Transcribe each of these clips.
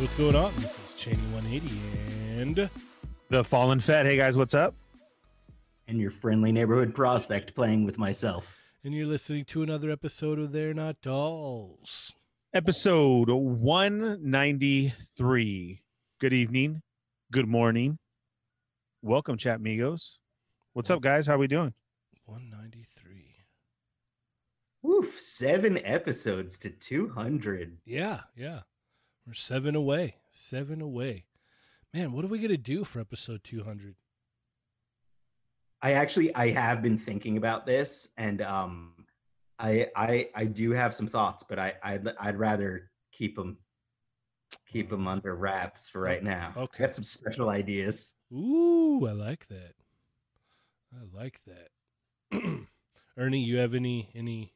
Hey guys, what's going on? This is Cheney 180 and The Fallen Fed. Hey guys, what's up? and your friendly neighborhood prospect playing with myself. and you're listening to another episode of They're Not Dolls. Episode 193. Good evening. Good morning. Welcome, chat migos. What's up, guys? How are we doing? 193. Woof, seven episodes to 200. Yeah, yeah. We're seven away. Seven away. Man, what are we gonna do for episode 200? I actually I have been thinking about this and um I I I do have some thoughts, but I I'd, I'd rather keep them keep them under wraps for right now. Okay. I got some special ideas. Ooh, I like that. I like that. Ernie, you have any any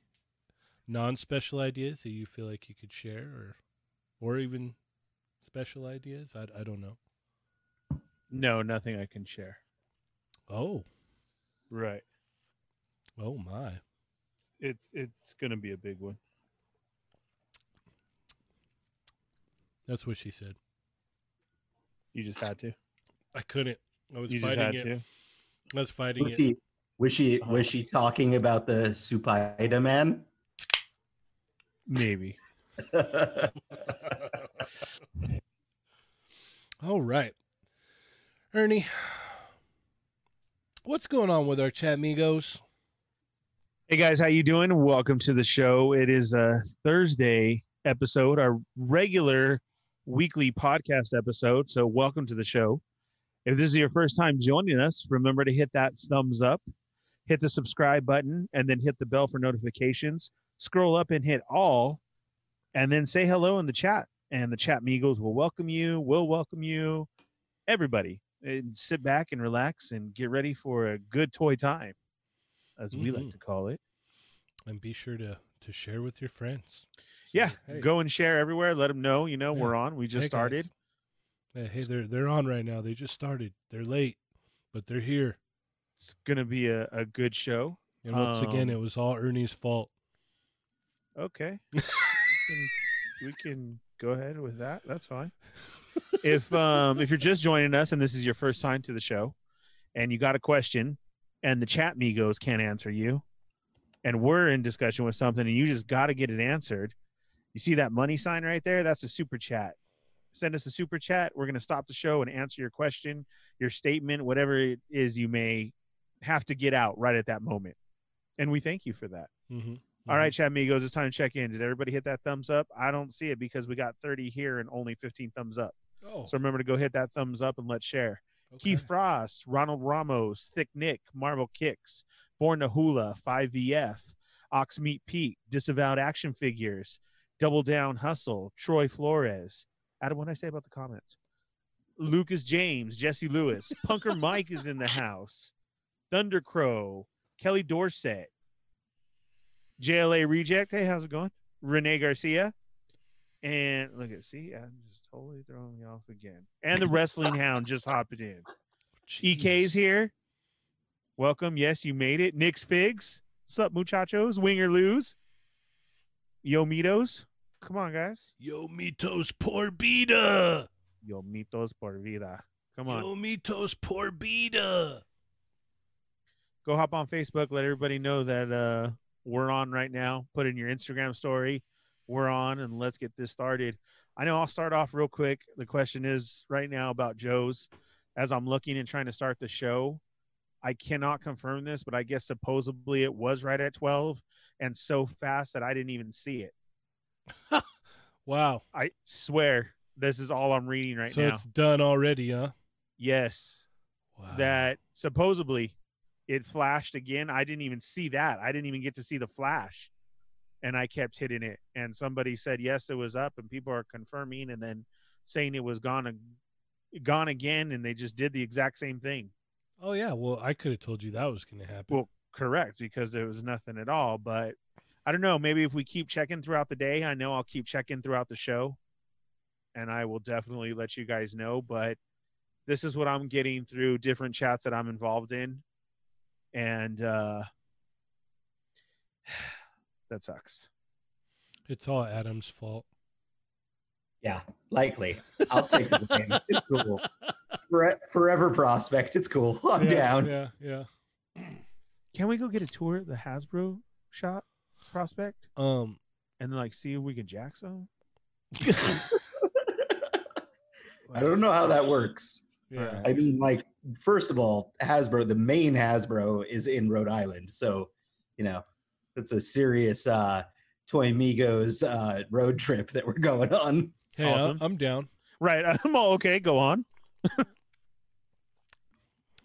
non-special ideas that you feel like you could share or or even special ideas? I I don't know. No, nothing I can share. Oh, Right. oh my. It's it's gonna be a big one. That's what she said. You just had to. I couldn't. I was You just fighting had it. to. I was fighting Was it. she was she, Uh-huh. was she talking about the Supaida man? Maybe. All right. Ernie, what's going on with our chat migos? Hey guys, how you doing? Welcome to the show. It is a Thursday episode, our regular weekly podcast episode. So welcome to the show. If this is your first time joining us, remember to hit that thumbs up, hit the subscribe button, and then hit the bell for notifications. Scroll up and hit all, and then say hello in the chat. And the chat Migos will welcome you. We'll welcome you, everybody. And sit back and relax and get ready for a good toy time, as we like Mhm. to call it. And be sure to to share with your friends. So, Yeah, hey, go and share everywhere. Let them know. You know Yeah. we're on. We just hey, started. Hey, hey, they're they're on right now. They just started. They're late, but they're here. It's gonna be a, a good show. And once again, Um, it was all Ernie's fault. Okay, can, we can go ahead with that. That's fine. if um if you're just joining us and this is your first time to the show, and you got a question, and the chat migos can't answer you, and we're in discussion with something, and you just got to get it answered. You see that money sign right there? That's a super chat. Send us a super chat. We're gonna stop the show and answer your question, your statement, whatever it is you may have to get out right at that moment. And we thank you for that. Mm-hmm. All right, mm-hmm. chat amigos, it's time to check in. Did everybody hit that thumbs up? I don't see it because we got 30 here and only 15 thumbs up. Oh, So remember to go hit that thumbs up and let's share. Keith. Frost, Ronald Ramos, Thick Nick, Marvel Kicks, Born to Hula, 5VF, Ox Meat Pete, Disavowed Action Figures, Double Down Hustle, Troy Flores. Adam, what did I say about the comments? Lucas James, Jesse Lewis, Punker Mike is in the house, Thunder Crow, Kelly Dorset, JLA Reject. Hey, how's it going? Renee Garcia. And look at see, I'm just totally throwing me off again. And the wrestling hound just hopped in. EK's here. Welcome. Yes, you made it. Nick's Figs. What's up, muchachos? Winger lose. Yo Mitos. Come on, guys. Yo mitos por vida. Yo Mitos por vida. Come on. Yo mitos por vida. Go hop on Facebook. Let everybody know that uh we're on right now. Put in your Instagram story. We're on and let's get this started. I know I'll start off real quick. The question is right now about Joe's. As I'm looking and trying to start the show, I cannot confirm this, but I guess supposedly it was right at 12 and so fast that I didn't even see it. Wow. I swear this is all I'm reading right so now. it's done already, huh? Yes. Wow. That supposedly it flashed again. I didn't even see that. I didn't even get to see the flash. And I kept hitting it. And somebody said yes, it was up, and people are confirming and then saying it was gone gone again, and they just did the exact same thing. Oh yeah. Well, I could have told you that was going to happen. Well, correct, because there was nothing at all. But I don't know. Maybe if we keep checking throughout the day, I know I'll keep checking throughout the show, and I will definitely let you guys know. But this is what I'm getting through different chats that I'm involved in, and uh, that sucks. it's all Adam's fault. Yeah, likely. I'll take the blame. It's cool. Fore- Forever prospect. It's cool. I'm yeah, down. Yeah, yeah. Can we go get a tour of the Hasbro shop prospect Um, and then like see if we can jack some? I don't know how that works. yeah. I mean, like, first of all, Hasbro, the main Hasbro is in Rhode Island. So, you know, that's a serious uh Toy Migos uh road trip that we're going on. Hey, I- Awesome. I'm down. Right. I'm all okay. Go on.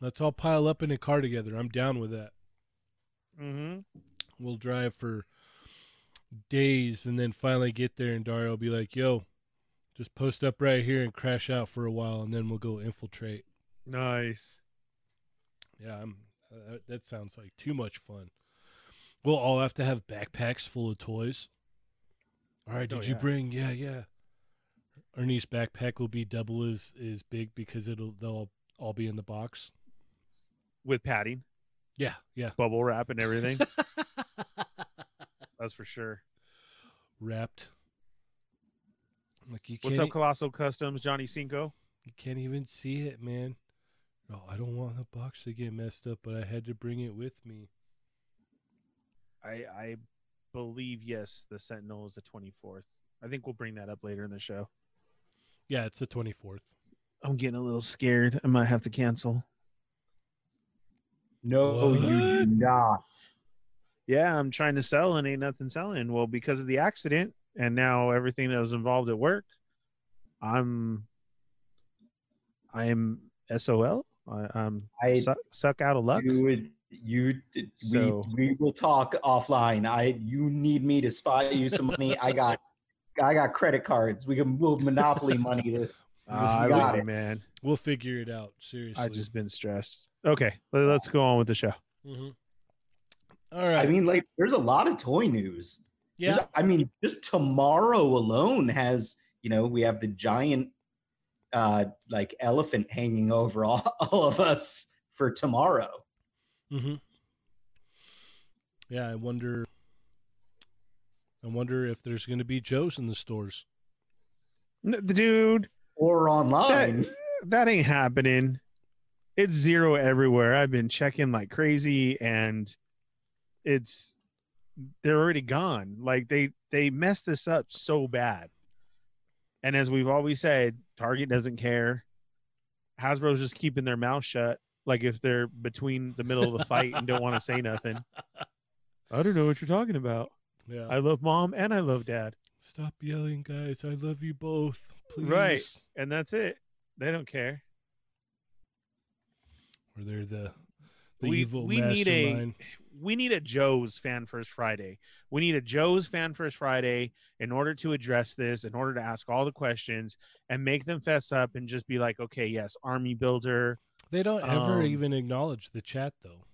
Let's all pile up in a car together. I'm down with that. Mm-hmm. We'll drive for days and then finally get there, and Dario will be like, "Yo, just post up right here and crash out for a while, and then we'll go infiltrate." Nice. Yeah, I'm. Uh, that- sounds like too much fun. We'll all have to have backpacks full of toys. All right, Oh, did you yeah. bring? Yeah, yeah. Ernie's backpack will be double as as big because it'll they'll all be in the box. With padding, Yeah, yeah. bubble wrap, and everything. That's for sure. Wrapped. Like you. What's up, Colossal Customs, Johnny Cinco? You can't even see it, man. Oh, I don't want the box to get messed up, but I had to bring it with me. I I believe yes, the Sentinel is the 24th. I think we'll bring that up later in the show. Yeah, it's the twenty fourth. I'm getting a little scared. I might have to cancel. No, you do not. Yeah, I'm trying to sell and ain't nothing selling. Well, because of the accident and now everything that was involved at work, I'm I'm SOL. I, I'm I suck, suck out of luck. you would you So- we will talk offline. I you need me to spy you some money. I got I got credit cards. We can we'll monopoly money this. I got love it. it, man. We'll figure it out. Seriously. I've just been stressed. Okay, let- let's go on with the show. Mhm. All right. I mean, like, there's a lot of toy news. yeah. There's- I mean, just tomorrow alone has, you know, we have the giant uh like elephant hanging over all, all of us for tomorrow. Mm-hmm. Yeah, I wonder. I wonder if there's going to be Joe's in the stores. N- dude, Or online. that, that ain't happening. It's zero everywhere. I've been checking like crazy, and it's they're already gone. Like they they messed this up so bad. And as we've always said, Target doesn't care. Hasbro's just keeping their mouth shut. Like if they're between the middle of the fight and don't want to say nothing. I don't know what you're talking about. Yeah. I love mom and I love dad. Stop yelling, guys. I love you both. Please. Right. And that's it. They don't care. Or they're the the We- evil we need a- mastermind. We need a Joe's Fan First Friday. We need a Joe's Fan First Friday in order to address this, in order to ask all the questions and make them fess up and just be like, okay, yes, Army Builder. They don't ever Um, even acknowledge the chat though.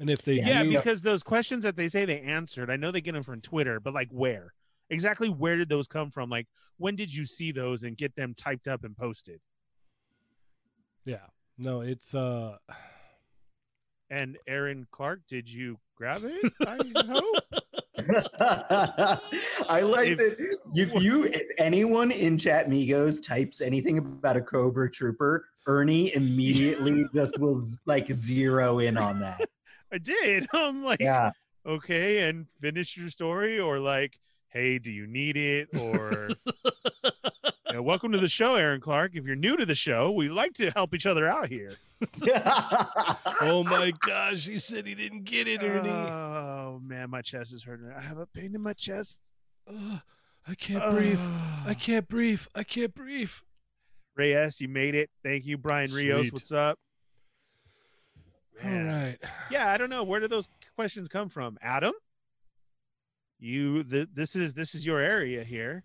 And if they Yeah, do, because those questions that they say they answered, I know they get them from Twitter, but like where? Exactly where did those come from? Like when did you see those and get them typed up and posted? yeah, no, it's uh, And Aaron Clark, did you grab it? I hope. I like If- that if you if anyone in chat Migos types anything about a Cobra Trooper, Ernie immediately just will like zero in on that. I did. I'm like, Yeah. okay, and finish your story, or like, hey, do you need it? Or know, welcome to the show, Aaron Clark. If you're new to the show, we like to help each other out here. oh my gosh, he said he didn't get it, Ernie. Oh man, my chest is hurting. I have a pain in my chest. Ugh, I can't breathe. I can't breathe. I can't breathe. Reyes, you made it. Thank you, Brian Rios. What's up? All Man. right. yeah i don't know where did those questions come from adam you th- this is this is your area here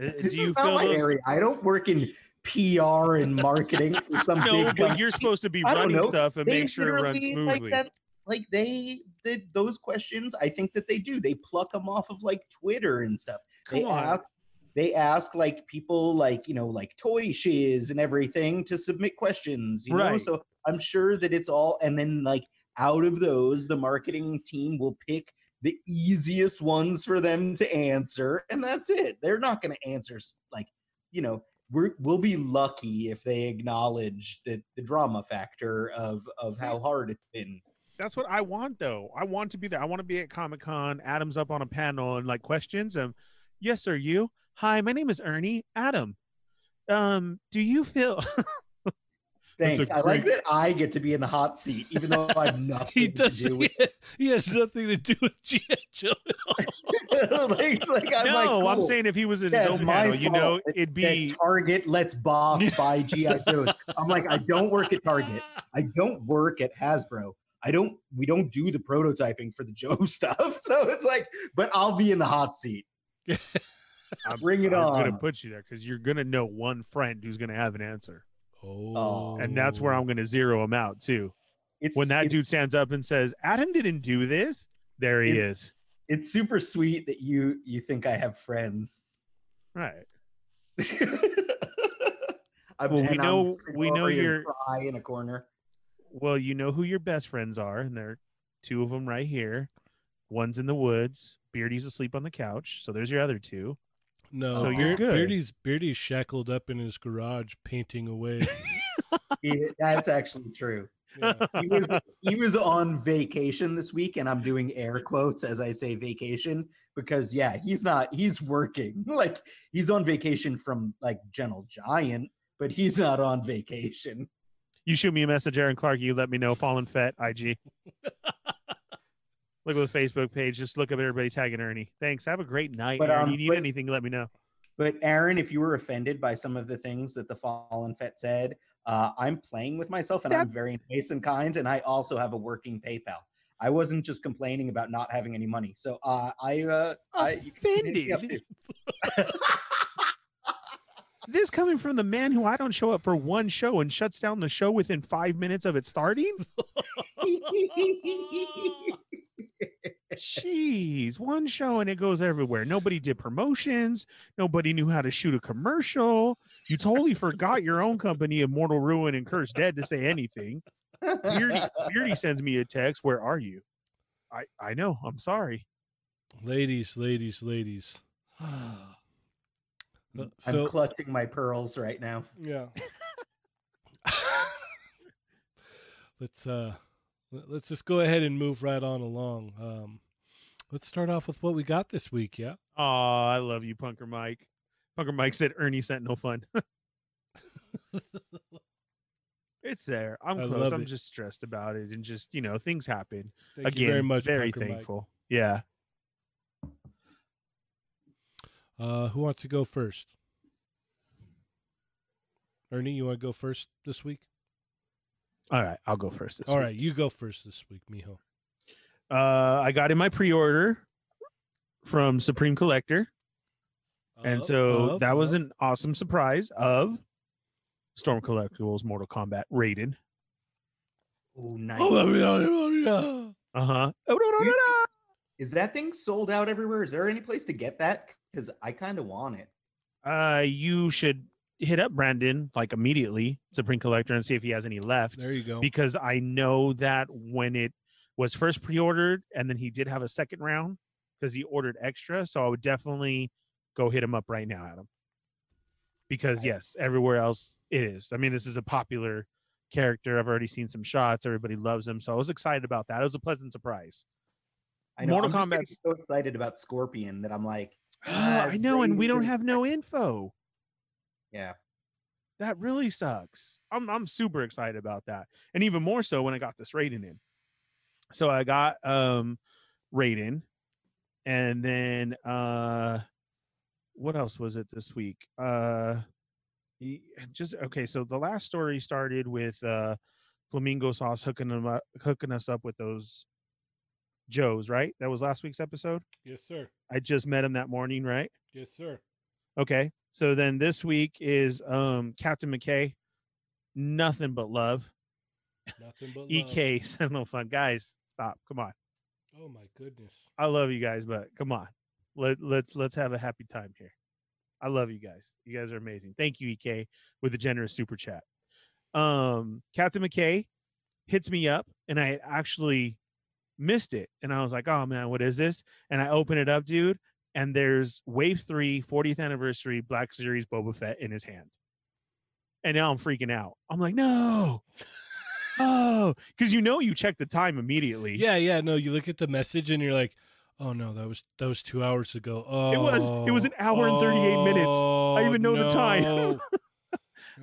Uh, this do you is not feel my those area. I don't work in PR and marketing for some no but you're supposed to be running know. stuff and They make sure it runs smoothly Like, that, like they did those questions. I think that they do. They pluck them off of like Twitter and stuff. come they on ask they ask like people like you know like toy shiz and everything to submit questions you know Right. so i'm sure that it's all and then like out of those the marketing team will pick the easiest ones for them to answer, and that's it. They're not going to answer like, you know, we're, we'll be lucky if they acknowledge the, the drama factor of of how hard it's been. That's what I want, though. I want to be there. I want to be at Comic Con. Adam's up on a panel and like questions. Um, yes, sir. You. Hi, my name is Ernie. Adam. Um, do you feel? That's a Thanks. I like that I get to be in the hot seat, even though I have nothing He to do with He has nothing to do with GI Joe. like, it's like, I'm no, like, I'm saying if he was in Yeah, his own my panel, you know, it'd be Target lets box buy GI Joes. I'm like, I don't work at Target. I don't work at Hasbro. I don't. We don't do the prototyping for the Joe stuff. So it's like, but I'll be in the hot seat. I'm, Bring it on. I'm gonna put you there because you're gonna know one friend who's gonna have an answer, Oh, and that's where I'm gonna zero him out too. It's When that it's, dude stands up and says, "Adam didn't do this," there he It's- is. It's super sweet that you you think I have friends. Right. Well, we know- we know you're- cry in a corner. Well, you know who your best friends are, and there are two of them right here. One's in the woods. Beardy's asleep on the couch. So there's your other two. No. So you're good. Beardy's Beardy's shackled up in his garage painting away. Yeah, that's actually true. Yeah. he was he was on vacation this week and i'm doing air quotes as i say vacation because yeah he's not he's working like he's on vacation from like gentle giant but he's not on vacation You shoot me a message, Aaron Clark. You let me know. Fallen Fet IG. look at the Facebook page. Just look up everybody tagging Ernie. Thanks. Have a great night. But, Aaron. um, you need but- anything? Let me know. but aaron if you were offended by some of the things that the fallen fet said uh, i'm playing with myself and i'm very nice and kind and i also have a working paypal i wasn't just complaining about not having any money so uh, i uh I, you can hit me up Offended? too. This coming from the man who I don't show up for one show and shuts down the show within five minutes of it starting. Jeez, one show and it goes everywhere. Nobody did promotions. Nobody knew how to shoot a commercial. You totally forgot your own company, Immortal Ruin and Cursed Dead, to say anything. Beardy, Beardy sends me a text. Where are you? I I know. I'm sorry. ladies, ladies, ladies. Uh, I'm So clutching my pearls right now. yeah. let's uh let's just go ahead and move right on along. Um let's start off with what we got this week, yeah? Oh, I love you, Punker Mike. Punker Mike said Ernie sent no fun. it's there. I'm I close. I'm it. just stressed about it, and just you know things happen. Thank Again, you very much. Very Punker Mike. thankful. Yeah. Uh who wants to go first? Ernie, you want to go first this week? All right, I'll go first. This All week. right, you go first this week, Mijo. Uh, I got in my pre-order from Supreme Collector, and Of- so of- that was an awesome surprise of Storm Collectibles Mortal Kombat Raiden. Oh, nice. Oh. Uh huh. Is that thing sold out everywhere? Is there any place to get that? Because I kind of want it. Uh, you should hit up Brandon like immediately, Supreme Collector, and see if he has any left. There you go. because I know that when it was first pre-ordered and then he did have a second round because he ordered extra. So I would definitely go hit him up right now, Adam. Because yes, everywhere else it is. I mean, this is a popular character. I've already seen some shots. Everybody loves him. So I was excited about that. It was a pleasant surprise. I know. Mortal I'm so excited about Scorpion that I'm like, I know, and we don't have no info. Yeah. That really sucks. I'm I'm super excited about that. And even more so when I got this Raiden in. So I got um Raiden and then uh what else was it this week? Uh just okay, so the last story started with uh Flamingo Sauce hooking them up, hooking us up with those Joes, right? That was last week's episode. Yes, sir. I just met him that morning, right? Yes, sir. Okay. So then this week is um Captain McKay. Nothing but love. Nothing but. EK Sentinel Fun. Guys, stop. Come on. Oh my goodness. I love you guys, but come on. Let let's let's have a happy time here. I love you guys. You guys are amazing. Thank you, EK, with the generous super chat. Um, Captain McKay hits me up, and I actually missed it. And I was like, oh man, what is this? And I open it up, dude, and there's Wave 3 40th anniversary Black Series Boba Fett in his hand. And now I'm freaking out. I'm like, no. Oh, because you know you check the time immediately. Yeah, yeah. No, you look at the message and you're like, oh no, that was that was two hours ago. Oh, It was. It was an hour and 38 minutes. I oh, even know the time.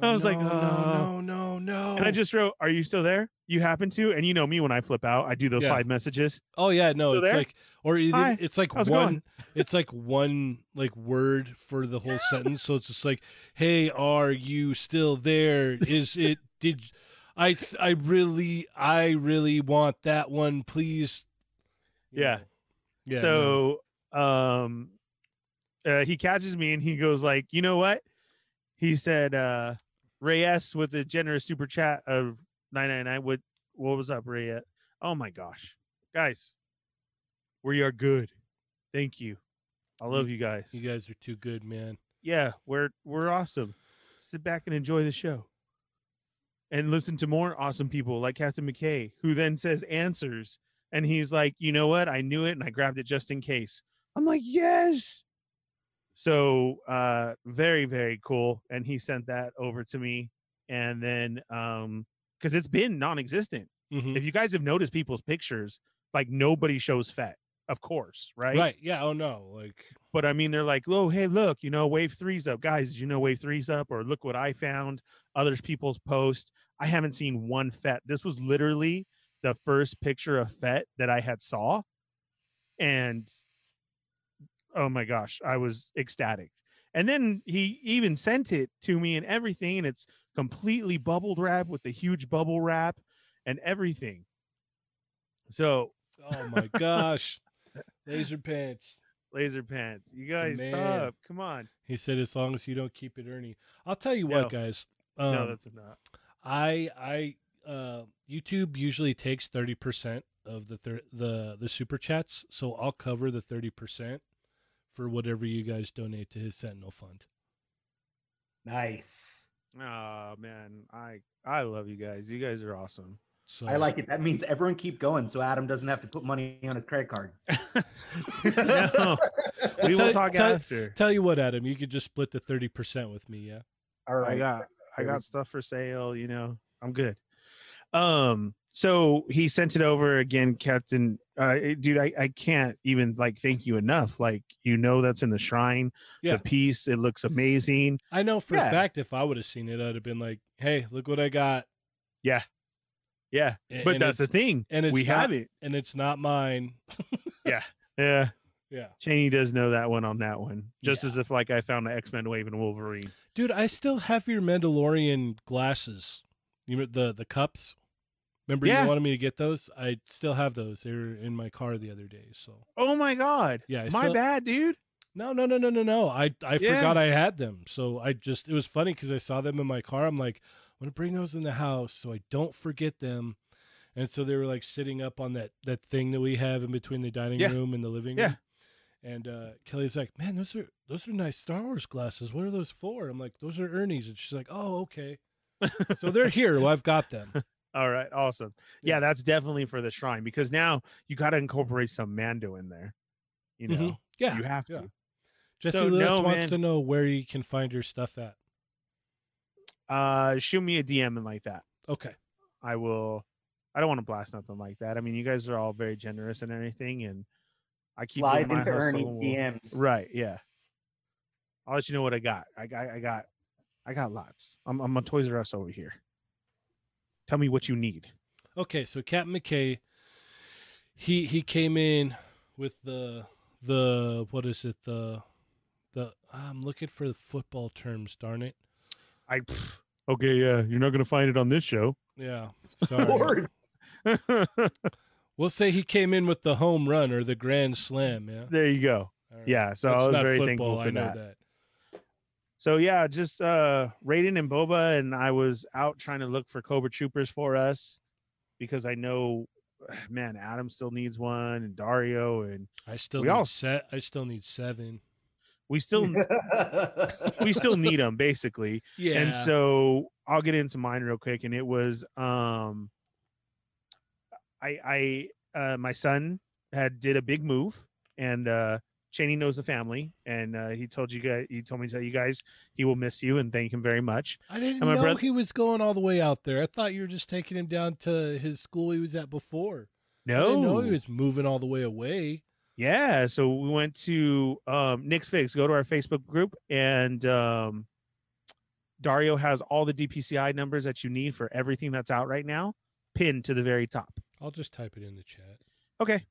I was like, no, "Oh." no, uh. no, no. And I just wrote, Are you still there? You happen to? And you know me when I flip out, I do those Yeah. five messages. Oh yeah, no, Still it's there? like or Hi, it's like how's one it's like one like word for the whole sentence. So it's just like, "Hey, are you still there? Is it did I I really I really want that one, please." Yeah. Yeah. so um uh, he catches me and he goes like, you know what? He said, uh Ray S with a generous super chat of 999. What what was up, Ray? Oh my gosh. Guys, we are good. Thank you. I love you guys. you guys are too good, man. yeah, we're we're awesome. Sit back and enjoy the show. And listen to more awesome people like Captain McKay, who then says answers. And he's like, you know what? I knew it and I grabbed it just in case. I'm like, yes. So uh very, very cool. And he sent that over to me. And then um, because it's been non-existent. Mhm. If you guys have noticed people's pictures, like nobody shows Fett, of course, right? Right. Yeah. Oh no. Like but I mean, they're like, oh, hey, look, you know, wave three's up. Guys, you know wave three's up? Or look what I found. Others people's post. I haven't seen one Fett. This was literally the first picture of Fett that I had saw. And oh my gosh, I was ecstatic. And then he even sent it to me and everything, and it's completely bubbled wrap with the huge bubble wrap and everything. So oh my gosh. Laser pants. Laser pants, you guys Man. stop. Come on. He said as long as you don't keep it Ernie. I'll tell you No. what, guys. Um, no, that's not. I I uh YouTube usually takes 30% of the thir- the the super chats, so I'll cover the 30% for whatever you guys donate to his Sentinel fund. nice. Oh man, I I love you guys. You guys are awesome. So I like it. That means everyone keep going, so Adam doesn't have to put money on his credit card. No, we will Tell- talk tell- after. Tell you what, Adam, you could just split the 30% with me, yeah. All right. I got I got stuff for sale. You know, I'm good. Um, so he sent it over again, Captain. Uh, eh, dude, I I can't even like thank you enough. Like you know, that's in the shrine. Yeah. The piece it looks amazing. I know for Yeah. a fact if I would have seen it, I'd have been like, "Hey, look what I got." Yeah, A- but and that's the thing. and it's we have it. And it's not mine. Yeah, yeah. Yeah. Cheney does know that one on that one. Just Yeah. as if like I found an X Men wave and Wolverine. Dude, I still have your Mandalorian glasses. You remember the the cups? Remember Yeah. you wanted me to get those? I still have those. They were in my car the other day. So Oh my god. Yeah, I my still- bad, dude. no, no, no, no, no, no. I I Yeah. forgot I had them. So I just it was funny because I saw them in my car. I'm like, I'm gonna bring those in the house so I don't forget them. And so they were like sitting up on that that thing that we have in between the dining Yeah. room and the living room. Yeah. And uh, Kelly's like, "Man, those are those are nice Star Wars glasses. What are those for?" I'm like, "Those are Ernie's." And she's like, "Oh, okay." so they're here. Well, I've got them. All right, awesome. Yeah, Yeah. that's definitely for the shrine because now you got to incorporate some Mando in there. You know, Mhm. Yeah, you have yeah. to. Jesse So, Lewis no, wants man. to know where you can find your stuff at. Uh, shoot me a DM and like that. Okay. I will. I don't want to blast nothing like that. I mean, you guys are all very generous and everything, and I keep doing Slide into Ernie's we'll- DMs. Right. Yeah. I'll let you know what I got. I got. I got. I got lots. I'm. I'm a Toys R Us over here. Tell me what you need. Okay, so Captain McKay, he he came in with the the what is it the the I'm looking for the football terms. Darn it. I. pff, okay. Yeah. You're not gonna find it on this show. Yeah. Sorry. We'll say he came in with the home run or the grand slam. Yeah. there you go. Right. Yeah. So It's I was very football, thankful for that. that. So yeah, just uh Raiden and Boba and I was out trying to look for Cobra Troopers for us because I know man, Adam still needs one and Dario and I still We all- set. I still need seven. We still we still need them basically. Yeah. And so I'll get into mine real quick and it was um I I uh, my son had did a big move, and uh, Cheney knows the family, and uh, he told you guys, he told me to tell you guys he will miss you and thank him very much. I didn't And my know brother- he was going all the way out there. I thought you were just taking him down to his school he was at before. I No, didn't know he was moving all the way away. Yeah, so we went to um, Nick's Figs. Go to our Facebook group, and um, Dario has all the DPCI numbers that you need for everything that's out right now, pinned to the very top. I'll just type it in the chat. Okay,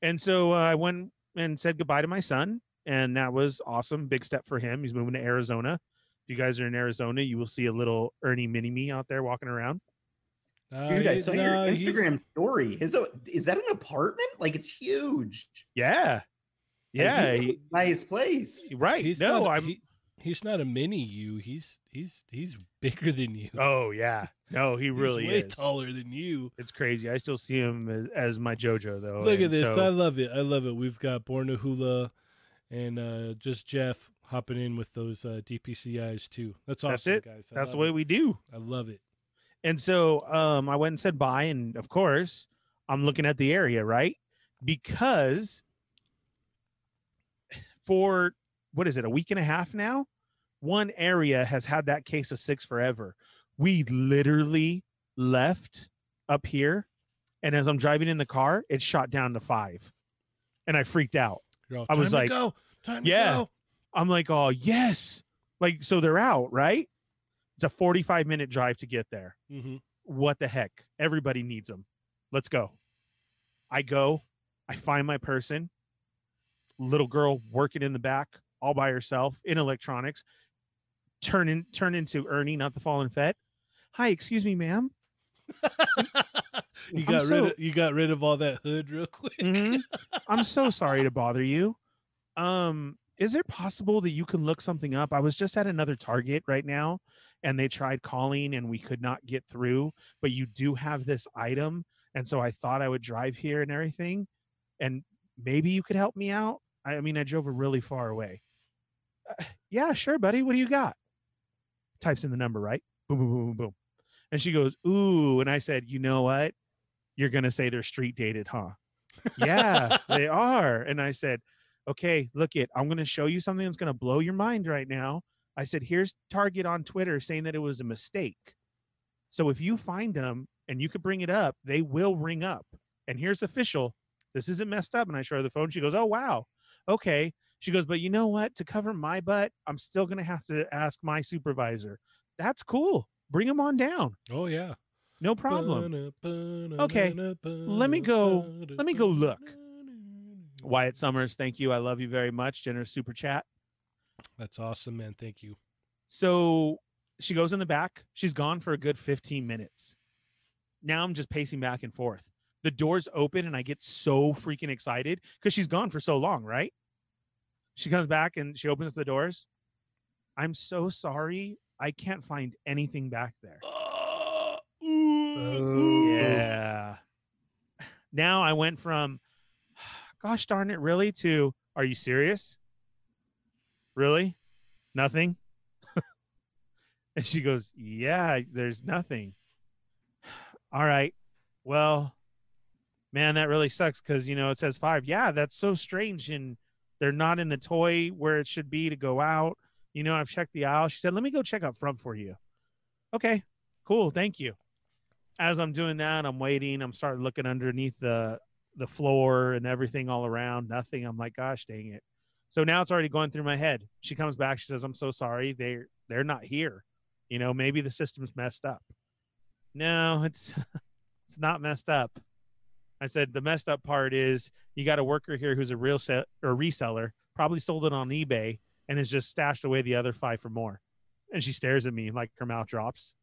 and so uh, I went and said goodbye to my son, and that was awesome. Big step for him. He's moving to Arizona. If you guys are in Arizona, you will see a little Ernie mini me out there walking around. Uh, Dude, I saw no, your he's- Instagram story. His uh, is that an apartment? Like it's huge. Yeah, Like, yeah, he's he- a nice place. right. He's no, not, I'm. he- he's not a mini you. He's he's he's bigger than you. oh yeah, no, he He's really way is. taller than you. It's crazy. I still see him as, as my JoJo though. Look at this. so- I love it. I love it. We've got Born to Hula and uh, just Jeff hopping in with those uh, DPCIs too. That's awesome, That's it. guys. I that's the way it. we do. I love it. And so um, I went and said bye, and of course I'm looking at the area right because for what is it a week and a half now, one area has had that case of six forever. We literally left up here, and as I'm driving in the car, it shot down to five, and I freaked out. All, I was "Time like, go. Time yeah. to go. I'm like, oh yes, like so they're out, right? It's a 45 minute drive to get there. Mm-hmm. What the heck? Everybody needs them. Let's go. I go, I find my person, little girl working in the back all by herself in electronics, turn in turn into Ernie, not the fallen fet. Hi, excuse me, ma'am. you got so- rid of you got rid of all that hood real quick. Mhm. I'm so sorry to bother you. Um, is it possible that you can look something up? I was just at another Target right now and they tried calling and we could not get through, but you do have this item. And so I thought I would drive here and everything. And maybe you could help me out. I I mean, I drove a really far away. "Uh, yeah, sure, buddy. What do you got? Types in the number, right? Boom, boom, boom, boom, boom. And she goes, Ooh. And I said, You know what? You're going to say they're street dated, huh? yeah, they are. And I said, okay, look it, I'm going to show you something that's going to blow your mind right now. I said, here's Target on Twitter saying that it was a mistake. So if you find them and you could bring it up, they will ring up. And here's official. This isn't messed up. And I show her the phone. She goes, oh, wow. Okay. She goes, but you know what? To cover my butt, I'm still going to have to ask my supervisor. That's cool. Bring them on down. Oh yeah. No problem. Okay, let me go- let me go look. Wyatt Summers, thank you. I love you very much. Generous super chat. That's awesome, man. Thank you. So she goes in the back. She's gone for a good 15 minutes. Now I'm just pacing back and forth. The doors open and I get so freaking excited because she's gone for so long, right? She comes back and she opens the doors. I'm so sorry. I can't find anything back there. Uh, oh, Yeah. Now I went from, gosh darn it, really, to, are you serious? Really? Nothing? and she goes, yeah, there's nothing. All right. Well, man, that really sucks because, you know, it says five. Yeah, that's so strange. And they're not in the toy where it should be to go out. You know, I've checked the aisle. She said, let me go check up front for you. Okay, cool. Thank you as I'm doing that, I'm waiting. I'm starting looking underneath the the floor and everything all around. Nothing. I'm like, gosh, dang it. So now it's already going through my head. She comes back. She says, "I'm so sorry. They're they're not here. You know, maybe the system's messed up." No, it's it's not messed up. I said the messed up part is you got a worker here who's a real set or reseller, probably sold it on eBay and has just stashed away the other five for more. And she stares at me like her mouth drops,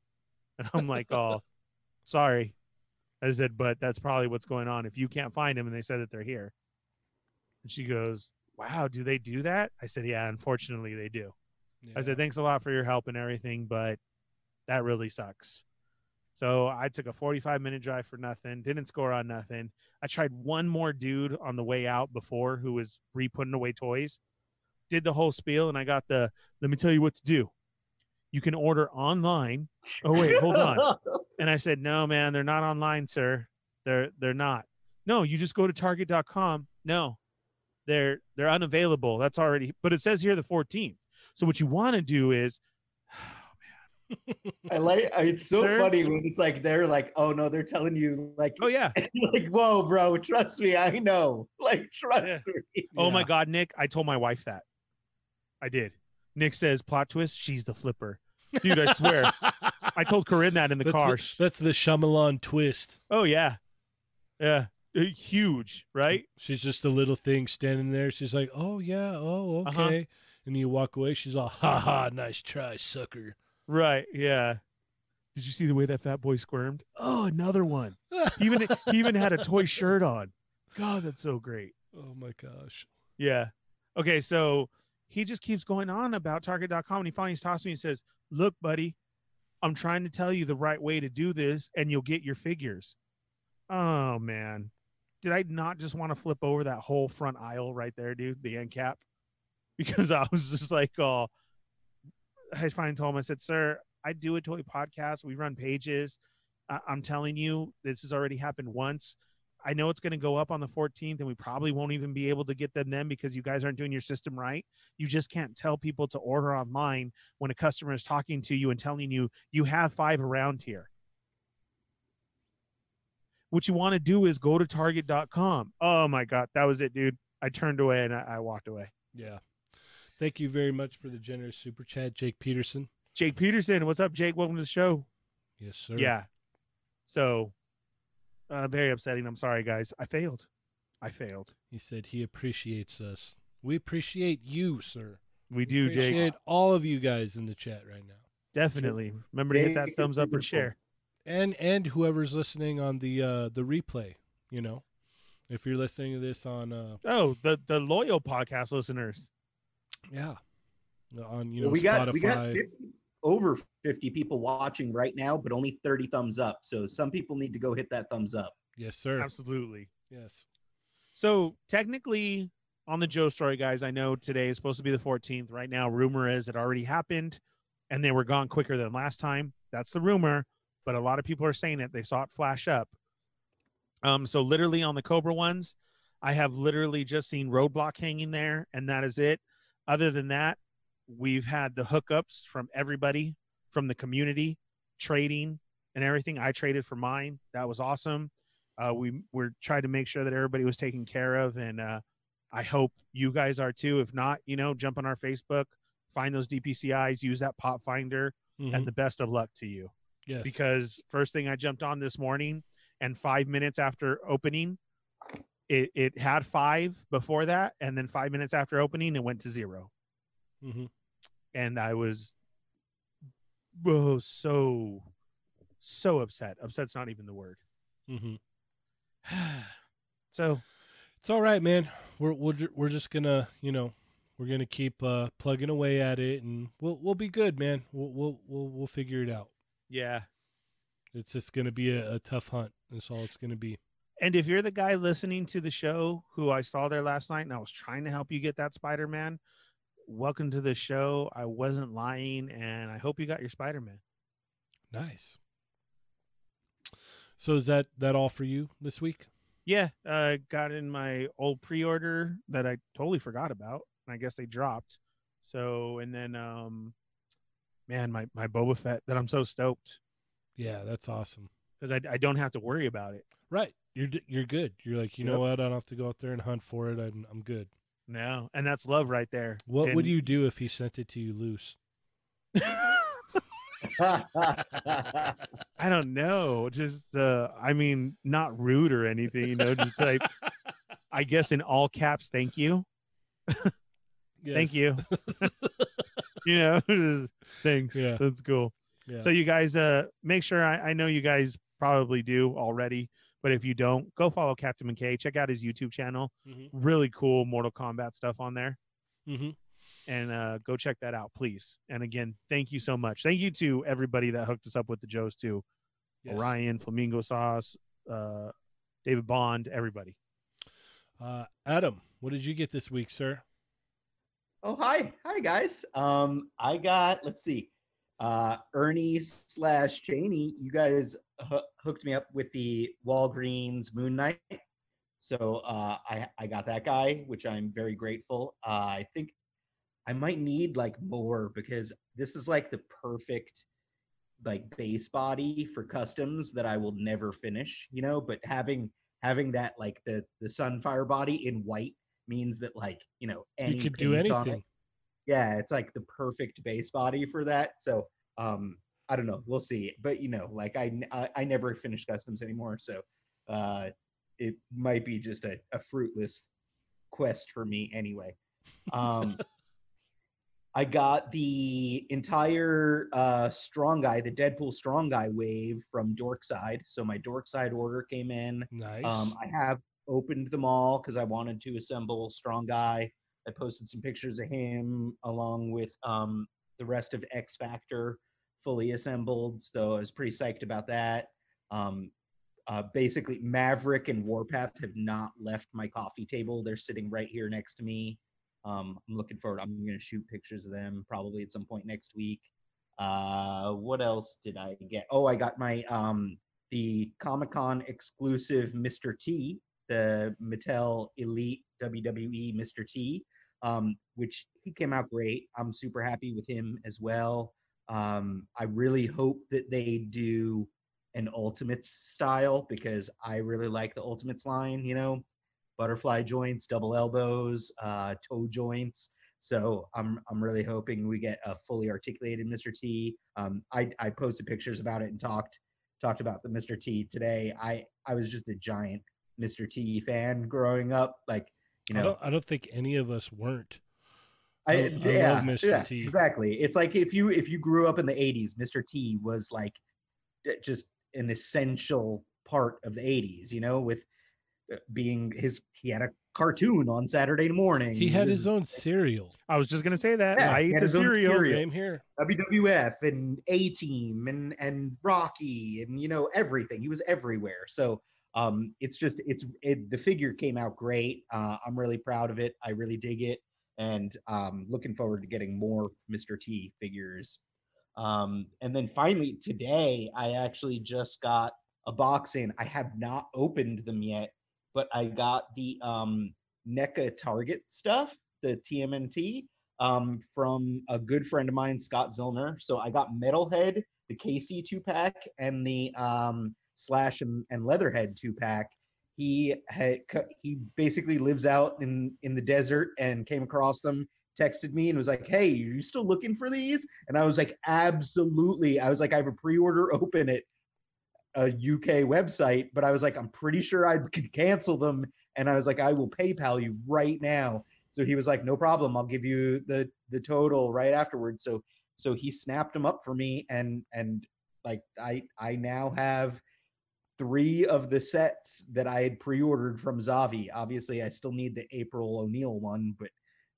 and I'm like, "Oh." sorry. I said, but that's probably what's going on. If you can't find them and they said that they're here. And she goes, Wow, do they do that? I said, Yeah, unfortunately they do. I said, Thanks a lot for your help and everything, but that really sucks. So I took a 45 minute drive for nothing, didn't score on nothing. I tried one more dude on the way out before who was re putting away toys, did the whole spiel, and I got the let me tell you what to do. You can order online. Oh, wait, hold on. And I said, "No, man, they're not online, sir. They're they're not. no, you just go to target.com. No, they're they're unavailable. That's already, but it says here the 14th. So what you want to do is, oh man, I like it's so Sir? funny when it's like they're like, oh no, they're telling you like oh yeah, like, whoa, bro, trust me, I know. Like, trust me. oh my God, Nick, I told my wife that. I did. Nick says plot twist. She's the flipper, dude. I swear. I told Corinne that in the that's car. The, that's the Shyamalan twist. oh yeah, yeah, huge, right? She's just a little thing standing there. She's like, "Oh yeah, oh okay," Uh-huh. and you walk away. She's all, "Ha ha, nice try, sucker." Right. Yeah. Did you see the way that fat boy squirmed? Oh, another one. He even he even had a toy shirt on. God, that's so great. oh my gosh. Yeah. Okay, so he just keeps going on about Target.com and he finally stops me and says, Look, buddy, I'm trying to tell you the right way to do this and you'll get your figures. Oh man. Did I not just want to flip over that whole front aisle right there, dude? The end cap? Because I was just like, oh, I finally told him, I said, Sir, I do a toy podcast. We run pages. I- I'm telling you, this has already happened once. I know it's going to go up on the 14th, and we probably won't even be able to get them then because you guys aren't doing your system right. You just can't tell people to order online when a customer is talking to you and telling you you have five around here. What you want to do is go to target.com. Oh my God, that was it, dude. I turned away and I, I walked away. Yeah. Thank you very much for the generous super chat, Jake Peterson. Jake Peterson, what's up, Jake? Welcome to the show. Yes, sir. Yeah. So, uh, very upsetting. I'm sorry, guys. I failed. I failed. He said he appreciates us. We appreciate you, sir. We do, Jake. appreciate all of you guys in the chat right now. Definitely. Remember to hit that thumbs up and share. And and whoever's listening on the uh the replay you know if you're listening to this on uh Oh, the the loyal podcast listeners. yeah on you know we got we got 50, over 50 people watching right now, but only 30 thumbs up. So some people need to go hit that thumbs up. yes sir Absolutely. yes So technically, on the Joe story, guys, I know today is supposed to be the 14th. Right now, rumor is it already happened, and they were gone quicker than last time. That's the rumor, but a lot of people are saying it. They saw it flash up. Um, so literally on the Cobra ones, I have literally just seen roadblock hanging there, and that is it. Other than that, we've had the hookups from everybody from the community, trading and everything. I traded for mine. That was awesome. Uh, we were trying to make sure that everybody was taken care of, and uh, I hope you guys are too. If not, you know, jump on our Facebook, find those DPCIs, use that pot finder, Mhm. and the best of luck to you. Yes. Because first thing I jumped on this morning, and five minutes after opening, it it had five before that, and then five minutes after opening, it went to zero, hmm and I was oh so so upset. Upset's not even the word. hmm so. It's all right man. We're we're, we're just gonna you know we're gonna keep uh plugging away at it and we'll we'll be good man. We'll we'll we'll, we'll figure it out yeah, it's just gonna be a, a tough hunt that's all it's gonna be And if you're the guy listening to the show who I saw there last night and I was trying to help you get that Spider Man, welcome to the show. I wasn't lying and I hope you got your Spider Man. nice so is that that all for you this week Yeah, uh, got in my old pre order that I totally forgot about. And I guess they dropped. So, and then, um, man, my, my Boba Fett that I'm so stoked yeah that's awesome because I, I don't have to worry about it. Right. You're you're good. You're like, you know what? I don't have to go out there and hunt for it. I'm I'm good. No, and that's love right there. What would you do if he sent it to you loose? I don't know. Just uh I mean, not rude or anything, you know, just like I guess in all caps, thank you. Thank you. You know, thanks. Yeah. That's cool. Yeah. So you guys uh make sure I, I know you guys probably do already, but if you don't, go follow Captain McKay. Check out his YouTube channel. Mhm. Really cool Mortal Kombat stuff on there. Mm-hmm. And uh go check that out, please. And again, thank you so much. Thank you to everybody that hooked us up with the Joes too. Yes. Orion, Flamingo Sauce, uh, David Bond, everybody. Uh, Adam, what did you get this week, sir? Oh, hi. Hi, guys. Um, I got, let's see, uh, Ernie slash Cheney. You guys hoo- hooked me up with the Walgreens Moon Knight. So uh, I I got that guy, which I'm very grateful. Uh, I think I might need like more because this is like the perfect like base body for customs that I will never finish, you know, but having having that like the the sunfire body in white means that like, you know, you could do on it- anything. yeah, it's like the perfect base body for that. So um I don't know, we'll see. But you know, like I, I never finish customs anymore, so uh it might be just a, a fruitless quest for me anyway. Um I got the entire uh, Strong Guy, the Deadpool Strong Guy wave from Dorkside. So my Dorkside order came in. Nice. Um, I have opened them all because I wanted to assemble Strong Guy. I posted some pictures of him along with um, the rest of X Factor fully assembled. So I was pretty psyched about that. Um, uh, basically, Maverick and Warpath have not left my coffee table. They're sitting right here next to me. Um, I'm looking forward. I'm going to shoot pictures of them probably at some point next week. Uh, what else did I get? Oh, I got my um, the Comic Con exclusive Mr. T, the Mattel Elite WWE Mr. T, um, which he came out great. I'm super happy with him as well. Um, I really hope that they do an Ultimates style because I really like the Ultimates line. You know, butterfly joints, double elbows, uh, toe joints. So I'm I'm really hoping we get a fully articulated Mr. T. Um, I I posted pictures about it and talked talked about the Mr. T today. I I was just a giant Mr. T fan growing up. Like you I know, don't I don't think any of us weren't. I, I- I love yeah, Mr. yeah, T. exactly. It's like if you if you grew up in the '80s, Mr. T was like just an essential part of the '80s. You know, with uh, being his he had a cartoon on Saturday morning. He had was his own cereal. I was just gonna say that. Yeah, I he eat the his cereal. cereal. Same here. WWF and A Team and and Rocky and you know everything. He was everywhere. So um, it's just it's it, the figure came out great. Uh, I'm really proud of it. I really dig it, and um, looking forward to getting more Mr. T figures. Um, and then finally today, I actually just got a box in. I have not opened them yet, but I got the um, NECA Target stuff, the TMNT um, from a good friend of mine, Scott Zillner. So I got Metalhead, the KC two pack, and the um, Slash and, and Leatherhead two pack. He had he basically lives out in in the desert and came across them. Texted me and was like, "Hey, are you still looking for these?" And I was like, "Absolutely." I was like, "I have a pre-order open at a UK website, but I was like, I'm pretty sure I could cancel them." And I was like, "I will PayPal you right now." So he was like, "No problem. I'll give you the the total right afterwards." So so he snapped them up for me, and and like I I now have three of the sets that I had pre-ordered from Zavvi. Obviously, I still need the April O'Neil one, but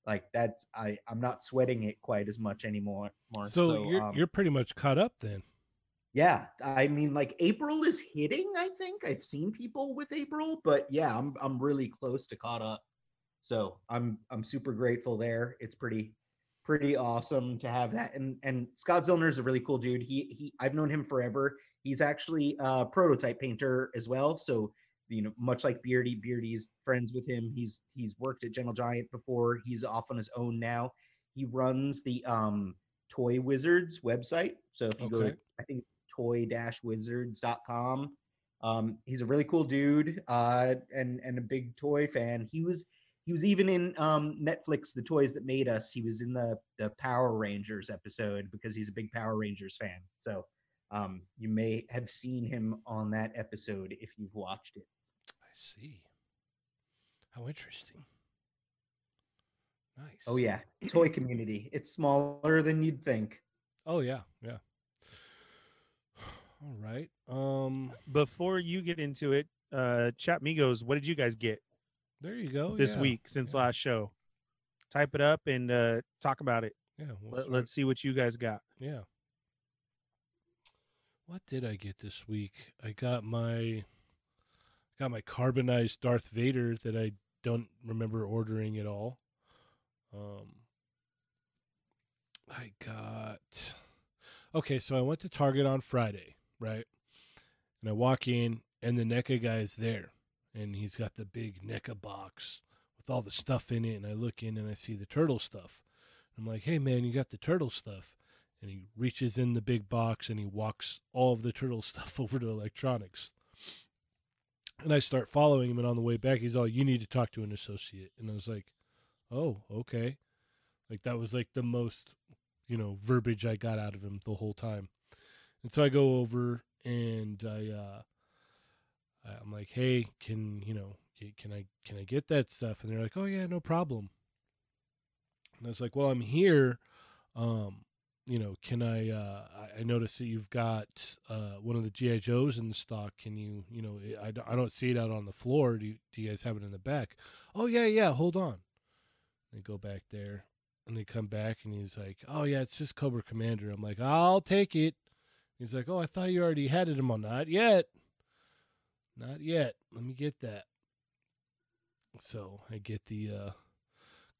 like that's I I'm not sweating it quite as much anymore. More. So, you're um, you're pretty much caught up then. yeah, I mean, like April is hitting. I think I've seen people with April, but yeah, I'm I'm really close to caught up. So I'm I'm super grateful there. It's pretty pretty awesome to have that. And and Scott Zillner is a really cool dude. He he I've known him forever. He's actually a prototype painter as well. So you know, much like Beardy, Beardy's friends with him. He's he's worked at Gentle Giant before. He's off on his own now. He runs the um Toy Wizards website. So if you go to I think it's toy-wizards.com. Um, he's a really cool dude uh, and and a big toy fan. He was he was even in um, Netflix, The Toys That Made Us. He was in the the Power Rangers episode because he's a big Power Rangers fan. So um, you may have seen him on that episode if you've watched it. I see. How interesting. Nice. Oh yeah, toy community. It's smaller than you'd think. Oh yeah, yeah. All right. Um Before you get into it, uh, Chat Migos, what did you guys get there you go. this yeah, week since yeah. last show? Type it up and uh, talk about it. Yeah, we'll Let, let's see what you guys got. Yeah. What did I get this week? I got my got my carbonized Darth Vader that I don't remember ordering at all. Um I got Okay, so I went to Target on Friday, right? And I walk in and the NECA guy is there. and he's got the big NECA box with all the stuff in it. And I look in and I see the turtle stuff. I'm like, hey man, you got the turtle stuff. And he reaches in the big box and he walks all of the turtle stuff over to electronics. And I start following him, and on the way back, he's all, "You need to talk to an associate." And I was like, "Oh, okay." Like that was like the most, you know, verbiage I got out of him the whole time. And so I go over and I, uh, I'm like, "Hey, can you know, can I can I get that stuff?" And they're like, "Oh yeah, no problem." And I was like, "Well, I'm here. Um, you know, can I? Uh, I, noticed that you've got uh, one of the GI Joes in stock. Can you? You know, I, I don't see it out on the floor. Do you, do you guys have it in the back? Oh yeah, yeah. Hold on. They go back there, and they come back, and he's like, "Oh yeah, it's just Cobra Commander." I'm like, "I'll take it." He's like, "Oh, I thought you already had it." I'm all, "Not yet, not yet. Let me get that." So I get the uh,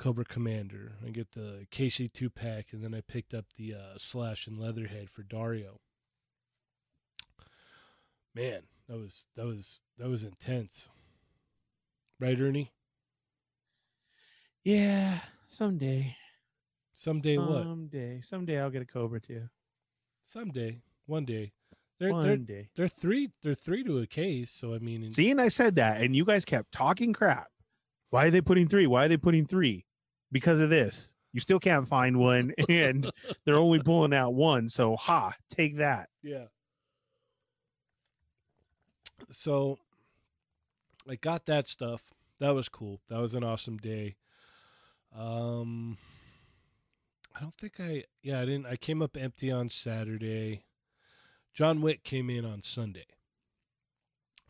Cobra Commander. I get the KC two pack, and then I picked up the uh, Slash and Leatherhead for Dario. Man, that was that was that was intense, right, Ernie? Yeah, someday. Someday what? Someday. Someday I'll get a Cobra too. Someday, one day. They're One they're day. they're three they're three to a case. So I mean, in- See, and I said that, and you guys kept talking crap. Why are they putting three? Why are they putting three? Because of this. You still can't find one, and they're only pulling out one. So, ha, take that. Yeah. So I got that stuff. That was cool. That was an awesome day. Um I don't think I yeah, I didn't I came up empty on Saturday. John Wick came in on Sunday.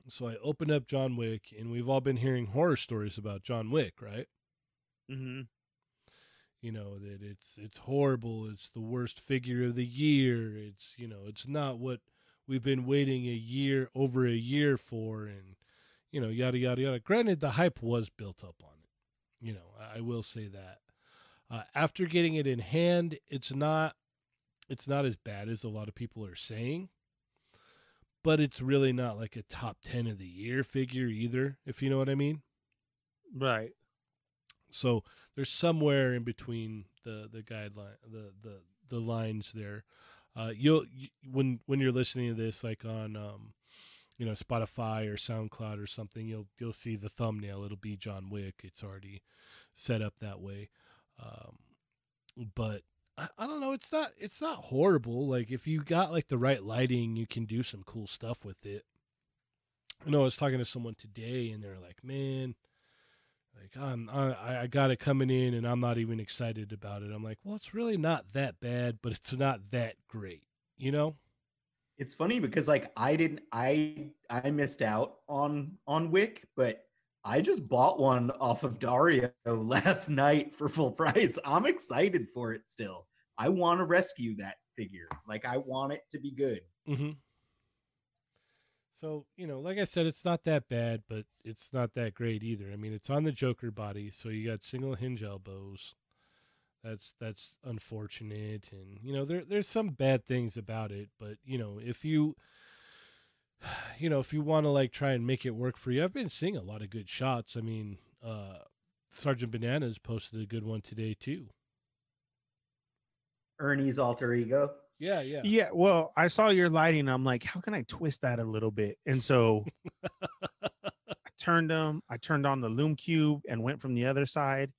So I opened up John Wick and we've all been hearing horror stories about John Wick, right? Mm-hmm. You know that it's it's horrible it's the worst figure of the year it's you know it's not what we've been waiting a year over a year for and you know yada yada yada. Granted the hype was built up on it you know i, I will say that. Uh, after getting it in hand it's not it's not as bad as a lot of people are saying but it's really not like a top 10 of the year figure either if you know what i mean. Right. so there's somewhere in between the the guideline the the the lines there. Uh, you'll you, when when you're listening to this, like on um, you know Spotify or SoundCloud or something, you'll you'll see the thumbnail. It'll be John Wick. It's already set up that way. Um, but I, I don't know. It's not it's not horrible. Like if you got like the right lighting, you can do some cool stuff with it. I know I was talking to someone today, and they're like, "Man." Like I'm, I, I got it coming in, and I'm not even excited about it. I'm like, well, it's really not that bad, but it's not that great, you know? It's funny because like I didn't I I missed out on on Wick, but I just bought one off of Dario last night for full price. I'm excited for it still. I want to rescue that figure. Like I want it to be good. Mm-hmm. So you know, like I said, it's not that bad, but it's not that great either. I mean, it's on the Joker body, so you got single hinge elbows. That's that's unfortunate, and you know there there's some bad things about it, but you know if you you know if you want to like try and make it work for you, I've been seeing a lot of good shots. I mean, uh Sergeant Bananas posted a good one today too. Ernie's alter ego. Yeah, yeah, Yeah. Well, I saw your lighting. I'm like, how can I twist that a little bit? And so I turned them. I turned on the Lume Cube and went from the other side.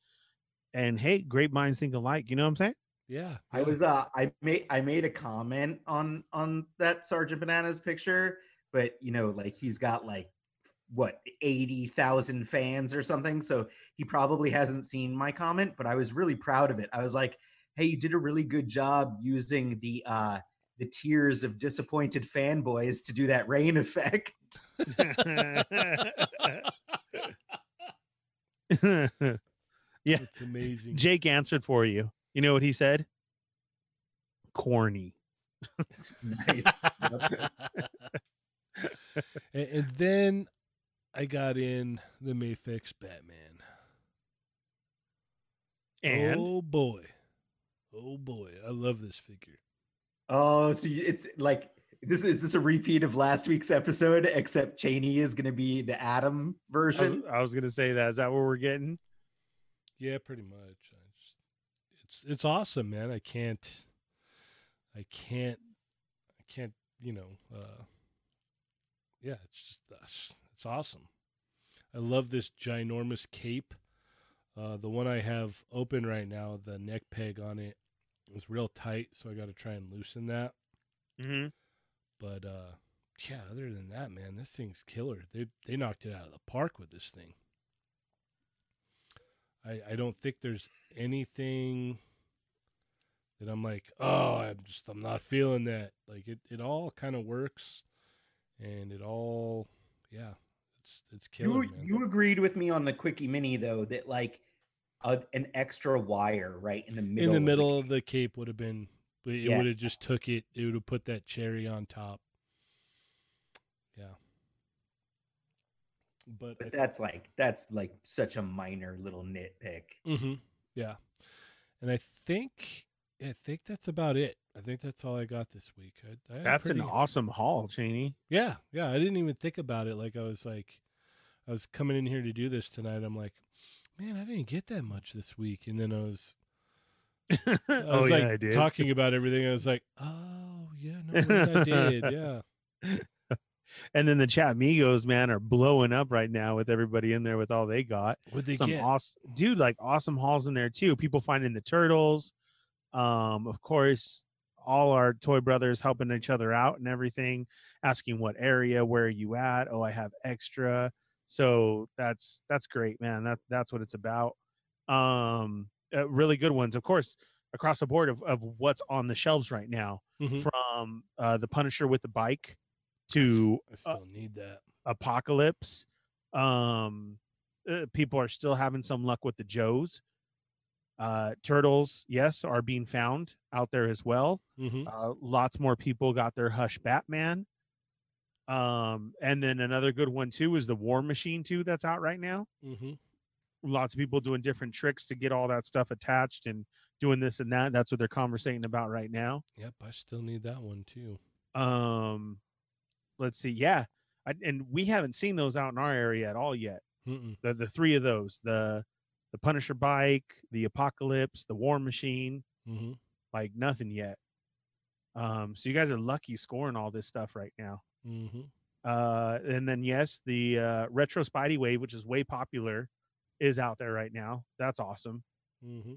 And hey, great minds think alike. You know what I'm saying? yeah. I was uh I made I made a comment on on that Sergeant Bananas picture, but you know, like he's got like what 80,000 fans or something, so he probably hasn't seen my comment, but I was really proud of it. I was like, "Hey, you did a really good job using the uh the tears of disappointed fanboys to do that rain effect." yeah. It's amazing. Jake answered for you. You know what he said? Corny. nice. And, and then I got in the Mafex Batman. And oh boy, oh boy, I love this figure. Oh, so it's like this is this a repeat of last week's episode, except Cheney is going to be the Adam version. was, I was gonna say that. Is that what we're getting? Yeah, pretty much. I just, it's it's awesome, man. I can't, I can't, I can't. You know, uh, yeah, it's just uh, it's awesome. I love this ginormous cape. Uh, the one I have open right now, the neck peg on it is real tight, so I got to try and loosen that. Mm-hmm. But uh, yeah, other than that, man, this thing's killer. They they knocked it out of the park with this thing. I I don't think there's anything that I'm like, oh, I'm just I'm not feeling that. Like it it all kind of works, and it all yeah, it's it's killer. You you agreed with me on the quickie mini though that like a, an extra wire right in the middle. in the of middle of the cape would have been, it Yeah. would have just took it. It would have put that cherry on top. Yeah. But, I that's like that's like such a minor little nitpick. hmm Yeah. And I think I think that's about it. I think that's all I got this week. I, I That's an awesome haul, Cheney. Yeah, yeah. I didn't even think about it. Like I was like, I was coming in here to do this tonight. I'm like, man, I didn't get that much this week. And then I was, I oh was yeah, like I did. talking about everything. I was like, oh yeah, no, I did. Yeah. and then the chat migos man are blowing up right now with everybody in there with all they got. What they Some get? awesome dude, like awesome hauls in there too. People finding the turtles. Um, of course, all our toy brothers helping each other out and everything, asking what area, where are you at? Oh, I have extra. So that's that's great, man. That that's what it's about. Um, uh, really good ones, of course, across the board of, of what's on the shelves right now, Mhm. from uh, the Punisher with the bike to I still need that. Apocalypse. Um, uh, people are still having some luck with the Joes. Uh, turtles, yes, are being found out there as well. hmm Uh, lots more people got their Hush Batman. Um, and then another good one too is the War Machine too that's out right now. Mm-hmm. Lots of people doing different tricks to get all that stuff attached and doing this and that. That's what they're conversating about right now. Yep, I still need that one too. Um, let's see, yeah, I, and we haven't seen those out in our area at all yet. Mm-mm. the the three of those the the Punisher bike, the Apocalypse, the War Machine, hmm like nothing yet. Um, so you guys are lucky scoring all this stuff right now. hmm Uh, and then yes, the uh, retro Spidey Wave, which is way popular, is out there right now. That's awesome. hmm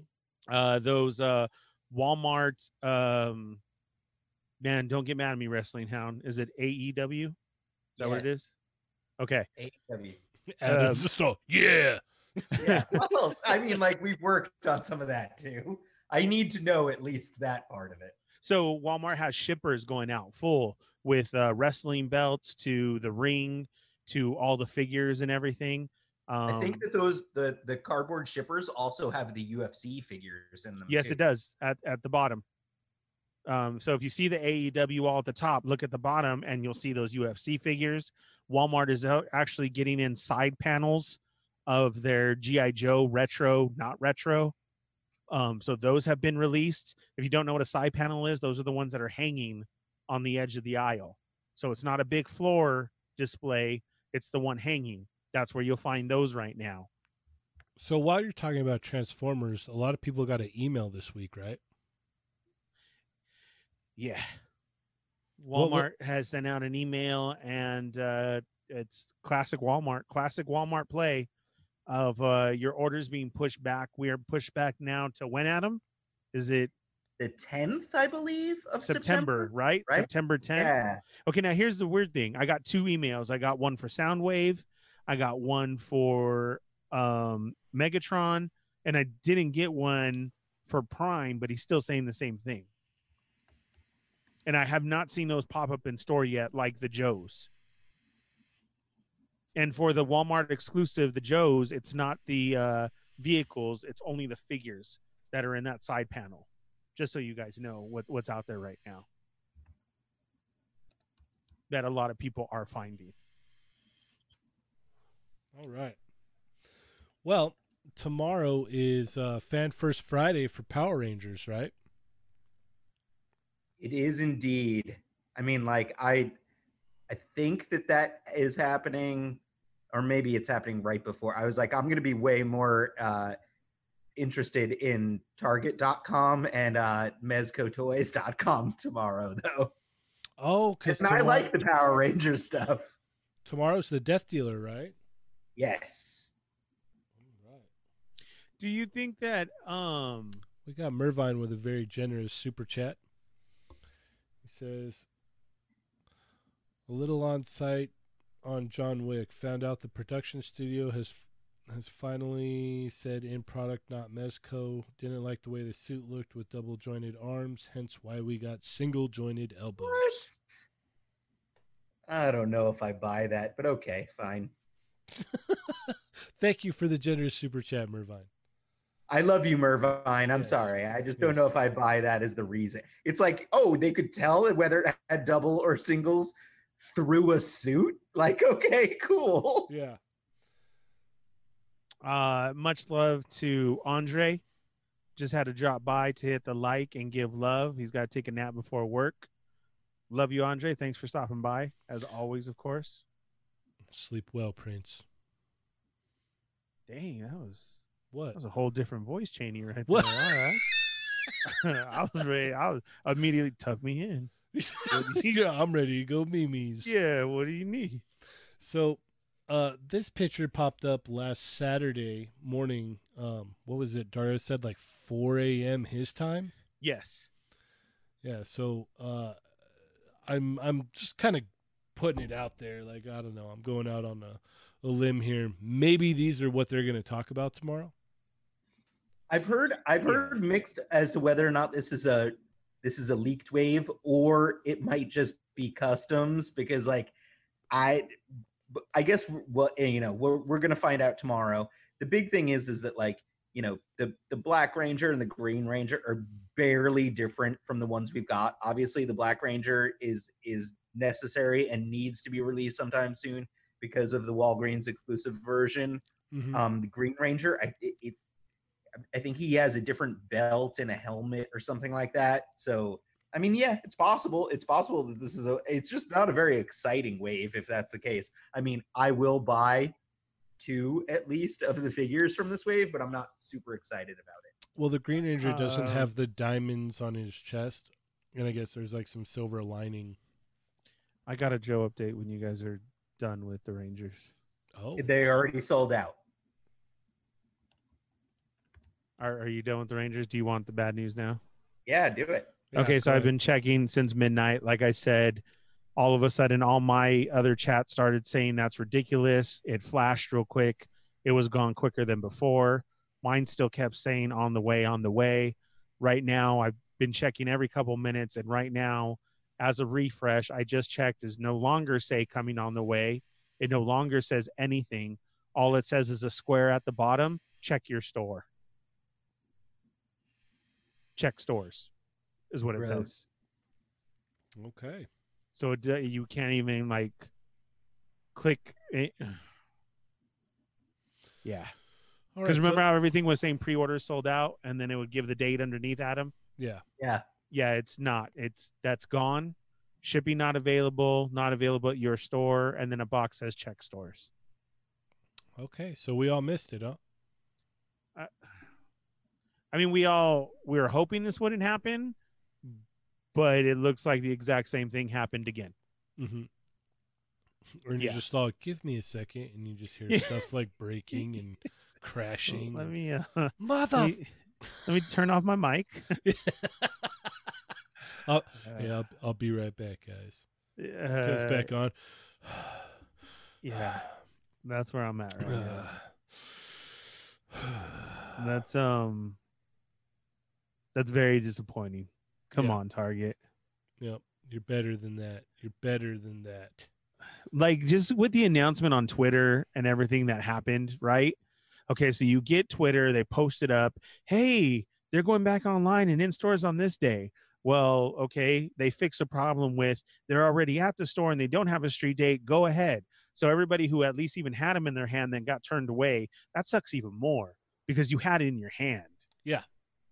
Uh, those uh Walmart, um, man, don't get mad at me, Wrestling Hound. Is it AEW? Is that what it is? Okay. AEW. Adam's Um, yeah. Yeah. Well, I mean, like we've worked on some of that too. I need to know at least that part of it. So Walmart has shippers going out full with uh, wrestling belts to the ring to all the figures and everything. Um, I think that those the the cardboard shippers also have the UFC figures in them. yes, too. it does at, at the bottom. Um, so if you see the AEW all at the top, look at the bottom and you'll see those UFC figures. Walmart is out- actually getting in side panels of their GI Joe retro, not retro. Um, so those have been released. If you don't know what a side panel is, those are the ones that are hanging on the edge of the aisle. So it's not a big floor display; it's the one hanging. That's where you'll find those right now. So while you're talking about Transformers, a lot of people got an email this week, right? Yeah. Walmart what- has sent out an email and uh, it's classic Walmart, classic Walmart play of uh, your orders being pushed back. We are pushed back now to when, Adam? Is it The tenth, I believe, of September, September. right? right? September 10th. Yeah. Okay, now here's the weird thing. I got two emails. I got one for Soundwave, I got one for um, Megatron, and I didn't get one for Prime, but he's still saying the same thing. And I have not seen those pop up in store yet, like the Joes. And for the Walmart exclusive, the Joes, it's not the uh, vehicles; it's only the figures that are in that side panel. Just so you guys know what, what's out there right now that a lot of people are finding. All right. Well, tomorrow is uh, Fan First Friday for Power Rangers, right? It is indeed. I mean, like I, I think that that is happening, or maybe it's happening right before. I was like, I'm gonna be way more uh, interested in Target.com and uh, MezcoToys.com tomorrow, though. Oh, because And I like the Power Ranger stuff. tomorrow's the Death Dealer, right? Yes. Right. Do you think that um We got Mervine with a very generous super chat. He says, "A little on site on John Wick. Found out the production studio has has finally said in product, not Mezco. Didn't like the way the suit looked with double jointed arms. Hence why we got single jointed elbows. What? I don't know if I buy that, but okay, fine. Thank you for the generous super chat, Mervine. I love you, Mervine. I'm Yes. sorry. I just don't know if I buy that as the reason. It's like, oh, they could tell whether it had double or singles through a suit. Like, okay, cool. Yeah. uh much love to Andre. Just had to drop by to hit the like and give love. He's got to take a nap before work. Love you, Andre. Thanks for stopping by, as always, of course. Sleep well, Prince. Dang, that was What? that was a whole different voice Cheney right there. What? All right. I was ready. I was immediately tuck me in. yeah, I'm ready to go, Mimi's. Yeah, what do you need? So, uh, this picture popped up last Saturday morning. Um, what was it? Dario said like 4 a.m. his time. Yes. Yeah. So, uh, I'm I'm just kind of putting it out there. Like I don't know. I'm going out on a, a limb here. Maybe these are what they're going to talk about tomorrow. I've heard I've heard mixed as to whether or not this is a this is a leaked wave or it might just be customs because like I I guess what you know we're we're gonna find out tomorrow. The big thing is is that like you know the the Black Ranger and the Green Ranger are barely different from the ones we've got. Obviously, the Black Ranger is is necessary and needs to be released sometime soon because of the Walgreens exclusive version. Mhm. Um, the Green Ranger, I it, it I think he has a different belt and a helmet or something like that. So I mean, yeah, it's possible. It's possible that this is a. It's just not a very exciting wave if that's the case. I mean, I will buy two at least of the figures from this wave, but I'm not super excited about it. Well, the Green Ranger doesn't Uh, have the diamonds on his chest, and I guess there's like some silver lining. I got a Joe update when you guys are done with the Rangers. Oh, They already sold out. Are, are you done with the Rangers? Do you want the bad news now? Yeah, do it. Yeah, okay, so go I've been checking since midnight. Like I said, all of a sudden, all my other chat started saying that's ridiculous. It flashed real quick. It was gone quicker than before. Mine still kept saying on the way, on the way. Right now, I've been checking every couple minutes, and right now, as a refresh, I just checked is no longer say coming on the way. It no longer says anything. All it says is a square at the bottom. Check your store. Check stores is what it Gross. says. okay. So it, uh, you can't even like click. It. Yeah, because right, remember so- how everything was saying pre-order sold out, and then it would give the date underneath Adam. yeah. Yeah. Yeah, it's not. It's that's gone. Shipping not available. Not available at your store, and then a box says check stores. Okay, so we all missed it, huh? I, I mean, we all we were hoping this wouldn't happen, but it looks like the exact same thing happened again. Mm-hmm. Or you just thought, "Give me a second, and you just hear Yeah. stuff like breaking and crashing. Let me uh, Mother. let me, let me turn off my mic. I'll- yeah, I'll, I'll be right back, guys. Goes Uh, back on. Yeah, that's where I'm at right now. Uh, That's um, that's very disappointing. Come Yeah. on, Target. yep, you're better than that. You're better than that. Like just with the announcement on Twitter and everything that happened, right? Okay, so you get Twitter, they post it up. Hey, they're going back online and in stores on this day. Well, okay, they fix a problem with they're already at the store and they don't have a street date. Go ahead. So everybody who at least even had them in their hand then got turned away. That sucks even more because you had it in your hand. Yeah.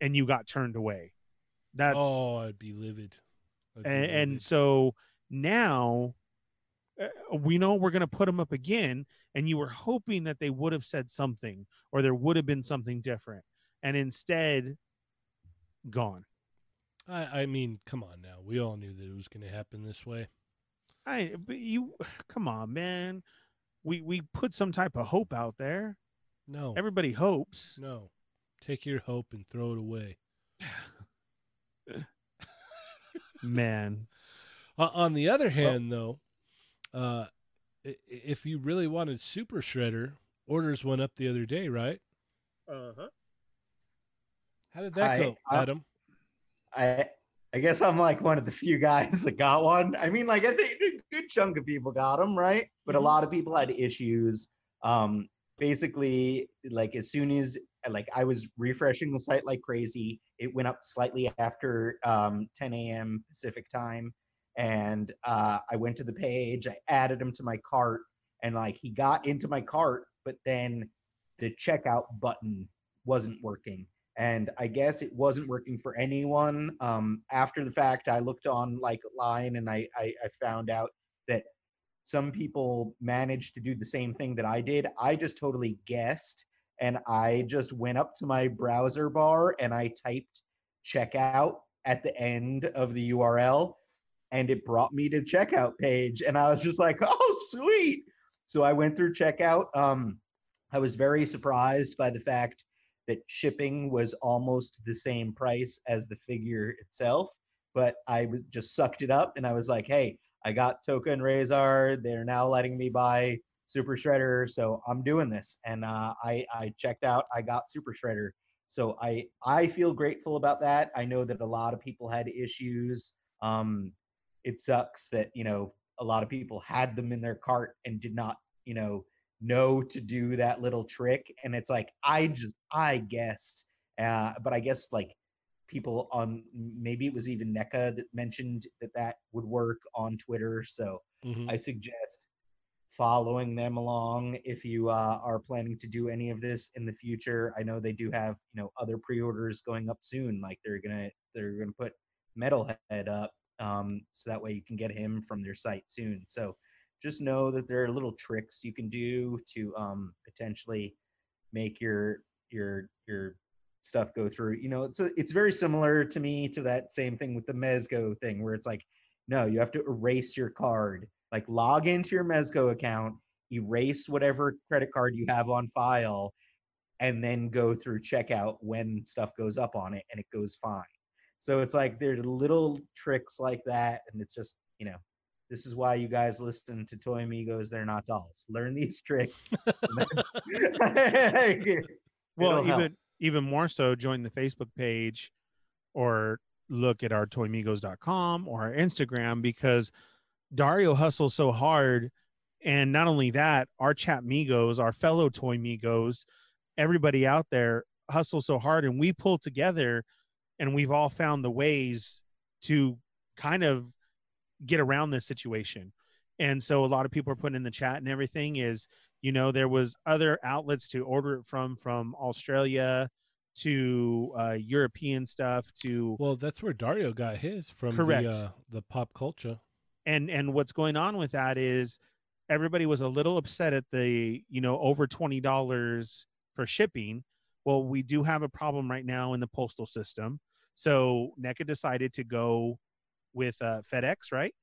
And you got turned away. That's oh, I'd be livid. I'd be and, and so Now uh, we know we're going to put them up again, and you were hoping that they would have said something or there would have been something different, and instead, gone. I, I mean, come on now. We all knew that it was going to happen this way. I but you come on, man. We we put some type of hope out there. No, Everybody hopes. no. Take your hope and throw it away. Man. Uh, on the other hand, though, uh, i- i- if you really wanted Super Shredder, orders went up the other day, right? Uh-huh. How did that I- go, I- Adam? I I guess I'm like one of the few guys that got one. I mean, like I think a good chunk of people got them, right? But a Mhm. lot of people had issues. Um, basically, like as soon as like I was refreshing the site like crazy, it went up slightly after um, 10 a.m. Pacific time, and uh, I went to the page. I added him to my cart, and like he got into my cart, but then the checkout button wasn't working and I guess it wasn't working for anyone. Um, after the fact, I looked on like line and I, I I found out that some people managed to do the same thing that I did. I just totally guessed, and I just went up to my browser bar and I typed checkout at the end of the URL, and it brought me to checkout page, and I was just like, oh sweet. So I went through checkout. Um, I was very surprised by the fact that shipping was almost the same price as the figure itself. But I just sucked it up and I was like, hey, I got Tokka and Rahzar. They're now letting me buy Super Shredder. So I'm doing this. And uh, I, I checked out, I got Super Shredder. So I, I feel grateful about that. I know that a lot of people had issues. Um, it sucks that, you know, a lot of people had them in their cart and did not, you know, know to do that little trick and it's like i just i guessed uh but i guess like people on maybe it was even NECA that mentioned that that would work on twitter so Mhm. i suggest following them along if you uh, are planning to do any of this in the future i know they do have you know other pre-orders going up soon like they're gonna they're gonna put metalhead up um, so that way you can get him from their site soon so just know that there are little tricks you can do to um, potentially make your your your stuff go through. You know, it's a, it's very similar to me to that same thing with the Mezco thing, where it's like, no, you have to erase your card, like log into your Mezco account, erase whatever credit card you have on file, and then go through checkout when stuff goes up on it, and it goes fine. So it's like there's little tricks like that, and it's just you know this is why you guys listen to Toy Amigos. They're not dolls. Learn these tricks. Well, help. even even more so, join the Facebook page or look at our toymigos.com or our Instagram because Dario hustles so hard. And not only that, our chat migos, our fellow toy migos, everybody out there hustles so hard and we pull together and we've all found the ways to kind of get around this situation. And so a lot of people are putting in the chat and everything is, you know, there was other outlets to order it from, from Australia to uh, European stuff to Well, that's where Dario got his from Correct. the uh, the pop culture. And and what's going on with that is everybody was a little upset at the you know over twenty dollars for shipping. Well, we do have a problem right now in the postal system, so NECA decided to go with uh, FedEx, right?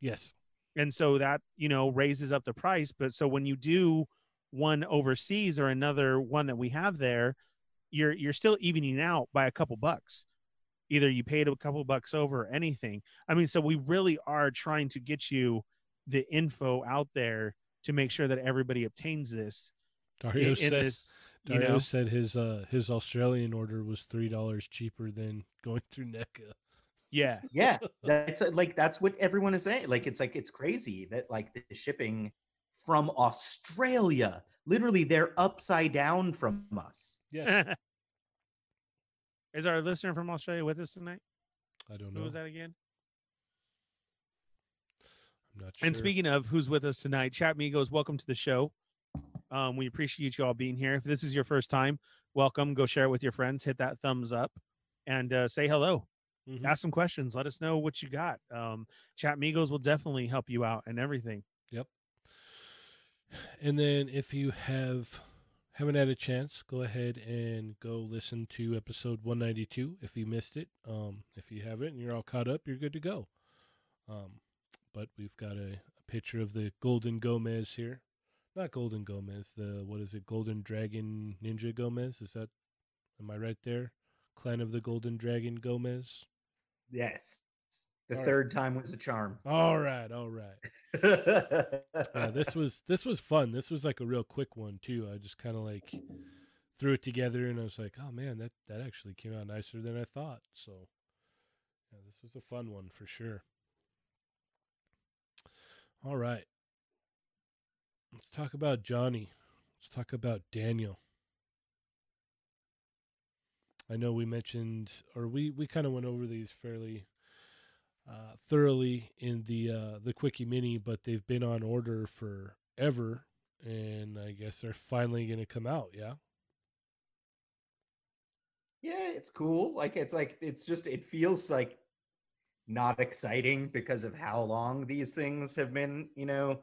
Yes. and so that you know raises up the price but so when you do one overseas or another one that we have there you're you're still evening out by a couple bucks either you paid a couple bucks over or anything i mean so we really are trying to get you the info out there to make sure that everybody obtains this Dario in, in said this you Dario know said his uh his Australian order was three dollars cheaper than going through NECA. yeah yeah, that's uh, like that's what everyone is saying. Like it's like it's crazy that like the shipping from Australia, literally they're upside down from us. Yes. is our listener from australia with us tonight I don't who know. was that again I'm not sure. And speaking of who's with us tonight, Chat Migos, welcome to the show. Um, we appreciate you all being here. If this is your first time, welcome. Go share it with your friends. Hit that thumbs up and uh, say hello. Mhm. ask some questions. Let us know what you got. Um, Chat Migos will definitely help you out and everything. Yep. And then if you have haven't had a chance, go ahead and go listen to episode 192 if you missed it. Um, if you haven't and you're all caught up, you're good to go. Um, but we've got a, a picture of the Golden Gomez here. Not Golden Gomez, the what is it? Golden Dragon Ninja Gomez? Is that am I right there? Clan of the Golden Dragon Gomez. Yes. The All right. third time was a charm. All right, all right. yeah, uh, this was this was fun. This was like a real quick one too. I just kind of like threw it together, and I was like, "Oh man, that that actually came out nicer than I thought." So, yeah, this was a fun one for sure. All right, let's talk about Johnny. Let's talk about Daniel. I know we mentioned, or we we kind of went over these fairly uh, thoroughly in the uh, the quickie mini, but they've been on order forever, and I guess they're finally going to come out. Yeah. yeah, it's cool. Like it's like it's just it feels like not exciting because of how long these things have been, you know,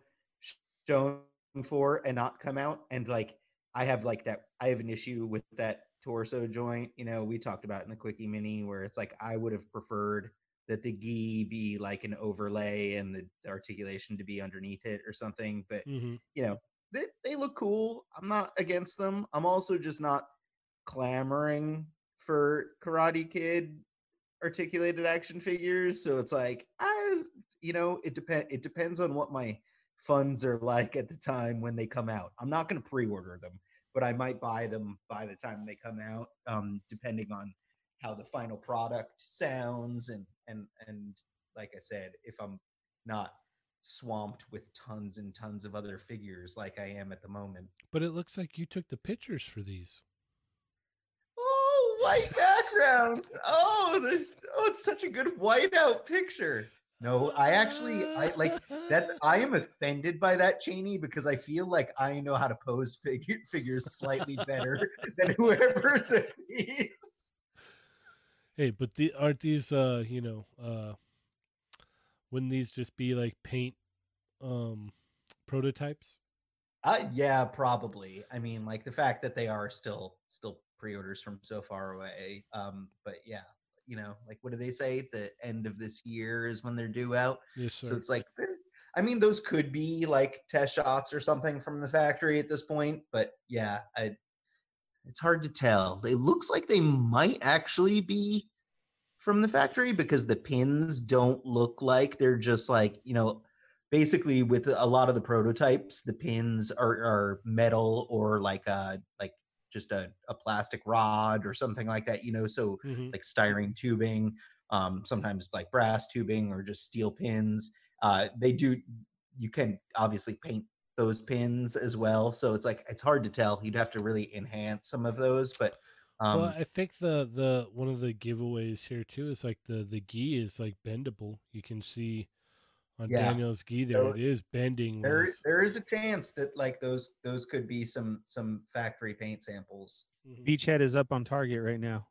shown for and not come out. And like I have like that I have an issue with that torso joint, you know, we talked about in the quickie mini where it's like I would have preferred that the gi be like an overlay and the articulation to be underneath it or something. But Mm-hmm. you know, they, they look cool. I'm not against them. I'm also just not clamoring for Karate Kid articulated action figures. So it's like, I, you know, it depend. It depends on what my funds are like at the time when they come out. I'm not going to pre-order them, but I might buy them by the time they come out, um, depending on how the final product sounds and and and like I said, if I'm not swamped with tons and tons of other figures like I am at the moment. But it looks like you took the pictures for these. Oh, white background. Oh, there's oh, it's such a good whiteout picture. No, I actually I like that I am offended by that Cheney because I feel like I know how to pose figure, figures slightly better than whoever took these. Hey, but the aren't these uh you know uh wouldn't these just be like paint um prototypes? Uh, yeah, probably. I mean, like the fact that they are still still pre-orders from so far away. Um, but yeah, you know, like what do they say? The end of this year is when they're due out. Yes, sir. So it's like, I mean, those could be like test shots or something from the factory at this point. But yeah, I, it's hard to tell. It looks like they might actually be from the factory because the pins don't look like they're just like you know basically with a lot of the prototypes the pins are, are metal or like a like just a, a plastic rod or something like that you know so Mhm. like styrene tubing, um, sometimes like brass tubing or just steel pins. Uh, they do. You can obviously paint those pins as well, so it's like it's hard to tell. You'd have to really enhance some of those, but um, well, I think the the one of the giveaways here too is like the the gi is like bendable. You can see on Yeah. Daniel's gi there So it is bending. there was- there is a chance that like those those could be some some factory paint samples. Mhm. Beachhead is up on Target right now.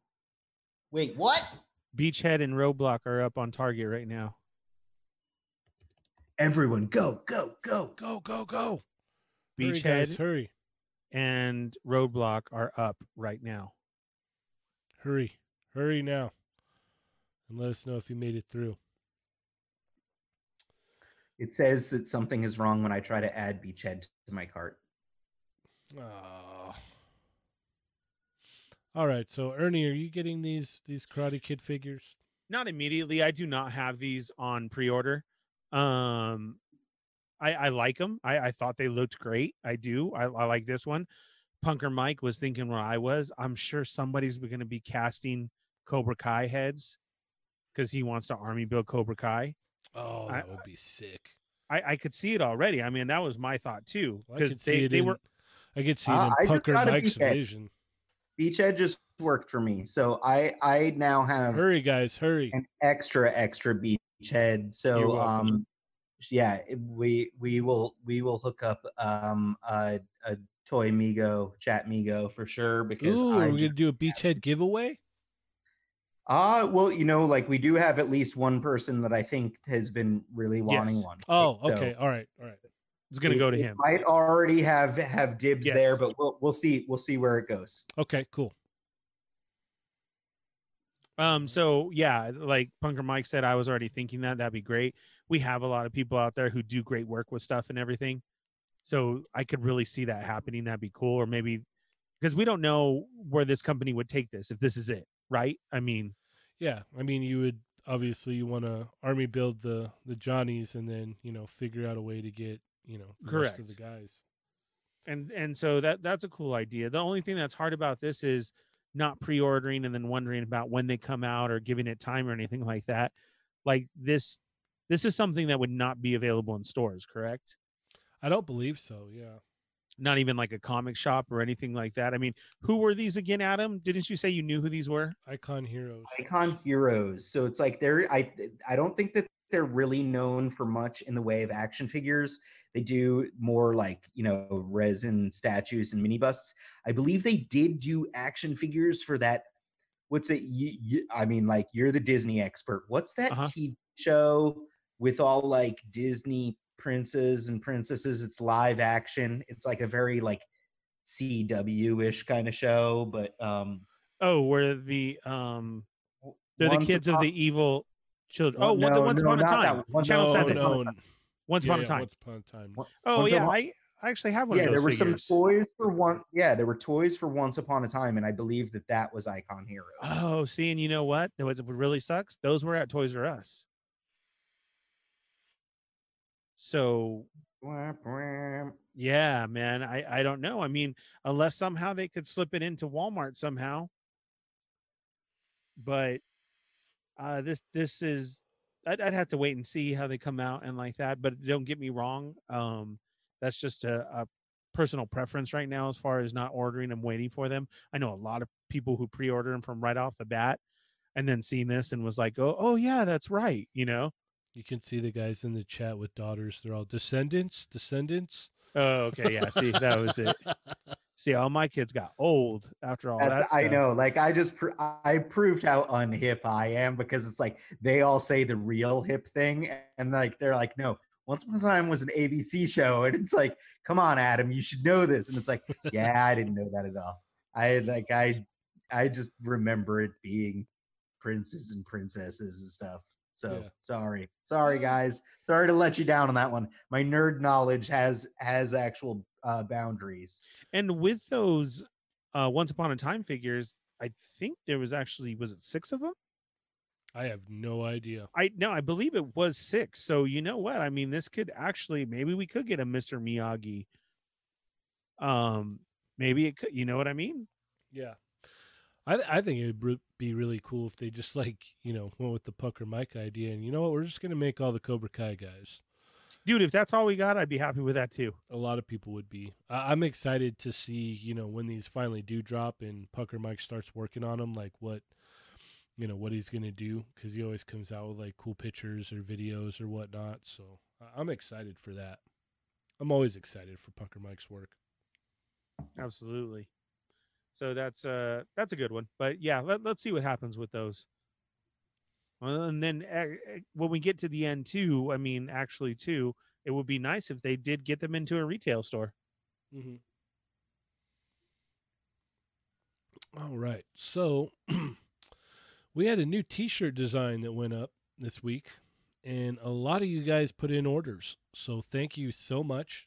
Wait, what? Beachhead and Roadblock are up on Target right now. Everyone, go go go! Go go go! Hurry, guys, Beachhead hurry, and Roadblock are up right now. hurry, hurry now, and let us know if you made it through. It says that something is wrong when I try to add Beachhead to my cart. Ah. All right, so Ernie, are you getting these these Karate Kid figures? Not immediately. I do not have these on pre-order. Um, I, I like them. I, I thought they looked great. I do. I, I like this one. Punker Mike was thinking where I was. I'm sure somebody's going to be casting Cobra Kai heads because he wants to army build Cobra Kai. Oh, I- that would be sick. I, I could see it already. I mean, that was my thought too because could see they, they in, were I could see it Uh, in I Punker Mike's Beachhead. vision. Beachhead just worked for me, so I I now have Hurry, guys, hurry! an extra extra beachhead so um yeah we we will we will hook up um a, a toy migo chat migo for sure because Ooh, i are we ju- gonna do a beachhead giveaway? Uh well, you know, like we do have at least one person that I think has been really wanting Yes. one. Oh, So okay. All right. All right. It's gonna go to him. Might already have have dibs Yes. there, but we'll we'll see we'll see where it goes. Okay. Cool. Um, so yeah, like Punker Mike said, I was already thinking that that'd be great. We have a lot of people out there who do great work with stuff and everything. So I could really see that happening. That'd be cool. Or maybe because we don't know where this company would take this if this is it, right? I mean, Yeah. I mean, you would obviously you want to army build the the Johnnies and then you know figure out a way to get you know the rest of the Correct. guys. and and so that that's a cool idea. The only thing that's hard about this is not pre-ordering and then wondering about when they come out or giving it time or anything like that. Like this this is something that would not be available in stores, correct? I don't believe so. Yeah. Not even like a comic shop or anything like that. I mean, who were these again, Adam? Didn't you say you knew who these were? Icon heroes. Icon heroes. So it's like they're I I don't think that they're really known for much in the way of action figures. They do more like, you know, resin statues and mini busts. I believe they did do action figures for that what's it you, you, I mean like you're the Disney expert. What's that Uh-huh. TV show with all like Disney princes and princesses? It's live action. It's like a very like CW-ish kind of show, but um Oh, where the um they're the kids Upon- of the evil children. Well, oh, one, the once no, upon a time. one. Once- Channel no, Seven. no. Once Yeah, upon a time. Once upon a time. Oh Once yeah, Upon- I, I actually have one yeah, of there those were figures. some toys for one. Yeah, there were toys for Once Upon a Time, and I believe that that was Icon Heroes. Oh, see, and you know what? That what really sucks. Those were at Toys R Us. So yeah, man, I I don't know. I mean, unless somehow they could slip it into Walmart somehow. But uh this this is I'd, I'd have to wait and see how they come out and like that. But don't get me wrong. Um, that's just a, a personal preference right now as far as not ordering them, waiting for them. I know a lot of people who pre-order them from right off the bat, and then seen this and was like, oh oh yeah, that's right. You know. You can see the guys in the chat with daughters. They're all descendants. Descendants. Oh okay, yeah. See, that was it. See, all my kids got old after all That's- that. I know. Like I just pr- I proved how unhip I am because it's like they all say the real hip thing, and like they're like, no. Once upon a time was an ABC show, and it's like, come on, Adam, you should know this. And it's like, yeah, I didn't know that at all. I like I I just remember it being princes and princesses and stuff. So Yeah. sorry, sorry guys, sorry to let you down on that one. My nerd knowledge has has actual uh, boundaries. And with those uh once upon a time figures, I think there was actually was it six of them? I have no idea. I no, I believe it was six. So you know what? I mean, this could actually maybe we could get a Mr. Miyagi. Um, maybe it could. You know what I mean? Yeah. I th- I think it would be really cool if they just like you know went with the Pucker Mike idea and you know what we're just gonna make all the Cobra Kai guys. Dude, if that's all we got, I'd be happy with that too. A lot of people would be. I- I'm excited to see you know when these finally do drop and Pucker Mike starts working on them, like what you know what he's gonna do because he always comes out with like cool pictures or videos or whatnot. So I- I'm excited for that. I'm always excited for Pucker Mike's work. Absolutely. So that's uh that's a good one. But yeah, let, let's see what happens with those. And then uh, when we get to the end too, I mean, actually too, it would be nice if they did get them into a retail store. Mm-hmm. All right. So we had a new T-shirt design that went up this week, and a lot of you guys put in orders. So thank you so much.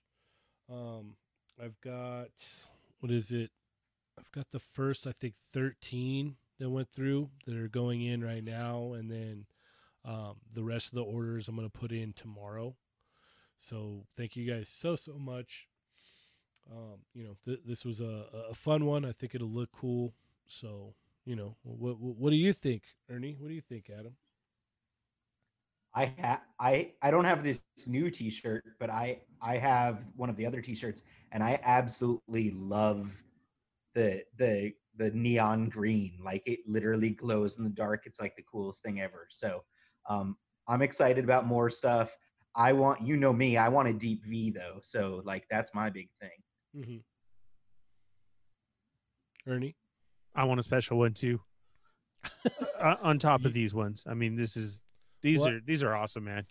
Um, I've got what is it? I've got the first, I think, thirteen that went through that are going in right now, and then um, the rest of the orders I'm going to put in tomorrow. So thank you guys so so much um, you know, th- this was a, a fun one. I think it'll look cool. So, you know, what, what what do you think, Ernie? What do you think, Adam? I ha- I I don't have this new T-shirt, but I I have one of the other T-shirts, and I absolutely love the the the neon green. Like it literally glows in the dark. It's like the coolest thing ever. So um, I'm excited about more stuff. I want you know me. I want a deep V though. So like that's my big thing. Mm-hmm. Ernie, I want a special one too. uh, on top of these ones. I mean, this is these What- are these are awesome, man.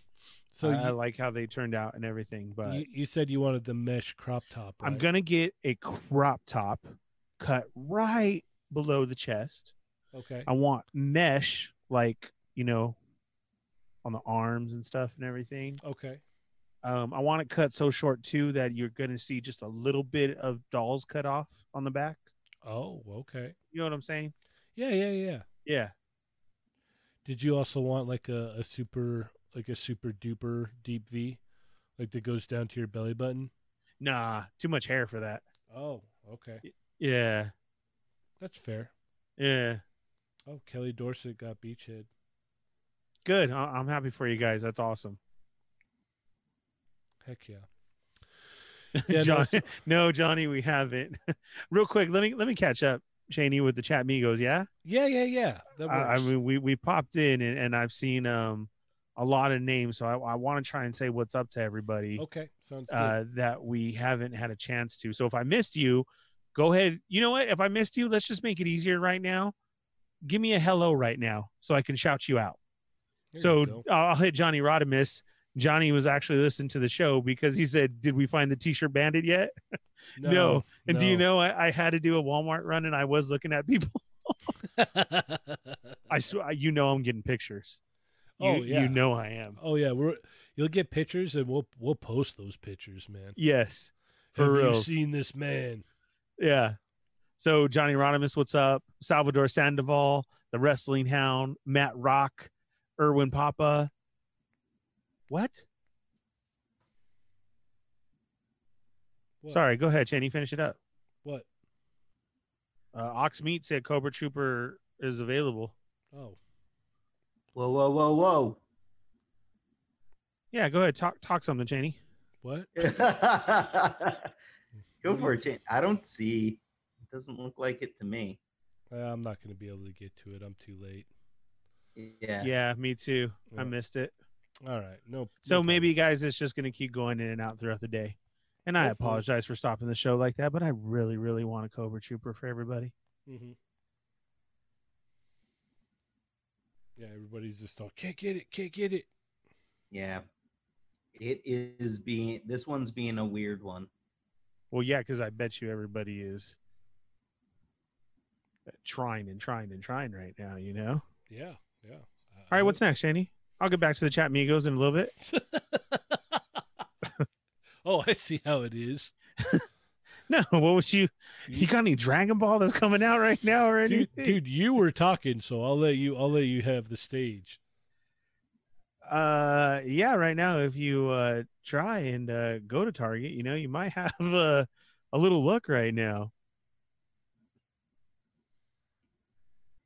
So I, I like how they turned out and everything. But you, you said you wanted the mesh crop top. I'm gonna get a crop top cut right below the chest. Okay. I want mesh, like you know, on the arms and stuff and everything. Okay. Um, I want it cut so short too that you're gonna see just a little bit of dolls cut off on the back. Oh, okay. You know what I'm saying? Yeah, yeah, yeah. Yeah. Did you also want like a, a super like a super duper deep V, like that goes down to your belly button? Nah, too much hair for that. Oh, okay. Yeah. That's fair. Yeah. Oh, Kelly Dorset got beachhead. Good. I- I'm happy for you guys. That's awesome. Heck yeah. Yeah, no, John, so- no, Johnny, we haven't. Real quick, let me let me catch up, Shaney, with the chat migos. Yeah, Yeah, yeah, yeah. That I, I mean, we we popped in and, and I've seen um a lot of names, so I, I want to try and say what's up to everybody okay, sounds good. uh, that we haven't had a chance to. So if I missed you, go ahead. You know what? If I missed you, let's just make it easier right now. Give me a hello right now, so I can shout you out. There So you. Uh, I'll hit Johnny Rodimus. Johnny was actually listening to the show because he said, "Did we find the T-shirt bandit yet?" no. And do you know I, I had to do a Walmart run and I was looking at people. I swear, you know, I'm getting pictures. Oh, you, Oh, yeah. you know I am. oh yeah, we're you'll get pictures and we'll we'll post those pictures, man. Yes, for Have real. you seen this man? Yeah. So Johnny Rodimus, what's up? Salvador Sandoval, the Wrestling Hound, Matt Rock, Erwin Papa. What? What? Sorry, go ahead, Cheney. Finish it up. What? Uh, Ox Meat said Cobra Trooper is available. Oh, Whoa, whoa, whoa, whoa. Yeah, go ahead. Talk talk something, Cheney. what? Go for it, Jane. I don't see. It doesn't look like it to me. Uh, I'm not going to be able to get to it. I'm too late. Yeah. Yeah, me too. I missed it. All right. No. So no maybe, guys, it's just going to keep going in and out throughout the day. And I Hopefully. apologize for stopping the show like that, but I really, really want a Cobra Trooper for everybody. problem. Mhm. Yeah, everybody's just all can't get it, can't get it. Yeah. It is being this one's being a weird one. Well, yeah, because I bet you everybody is uh, trying and trying and trying right now, you know? Yeah, yeah. All right, what's next, Shaney? I'll get back to the chat Migos in a little bit. oh, I see how it is. No, what was you you got any Dragon Ball that's coming out right now or anything? Dude, dude, you were talking, so I'll let you. I'll let you have the stage. Uh yeah, right now if you uh try and uh go to Target, you know, you might have uh, a little look right now.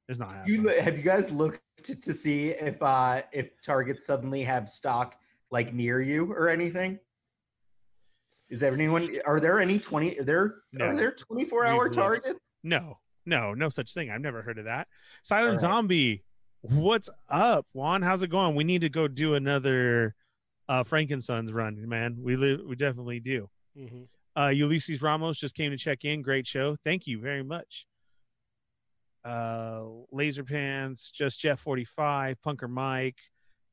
It's not. You have you guys looked to, to see if uh if Target suddenly have stock like near you or anything? Is there anyone are there any 20 are there No. are there 24 hour targets? No, no, no such thing. I've never heard of that. Silent right. Zombie, what's up, Juan? How's it going? We need to go do another uh Frank and Sons run, man. We live we definitely do. Mm-hmm. Uh Ulysses Ramos just came to check in. Great show. Thank you very much. Uh Laser Pants, just Jeff 45, Punker Mike,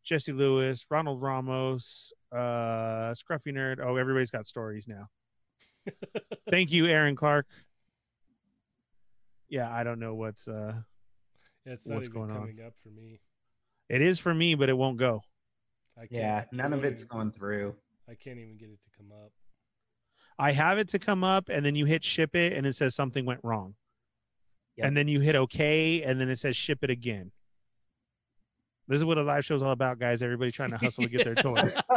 Jesse Lewis, Ronald Ramos, uh Scruffy Nerd. Oh, everybody's got stories now. Thank you, Aaron Clark. Yeah, I don't know what's uh Yeah, it's not What's even going on? coming up for me. it is for me, but it won't go. I can't, Yeah, none of can't it's even- going through. I can't even get it to come up. I have it to come up and then you hit ship it and it says something went wrong. Yep. And then you hit okay and then it says ship it again. This is what a live show is all about, guys. Everybody trying to hustle to get their toys.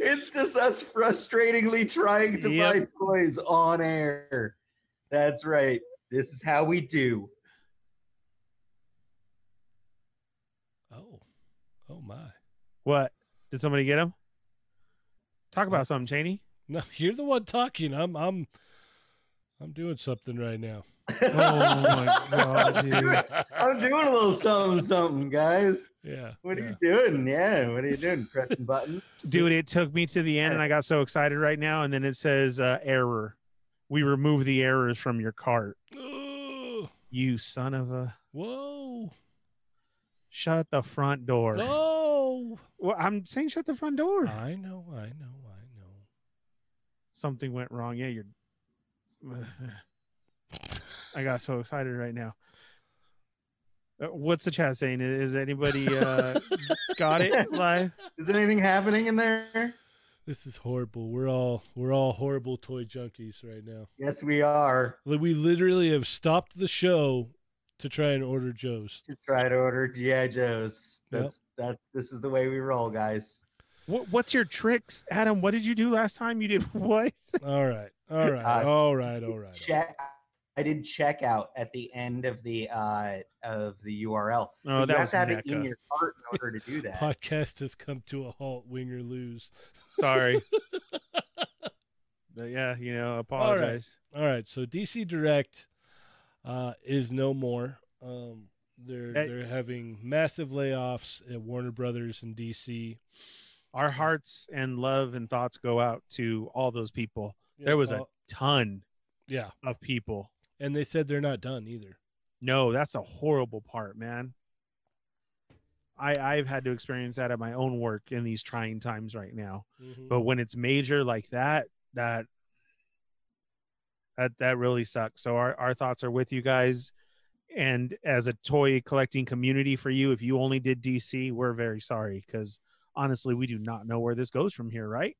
it's just us frustratingly trying to Yep. buy toys on air. That's right. This is how we do. Oh, oh my! What? Did somebody get him? Talk about something, Cheney. No, you're the one talking. I'm, I'm, I'm doing something right now. Oh my god, dude. I'm doing a little something, something, guys. yeah. What are yeah. you doing? Yeah, what are you doing? Pressing buttons, Dude, it took me to the end and I got so excited right now. And then it says uh, error. We remove the errors from your cart. Ugh. You son of a. Whoa. Shut the front door. No. Well, I'm saying shut the front door. I know, I know, I know. Something went wrong. Yeah, you're. I got so excited right now. Uh, What's the chat saying? Is anybody uh, got it live? Is anything happening in there? This is horrible. We're all we're all horrible toy junkies right now. Yes, we are. We literally have stopped the show to try and order Joe's. To try to order GI Joes. Yep. That's that's this is the way we roll, guys. What, what's your tricks, Adam? What did you do last time? You did what? All right. All right. Uh, all right. All right. Check. I did check out at the end of the uh of the URL. Oh, But you that have was to have it in your cart in order to do that. Podcast has come to a halt. Win or lose. Sorry. But yeah, you know, apologize. All right. all right. So DC Direct uh, is no more. Um, they're Hey. they're having massive layoffs at Warner Brothers and DC. Our hearts and love and thoughts go out to all those people. There was a ton yeah, of people. and they said they're not done either. No, that's a horrible part, man. I I've had to experience that at my own work in these trying times right now. Mhm. But when it's major like that, that that that really sucks. So our, our thoughts are with you guys. And as a toy collecting community for you, if you only did DC, we're very sorry because honestly, we do not know where this goes from here, right?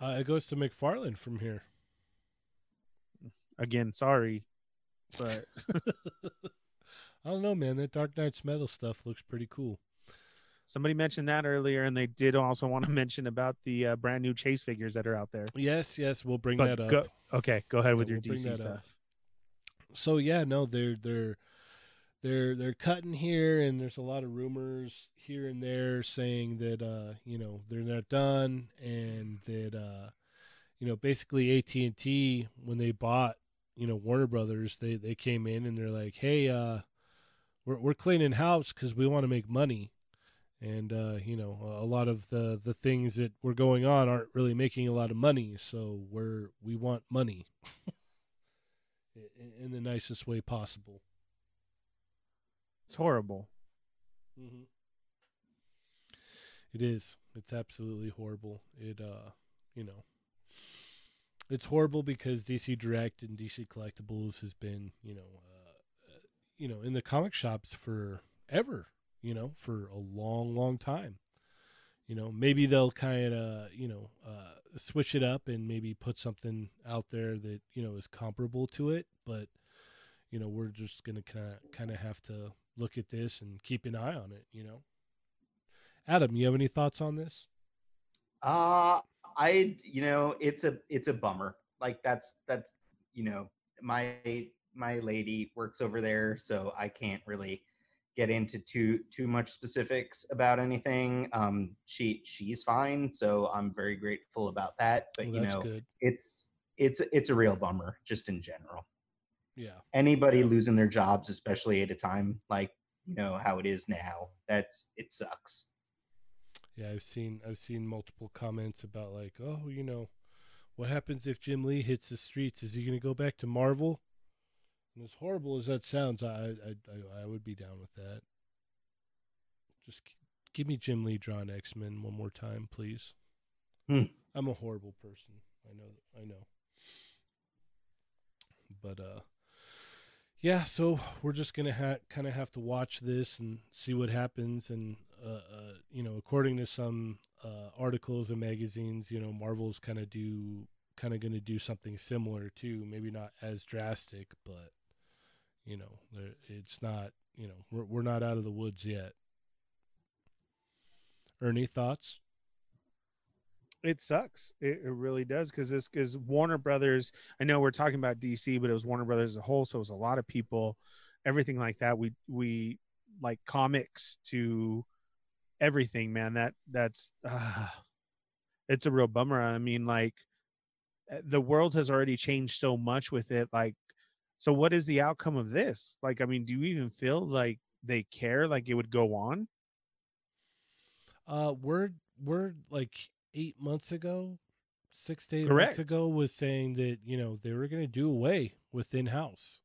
Uh, it goes to McFarlane from here. Again, sorry. But I don't know, man. That Dark Nights Metal stuff looks pretty cool. Somebody mentioned that earlier, and they did also want to mention about the uh, brand new chase figures that are out there. Yes, yes, we'll bring But that up. go, okay, go ahead with Yeah, your we'll bring DC that up. stuff. so yeah, no, they're they're they're they're cutting here, and there's a lot of rumors here and there saying that uh you know they're not done, and that uh you know basically AT and T when they bought you know Warner Brothers, they they came in and they're like, hey, uh we're we're cleaning house because we want to make money. And uh, you know, a lot of the the things that were going on aren't really making a lot of money, so we're we want money in, in the nicest way possible. It's horrible. Mm-hmm. It is. It's absolutely horrible. It uh, you know, it's horrible because DC Direct and DC Collectibles has been, you know, uh, uh, you know, in the comic shops for ever, you know, for a long, long time. You know, maybe they'll kind of, you know, uh, switch it up and maybe put something out there that you know is comparable to it, but you know, we're just gonna kind of kind of have to look at this and keep an eye on it. You know, Adam, you have any thoughts on this? Uh I you know, it's a it's a bummer. Like that's that's you know, my my lady works over there, so I can't really get into too too much specifics about anything. Um she she's fine, so I'm very grateful about that. But Well, you know, good. it's it's it's a real bummer just in general. Yeah, Anybody losing their jobs, especially at a time like you know how it is now, that's it sucks. yeah. I've seen I've seen multiple comments about like, oh, you know, what happens if Jim Lee hits the streets? Is he gonna go back to Marvel? And as horrible as that sounds, I I I, would be down with that. Just give me Jim Lee drawing X Men one more time, please. Hmm. I'm a horrible person. I know. I know. But uh, yeah. So we're just gonna ha- kind of have to watch this and see what happens. And uh, uh you know, according to some uh, articles and magazines, you know, Marvel's kind of do kind of going to do something similar too. Maybe not as drastic, but you know, it's not. You know, we're we're not out of the woods yet. Ernie, thoughts? It sucks. It, it really does because this because Warner Brothers. I know we're talking about DC, but it was Warner Brothers as a whole, so it was a lot of people, everything like that. We we like comics to everything, man. That that's uh, it's a real bummer. I mean, like uh, the world has already changed so much with it. Like, so what is the outcome of this? Like, I mean, do you even feel like they care? Like it would go on? Uh, we're we're like eight months ago, six to eight Correct. months ago, was saying that you know they were going to do away with in house.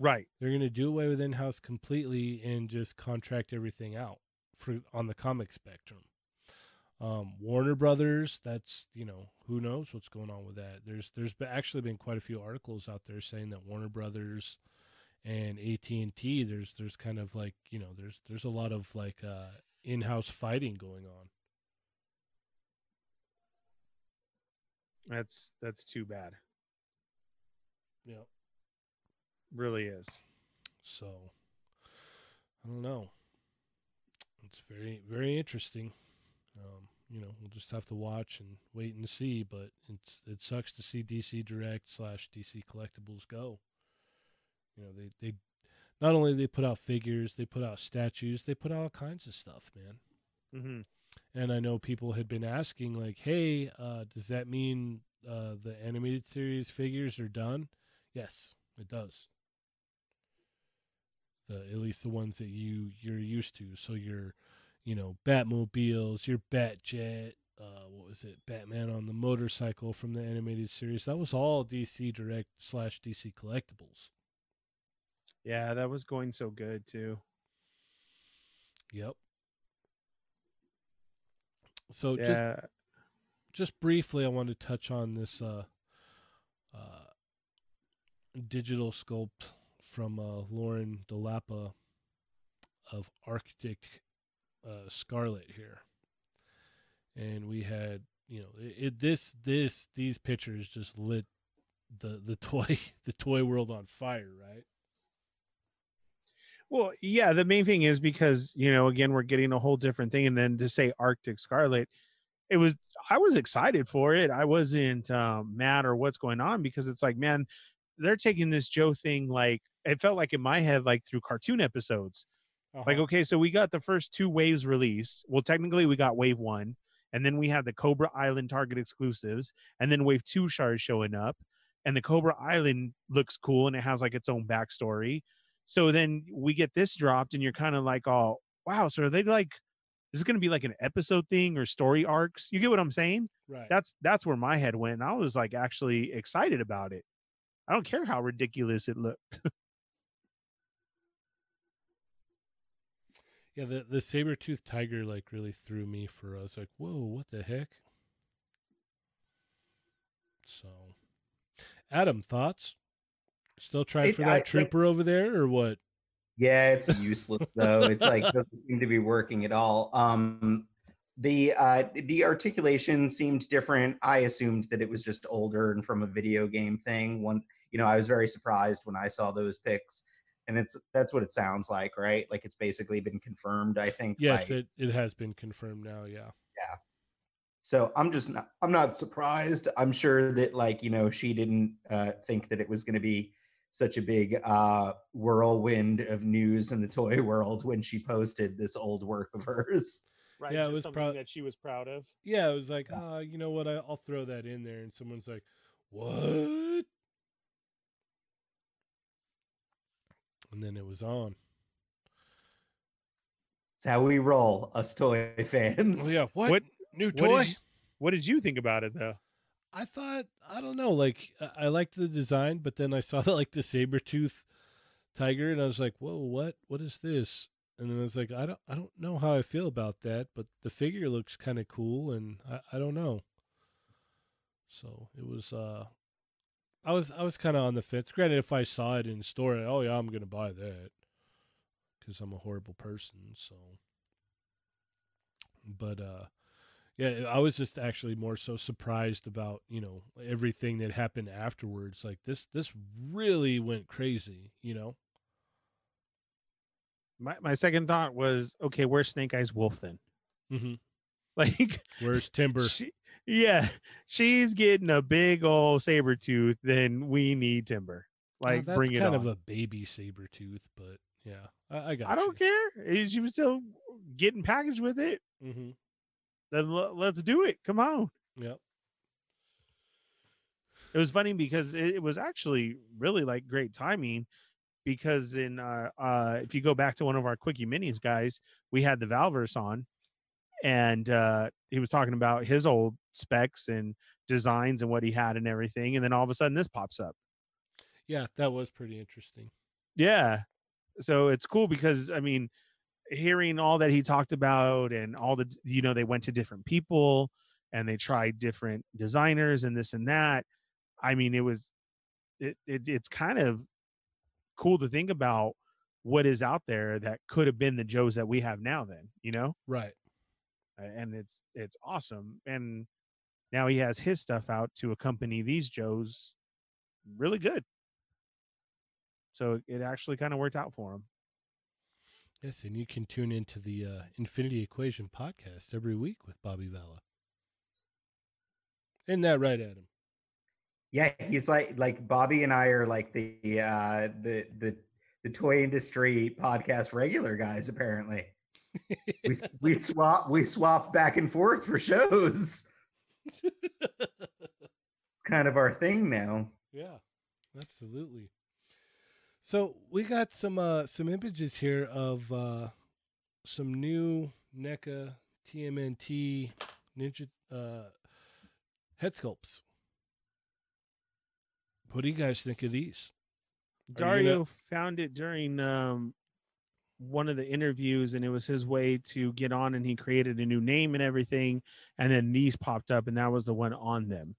Right. They're going to do away with in-house completely and just contract everything out for on the comic spectrum. Um, Warner Brothers, that's you know who knows what's going on with that. There's there's actually been quite a few articles out there saying that Warner Brothers and AT and T, there's there's kind of like you know there's there's a lot of like uh, in-house fighting going on. That's that's too bad. Yeah. Really is. So I don't know. It's very very interesting. Um, you know, we'll just have to watch and wait and see. But it's it sucks to see DC Direct slash DC Collectibles go. You know, they they not only they put out figures, they put out statues, they put out all kinds of stuff, man. Mm-hmm. And I know people had been asking, like, "Hey, uh, does that mean uh, the animated series figures are done?" Yes, it does. The at least the ones that you you're used to. So your, you know, Batmobiles, your Batjet, uh, what was it, Batman on the motorcycle from the animated series. That was all DC Direct slash DC Collectibles. Yeah, that was going so good too. Yep. So just just briefly, I want to touch on this uh, uh, digital sculpt from uh, Lauren Delapa of Arctic uh, Scarlet here, and we had you know it, it this this these pictures just lit the the toy the toy world on fire, right? Well, yeah, the main thing is because, you know, again, we're getting a whole different thing. And then to say Arctic Scarlett, it was, I was excited for it. I wasn't um, mad or what's going on because it's like, man, they're taking this Joe thing like, it felt like in my head, like through cartoon episodes. Like, Uh-huh. okay, so we got the first two waves released. Well, technically, we got wave one, and then we had the Cobra Island Target exclusives, and then wave two started showing up. And the Cobra Island looks cool and it has like its own backstory. So then we get this dropped, and you're kind of like, oh, wow. So are they like, this is going to be like an episode thing or story arcs? You get what I'm saying? right. That's that's where my head went. And I was like actually excited about it. I don't care how ridiculous it looked. Yeah, the the saber tooth tiger like really threw me for I was like, whoa, what the heck? So, Adam, thoughts? Still trying It- for that think- trooper over there, or what? Yeah, it's useless though. It's like doesn't seem to be working at all. Um, the uh, the articulation seemed different. I assumed that it was just older and from a video game thing. One, you know, I was very surprised when I saw those pics, and it's that's what it sounds like, right? Like it's basically been confirmed. I think. Yes, by- it it has been confirmed now. Yeah, Yeah. So I'm just not. I'm not surprised. I'm sure that like you know she didn't uh, think that it was going to be such a big uh, whirlwind of news in the toy world when she posted this old work of hers. Right. Yeah, it was something prob- that she was proud of. yeah. It was like, ah, you know what? I, I'll throw that in there, and someone's like, what? And then it was on. It's how we roll, us toy fans. Oh yeah, what? What- New what toy? did you- What did you think about it though? I thought I don't know, like I- I liked the design, but then I saw the like the saber tooth tiger, and I was like, "Whoa, what? What is this?" And then I was like, "I don't, I don't know how I feel about that, but the figure looks kind of cool, and I, I don't know." So it was, uh I was, I was kind of on the fence. Granted, if I saw it in store, oh yeah, I'm gonna buy that because I'm a horrible person. So, but uh yeah, I was just actually more so surprised about, you know, everything that happened afterwards. Like this this really went crazy, you know? My my second thought was, okay, where's Snake Eyes Wolf then? Mm-hmm. Like Where's Timber? she, yeah, she's getting a big old saber tooth, then we need timber. Like that's bring it kind on. of a baby saber tooth, but yeah, I, I got I don't care. Eh, She was still getting packaged with it. Mm-hmm. Then le- let's do it. Come on. Yep. It was funny because it, it was actually really like great timing because in uh uh if you go back to one of our quickie minis guys, we had the Valaverse on and uh he was talking about his old specs and designs and what he had and everything and then all of a sudden this pops up. Yeah, that was pretty interesting. Yeah. So it's cool because I mean, hearing all that he talked about and all the you know they went to different people and they tried different designers and this and that. I mean, it was it, it it's kind of cool to think about what is out there that could have been the Joes that we have now then, you know? Right. And it's it's awesome. And now he has his stuff out to accompany these Joes really good. So it actually kind of worked out for him. Yes, and you can tune into the uh, Infinity Equation podcast every week with Bobby Valla. Isn't that right, Adam? Yeah, he's like like Bobby and I are like the uh the the the toy industry podcast regular guys apparently. we we swap we swap back and forth for shows. it's kind of our thing now. Yeah. Absolutely. So, we got some uh some images here of uh some new NECA TMNT Ninja uh head sculpts. What do you guys think of these? Dario gonna- found it during um, one of the interviews, and it was his way to get on, and he created a new name and everything. And then these popped up, and that was the one on them.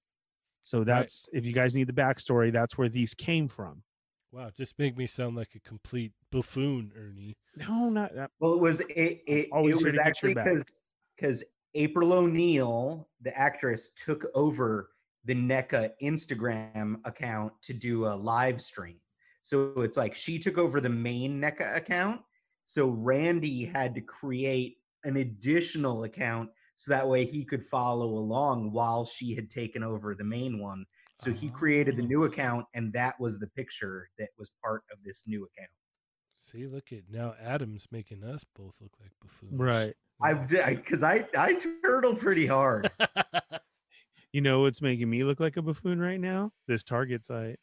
So that's if you guys need the backstory, that's where these came from. Wow, just make me sound like a complete buffoon, Ernie. No, not that. Well, it was it it, Always it here was to get your actually back. because because April O'Neil, the actress, took over the NECA Instagram account to do a live stream. So it's like she took over the main NECA account. So Randy had to create an additional account so that way he could follow along while she had taken over the main one. So he created the Oh. new account, and that was the picture that was part of this new account. See, look at now Adam's making us both look like buffoons. Right. I've because I, I turtle pretty hard. You know what's making me look like a buffoon right now? This Target site.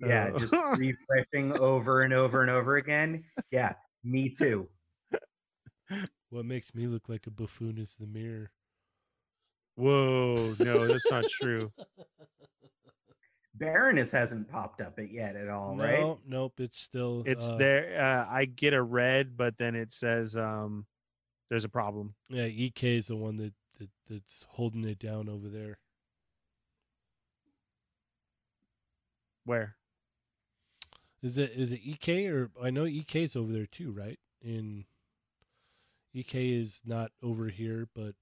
Yeah, just refreshing over and over and over again. Yeah, me too. what makes me look like a buffoon is the mirror. Whoa, no, that's not true. Baroness hasn't popped up it yet at all, no, right? nope, it's still It's uh, there. Uh, I get a red, but then it says um, there's a problem. Yeah, EK is the one that, that that's holding it down over there. Where? Is it is it EK or I know EK's over there too, right? In EK is not over here, but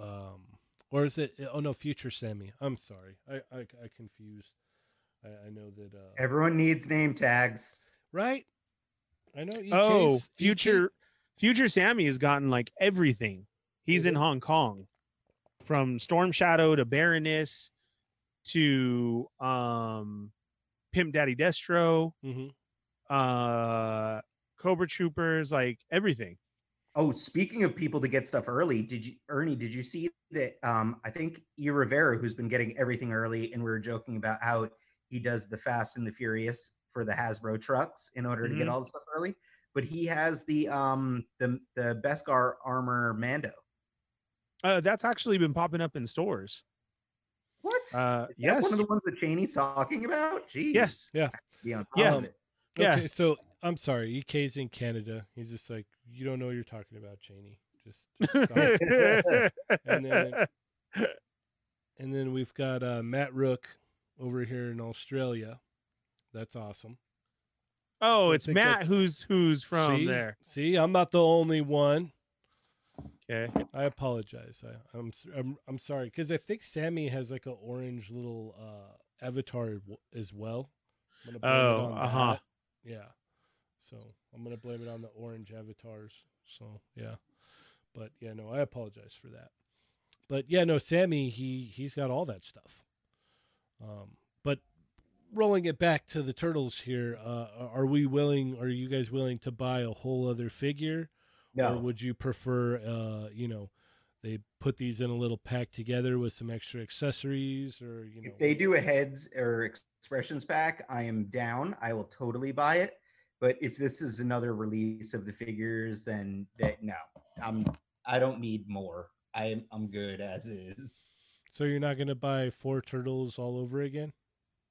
um or is it oh no, future Sammy. I'm sorry. I I, I confused. I, I know that uh Everyone needs name tags. right? I know EK's oh, EK future future Sammy has gotten like everything. He's Is in? Hong Kong, from Storm Shadow to Baroness to um, Pimp Daddy Destro, Mhm. uh, Cobra Troopers, like everything. Oh, speaking of people to get stuff early, did you Ernie, did you see that um I think E Rivera, who's been getting everything early, and we were joking about how he does the Fast and the Furious for the Hasbro trucks in order to get Mhm. all the stuff early. But he has the um the the Beskar armor Mando. Uh, that's actually been popping up in stores. What? Uh, Is that yes, one of the ones that Cheney's talking about? Jeez. yes, Yeah. on Yeah. of it. Yeah. Okay, so I'm sorry, EK's in Canada. He's just like, you don't know what you're talking about, Cheney. Just, just stop. and then and then we've got uh, Matt Rook over here in Australia. That's awesome. oh, So it's Matt who's who's from see, there. See, I'm not the only one. Okay. I apologize. I, I'm s- I'm I'm sorry because I think Sammy has like an orange little uh, avatar w- as well. I'm gonna blame it Oh, uh-huh. Yeah. So I'm gonna blame it on the orange avatars. So yeah, but yeah, no, I apologize for that. But yeah, no, Sammy, he he's got all that stuff. Um, but rolling it back to the turtles here, uh, are we willing? Are you guys willing to buy a whole other figure? Or No. would you prefer, uh, you know, they put these in a little pack together with some extra accessories, or you know, If they do a heads or expressions pack, I am down. I will totally buy it. But if this is another release of the figures, then that no, I'm I don't need more. I'm I'm good as is. so you're not going to buy four turtles all over again?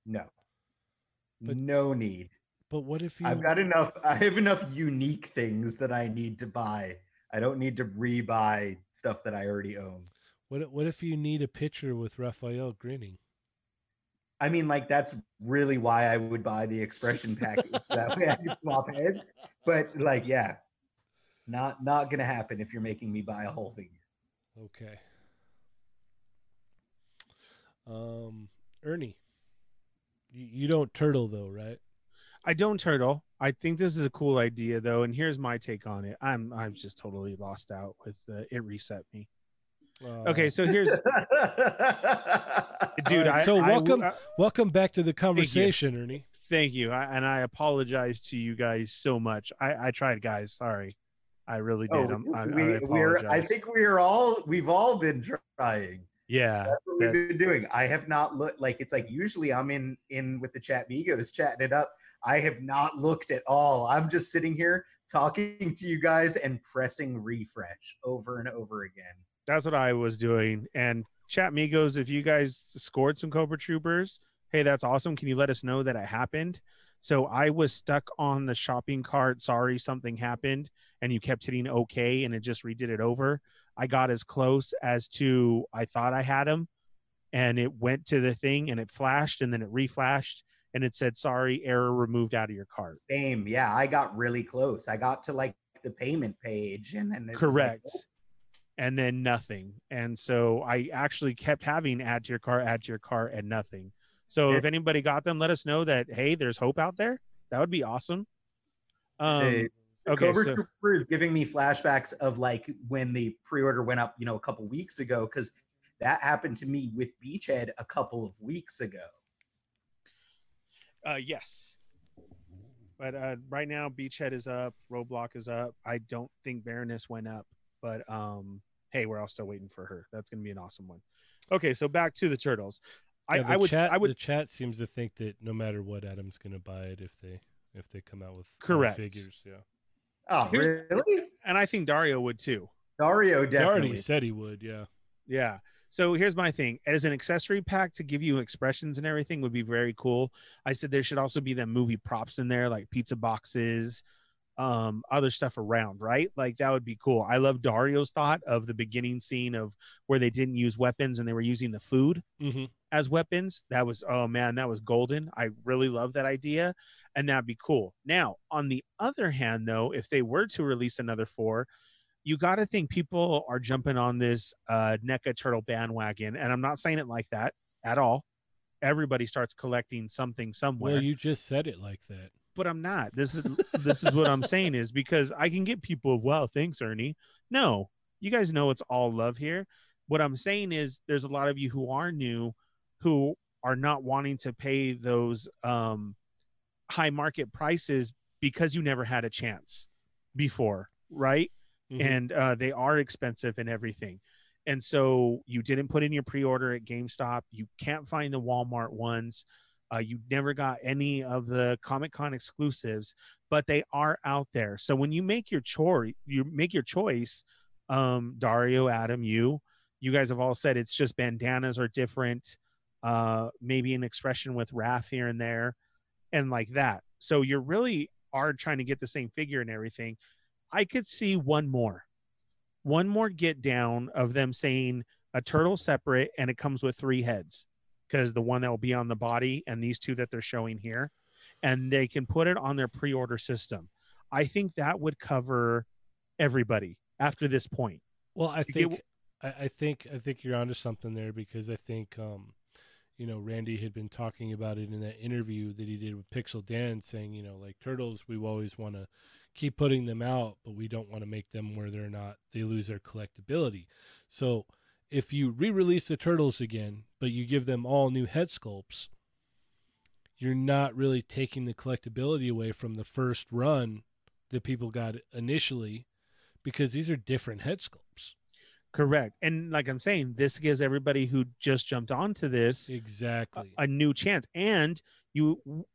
No. But- no need. But what if you? I've got enough. I have enough unique things that I need to buy. I don't need to rebuy stuff that I already own. What if- What if you need a picture with Raphael grinning? I mean, like that's really why I would buy the expression package. that way I could swap heads. But like, yeah, not not gonna happen if you're making me buy a whole figure. Okay. Um, Ernie, you, you don't turtle though, right? I don't turtle. I think this is a cool idea though, and here's my take on it. I'm I'm just totally lost out with uh, it reset me. Okay, Uh, so here's dude. Alright, I, so I- welcome- I- welcome back to the conversation, Ernie. thank you, I, and I apologize to you guys so much. I I tried, guys. Sorry, I really Oh, did. I'm, I, we, I we're. I think we're all. We've all been trying. yeah, That's what that- we've been doing. I have not looked. Like it's like usually I'm in in with the chat migos chatting it up. I have not looked at all. I'm just sitting here talking to you guys and pressing refresh over and over again. that's what I was doing. And chat migos, if you guys scored some Cobra Troopers, hey, that's awesome. Can you let us know that it happened? So I was stuck on the shopping cart. Sorry, something happened, and you kept hitting OK, and it just redid it over. I got as close as to I thought I had him, and it went to the thing, and it flashed, and then it reflashed, and it said sorry, error removed out of your cart. Same. Yeah, I got really close. I got to like the payment page, and then was like, Correct. and then nothing. And so I actually kept having add to your car, add to your car, and nothing. So Yeah. if anybody got them, let us know that hey, there's hope out there. That would be awesome. Um, The- The okay, Cobra so- Trooper is giving me flashbacks of like when the pre-order went up, you know, a couple weeks ago, because that happened to me with Beachhead a couple of weeks ago. Uh, yes. But uh, right now, Beachhead is up, Roadblock is up. I don't think Baroness went up, but um, hey, we're all still waiting for her. That's going to be an awesome one. Okay, so back to the turtles. I, the I would, Chat, I would The chat seems to think that no matter what, Adam's going to buy it if they if they come out with Correct. figures. Yeah. Oh, Here- really? and I think Dario would too. Dario He definitely. already said he would. Yeah. Yeah. So here's my thing. As an accessory pack to give you expressions and everything would be very cool. I said there should also be them movie props in there, like pizza boxes, um, other stuff around, right? Like that would be cool. I love Dario's thought of the beginning scene of where they didn't use weapons and they were using the food Mm-hmm. as weapons. That was oh man, that was golden. I really love that idea, and that'd be cool. Now, on the other hand, though, if they were to release another four, you got to think people are jumping on this uh, NECA turtle bandwagon, and I'm not saying it like that at all. Everybody starts collecting something somewhere Well, you just said it like that. but I'm not. This is this is what I'm saying is because I can get people. Wow, thanks, Ernie. No, you guys know it's all love here. What I'm saying is there's a lot of you who are new, who are not wanting to pay those um, high market prices because you never had a chance before, right? Mhm. And uh, they are expensive and everything. And so you didn't put in your pre-order at GameStop. You can't find the Walmart ones. Uh, you never got any of the Comic Con exclusives, but they are out there. So when you make your choice, you make your choice. Um, Dario, Adam, you, you guys have all said it's just bandanas are different. Uh, maybe an expression with Raph here and there, and like that. So you're really are trying to get the same figure and everything. I could see one more, one more get down of them saying a turtle separate and it comes with three heads because the one that will be on the body and these two that they're showing here, and they can put it on their pre-order system. I think that would cover everybody after this point. Well, I get think I, I think I think you're onto something there because I think um, you know, Randy had been talking about it in that interview that he did with Pixel Dan, saying, you know, like turtles, we always want to keep putting them out, but we don't want to make them where they're not they lose their collectability. So if you re-release the turtles again, but you give them all new head sculpts, you're not really taking the collectability away from the first run that people got initially because these are different head sculpts. Correct. And like I'm saying, this gives everybody who just jumped onto this a, Exactly. a new chance. And you,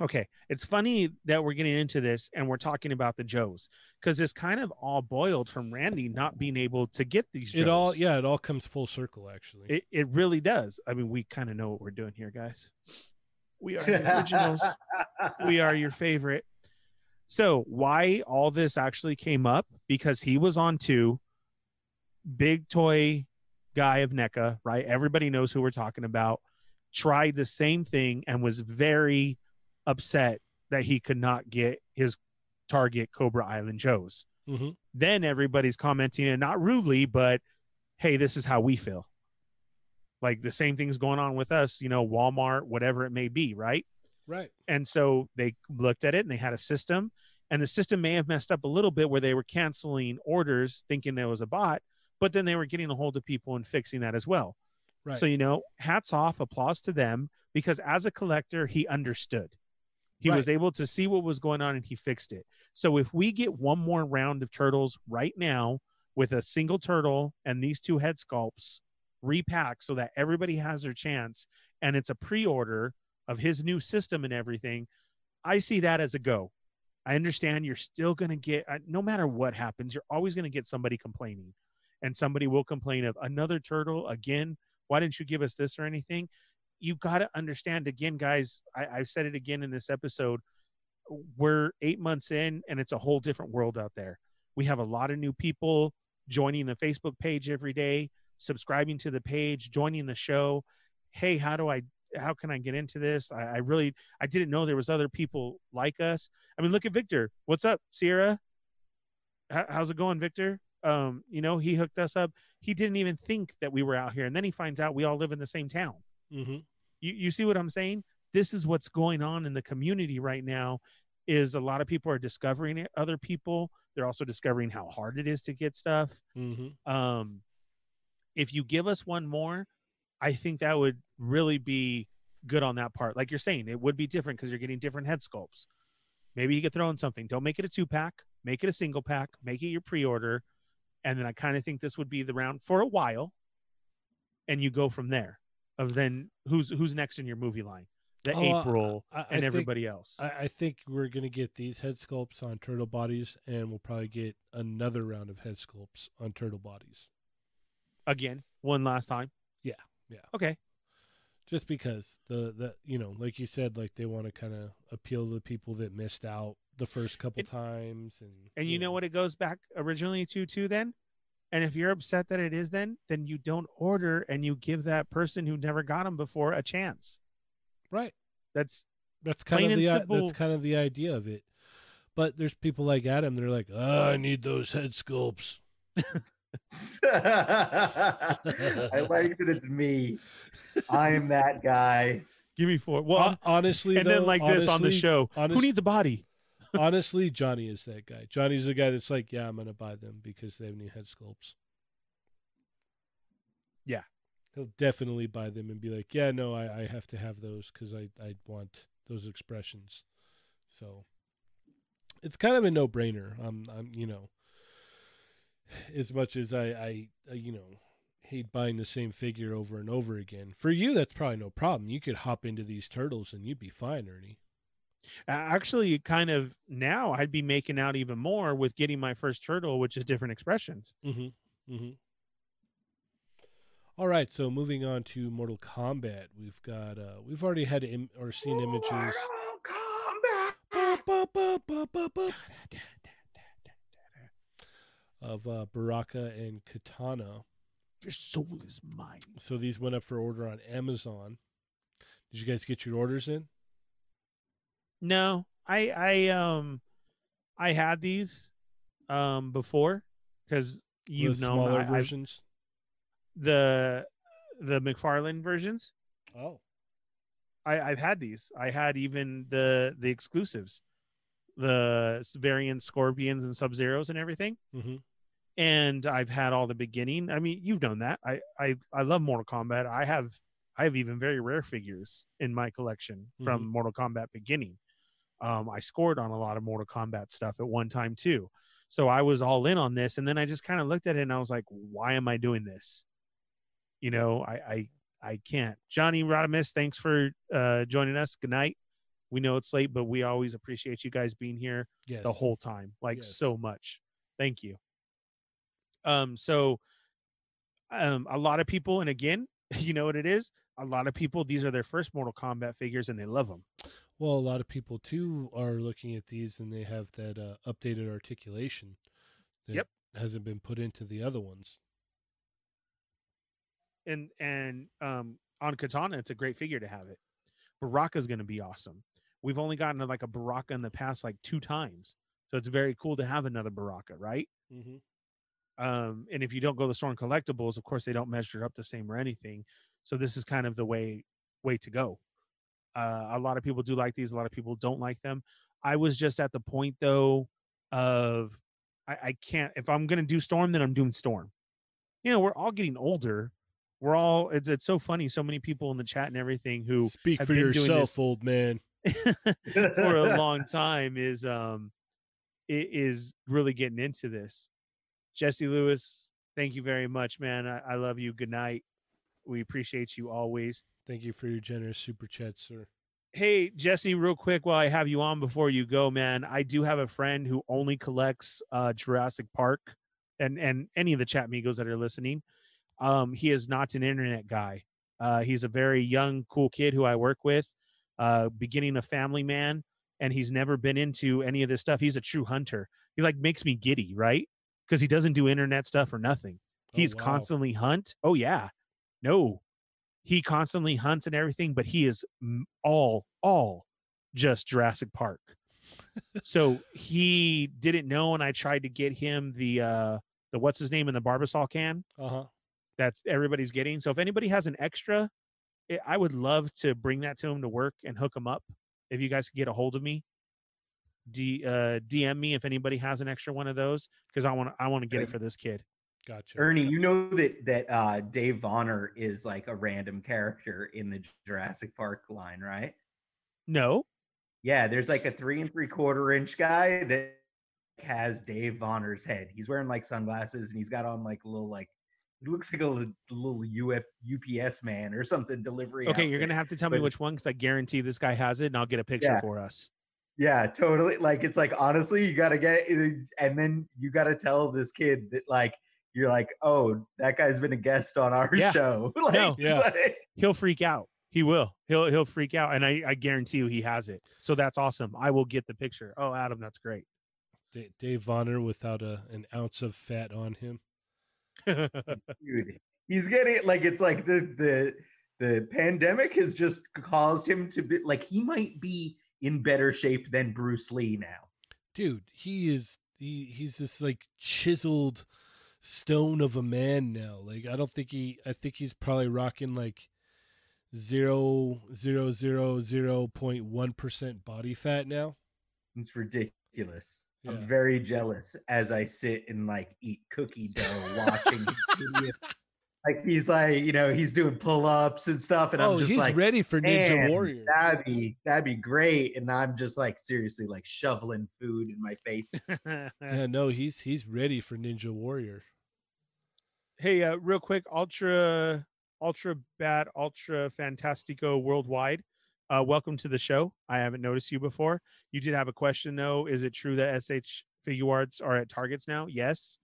okay, it's funny that we're getting into this and we're talking about the Joes because it's kind of all boiled from Randy not being able to get these Joes. it all yeah, it all comes full circle actually. It, it really does. I mean, we kind of know what we're doing here, guys. We are the originals. we are your favorite. So why all this actually came up because he was on to big toy guy of NECA, right? Everybody knows who we're talking about. Tried the same thing and was very upset that he could not get his target Cobra Island Joes. Mhm. Then everybody's commenting and not rudely, but hey, this is how we feel. Like the same thing's going on with us, you know, Walmart, whatever it may be, right? Right. And so they looked at it and they had a system, and the system may have messed up a little bit where they were canceling orders thinking there was a bot, but then they were getting a hold of people and fixing that as well. Right. So, you know, hats off, applause to them because as a collector, he understood. He was able to see what was going on and he fixed it. So, if we get one more round of turtles right now with a single turtle and these two head sculpts repacked so that everybody has their chance and it's a pre order of his new system and everything, I see that as a go. I understand you're still going to get, uh, no matter what happens, you're always going to get somebody complaining. And somebody will complain of another turtle again. Why didn't you give us this or anything? You got to understand again, guys. I, I've said it again in this episode. We're eight months in, and it's a whole different world out there. We have a lot of new people joining the Facebook page every day, subscribing to the page, joining the show. Hey, how do I how can I get into this? I, I really I didn't know there was other people like us. I mean, look at Victor. What's up, Sierra? How, how's it going, Victor? Um, you know, he hooked us up. He didn't even think that we were out here, and then he finds out we all live in the same town. Mm-hmm. You you see what I'm saying? This is what's going on in the community right now. Is a lot of people are discovering it. Other people, they're also discovering how hard it is to get stuff Mm-hmm. um if you give us one more i think that would really be good on that part like you're saying it would be different because you're getting different head sculpts maybe you could throw in something don't make it a two pack make it a single pack make it your pre-order and then i kind of think this would be the round for a while and you go from there of then who's who's next in your movie line the Oh, april I- I and think- everybody else I, I think we're gonna get these head sculpts on turtle bodies, and we'll probably get another round of head sculpts on turtle bodies. again one last time Yeah, yeah. okay Just because the the you know, like you said, like they want to kind of appeal to the people that missed out the first couple It- times, and And you know what it goes back originally to too then? And if you're upset that it is then, then you don't order and you give that person who never got them before a chance. right? That's That's kind Plain of the uh, simple. that's kind of the idea of it. But there's people like Adam. They're like, oh, I need those head sculpts. I like that it's me. I'm that guy. give me four. Well, honestly, and though, then like this on the show. honest- Who needs a body? Honestly, Johnny is that guy. Johnny's the guy that's like, yeah, I'm gonna buy them because they have new head sculpts. Yeah. he'll definitely buy them and be like, yeah, no, I, I have to have those because I I want those expressions. So it's kind of a no brainer. I'm I'm you know, as much as I I, I you know hate buying the same figure over and over again. For you, that's probably no problem. You could hop into these turtles and you'd be fine, Ernie. A- Actually, kind of now I'd be making out even more with getting my first turtle, which is different expressions. Mm-hmm. Mm-hmm. All right, so moving on to Mortal Kombat, we've got uh we've already had Im- or seen images of uh, Baraka and Katana. Your soul is mine. So these went up for order on Amazon. Did you guys get your orders in? No, I I um I had these um before because you've the known smaller I, I've- versions. the the McFarlane versions. Oh, I, I've had these. I had even the the exclusives, the variant Scorpions and Sub Zeros and everything. mm-hmm. And I've had all the beginning. I mean, you've known that. I I I love Mortal Kombat. I have I have even very rare figures in my collection from Mortal Kombat beginning. Um, I scored on a lot of Mortal Kombat stuff at one time too. So I was all in on this, and then I just kind of looked at it and I was like, "Why am I doing this?" You know, I I I can't. Johnny Rodimus, thanks for uh, joining us. Good night. We know it's late, but we always appreciate you guys being here yes. the whole time, like Yes. so much. Thank you. Um, so um, a lot of people, and again, you know what it is. a lot of people these are their first Mortal Kombat figures and they love them. Well, a lot of people too are looking at these and they have that uh, updated articulation. That Yep. Hasn't been put into the other ones. And and um on Katana, it's a great figure to have it. Baraka's going to be awesome. We've only gotten like a Baraka in the past like two times, so it's very cool to have another Baraka, right? Mm-hmm. um, and if you don't go to the store and collectibles of course they don't measure up the same or anything so this is kind of the way way to go uh, a lot of people do like these a lot of people don't like them i was just at the point though of i, I can't if i'm gonna do storm then i'm doing storm you know we're all getting older we're all it's, it's so funny so many people in the chat and everything who Speak have for been doing yourself, old man. for a long time is um is really getting into this. Jesse Lewis, thank you very much, man. I, I love you. Good night. We appreciate you always. Thank you for your generous super chat, sir. Hey, Jesse, real quick while I have you on before you go, man, I do have a friend who only collects uh Jurassic Park and and any of the chat migos that are listening. Um, he is not an internet guy. Uh, he's a very young, cool kid who I work with, uh, beginning a family man, and he's never been into any of this stuff. He's a true hunter. He like makes me giddy, right? Because he doesn't do internet stuff or nothing. Oh, He's wow. constantly hunt. Oh yeah, no, he constantly hunts and everything, but he is all all just Jurassic Park. so he didn't know, and I tried to get him the uh the what's his name in the Barbasol can Uh huh. that's everybody's getting. So if anybody has an extra, eh, I would love to bring that to him to work and hook him up. If you guys could get a hold of me, D uh, DM me if anybody has an extra one of those because I want I want to get it for this kid. Gotcha. Ernie, you know that that uh, Dave Vonner is like a random character in the Jurassic Park line, right? No, Yeah, there's like a three and three quarter inch guy that has Dave Vonner's head. He's wearing like sunglasses and he's got on like a little like he looks like a little, little UF, UPS man or something delivery. okay, you're gonna have to tell me which one because I guarantee this guy has it, and I'll get a picture Yeah. for us. Yeah, totally. Like it's like honestly, you gotta get and then you gotta tell this kid that like you're like, oh, that guy's been a guest on our Yeah. show. like, No. Yeah. like- He'll freak out. He will. He'll he'll freak out, and I I guarantee you he has it. So that's awesome. I will get the picture. Oh, Adam, that's great. Da- Dave Vonner without a an ounce of fat on him. dude, he's getting like it's like the the the pandemic has just caused him to be like he might be in better shape than Bruce Lee now. Dude, he is he he's this like chiseled stone of a man now. Like I don't think he I think he's probably rocking like zero zero zero zero point one percent body fat now. It's ridiculous. Yeah. I'm very jealous as I sit and like eat cookie dough watching. like he's like, you know, he's doing pull-ups and stuff, and oh, I'm just he's like, ready for Ninja Warrior. That'd be that'd be great. And I'm just like seriously like shoveling food in my face. Yeah, no, he's he's ready for Ninja Warrior. hey, uh, real quick, ultra, ultra bad, ultra fantastico worldwide. Uh, welcome to the show. I haven't noticed you before. You did have a question though. Is it true that SH Figure Arts are at Targets now? Yes,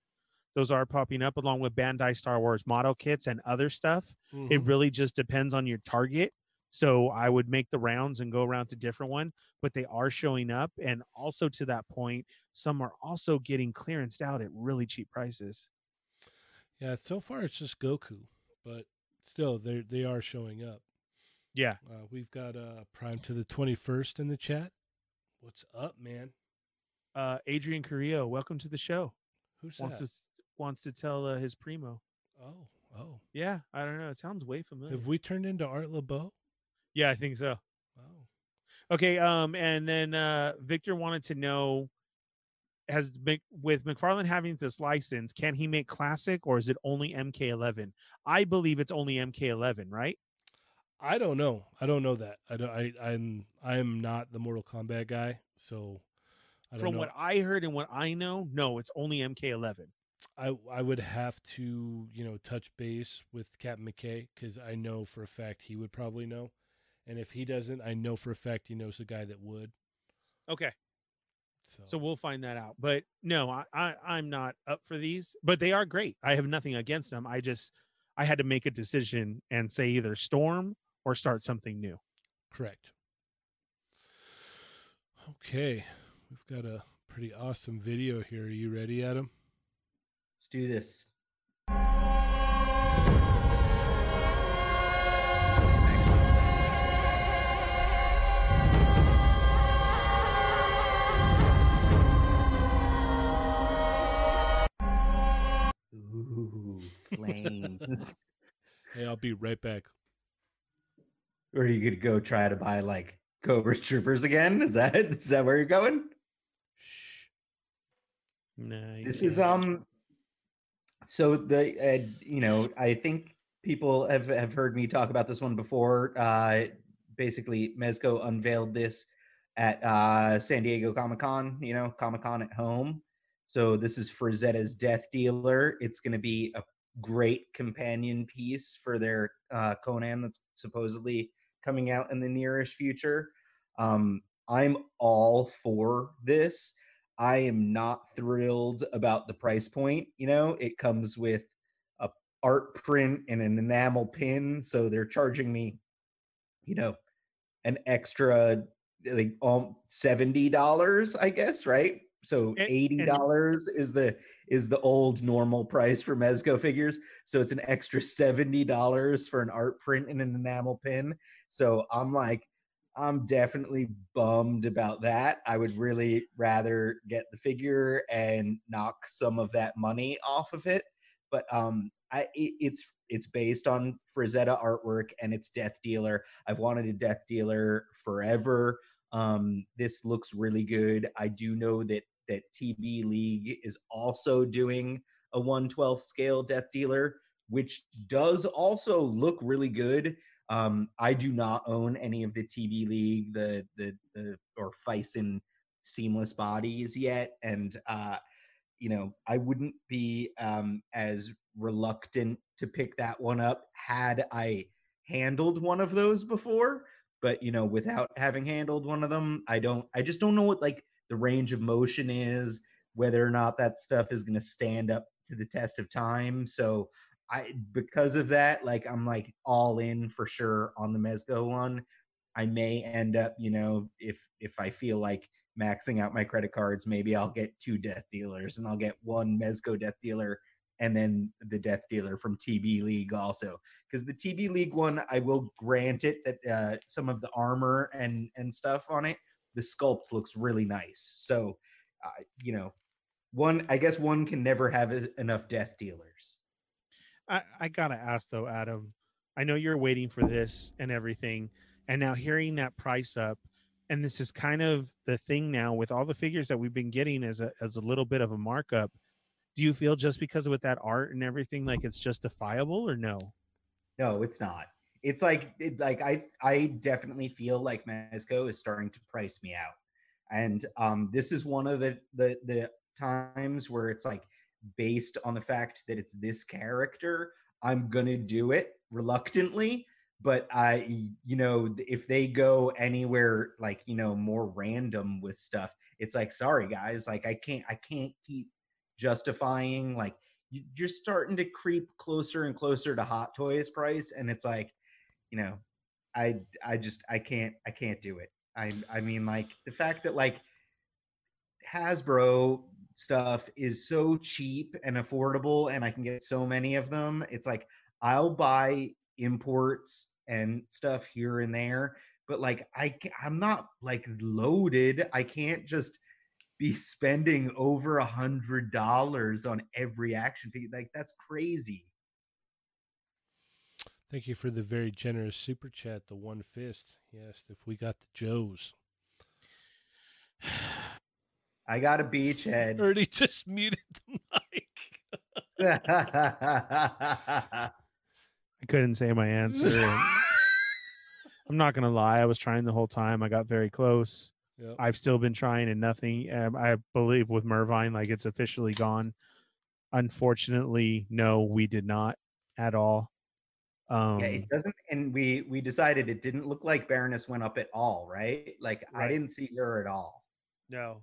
those are popping up along with Bandai Star Wars model kits and other stuff. It Mhm. really just depends on your target. So I would make the rounds and go around to different one, but they are showing up. And also to that point, some are also getting clearanced out at really cheap prices. Yeah, so far it's just Goku, but still they they are showing up. Yeah. Uh, we've got uh Prime to the twenty first in the chat. What's up, man? Uh, Adrian Carrillo, welcome to the show. Who's Wants that? Wants to tell uh, his primo. Oh, oh. Yeah, I don't know. It sounds way familiar. Have we turned into Art LeBeau? yeah, I think so. Oh, Okay. Um, and then uh, Victor wanted to know has Mc, with McFarlane having this license, can he make classic or is it only MK11? I believe it's only MK11, right? I don't know. I don't know that. I don't. I I'm I'm not the Mortal Kombat guy, so I don't From know. what I heard and what I know, no, it's only MK11. I I would have to you know touch base with Captain McKay because I know for a fact he would probably know, and if he doesn't, I know for a fact he knows a guy that would. Okay. So, So we'll find that out. But no, I, I I'm not up for these, but they are great. I have nothing against them. I just I had to make a decision and say either Storm or start something new. Correct. Okay, we've got a pretty awesome video here. Are you ready, Adam? Let's do this. Ooh, flames. Hey, I'll be right back. Or are you gonna go try to buy like Cobra Troopers again? Is that is that where you're going? Shh. Nice. This is um. So the uh, you know I think people have have heard me talk about this one before. Uh, basically, Mezco unveiled this at uh, San Diego Comic Con. You know, Comic Con at home. So this is Frazetta's Death Dealer. It's going to be a great companion piece for their uh, Conan that's supposedly coming out in the nearish future. Um, I'm all for this. I am not thrilled about the price point. You know, it comes with a art print and an enamel pin, so they're charging me, you know, an extra like um seventy dollars, I guess, right? So eighty dollars is the is the old normal price for Mezco figures. So it's an extra seventy dollars for an art print and an enamel pin. So I'm like, I'm definitely bummed about that. I would really rather get the figure and knock some of that money off of it. But um, I it, it's it's based on Frazetta artwork and it's Death Dealer. I've wanted a Death Dealer forever. Um, this looks really good. I do know that that TB League is also doing a 112th scale Death Dealer, which does also look really good. Um, I do not own any of the TB League, the the the or Phicen seamless bodies yet, and uh, you know I wouldn't be um, as reluctant to pick that one up had I handled one of those before. But you know, without having handled one of them, I don't. I just don't know what like the range of motion is, whether or not that stuff is going to stand up to the test of time. So I because of that, like I'm like all in for sure on the Mezco one. I may end up, you know, if if I feel like maxing out my credit cards, maybe I'll get two death dealers and I'll get one Mezco death dealer and then the death dealer from TB League also. Because the TB League one, I will grant it that uh, some of the armor and and stuff on it, the sculpt looks really nice. So, uh, you know, one I guess one can never have enough death dealers. I, I gotta ask though, Adam. I know you're waiting for this and everything, and now hearing that price up, and this is kind of the thing now with all the figures that we've been getting as a as a little bit of a markup. Do you feel just because of with that art and everything, like it's justifiable or no? No, it's not. It's like it, like I I definitely feel like Mezco is starting to price me out, and um, this is one of the the the times where it's like based on the fact that it's this character, I'm gonna do it reluctantly. But I, you know, if they go anywhere like you know more random with stuff, it's like sorry guys, like I can't I can't keep justifying like you- you're starting to creep closer and closer to hot toys price and it's like you know i i just i can't i can't do it i i mean like the fact that like hasbro stuff is so cheap and affordable and i can get so many of them it's like i'll buy imports and stuff here and there but like i i'm not like loaded i can't just be spending over a hundred dollars on every action figure. Like that's crazy. Thank you for the very generous super chat. The one fist. He asked if we got the Joes. I got a beachhead. Ernie just muted the mic. I couldn't say my answer. I'm not gonna lie, I was trying the whole time. I got very close. Yep. I've still been trying and nothing. Um, I believe with Mervine, like it's officially gone. Unfortunately, no, we did not at all. Um, yeah, it doesn't. And we we decided it didn't look like Baroness went up at all, right? Like I didn't see her at all. no,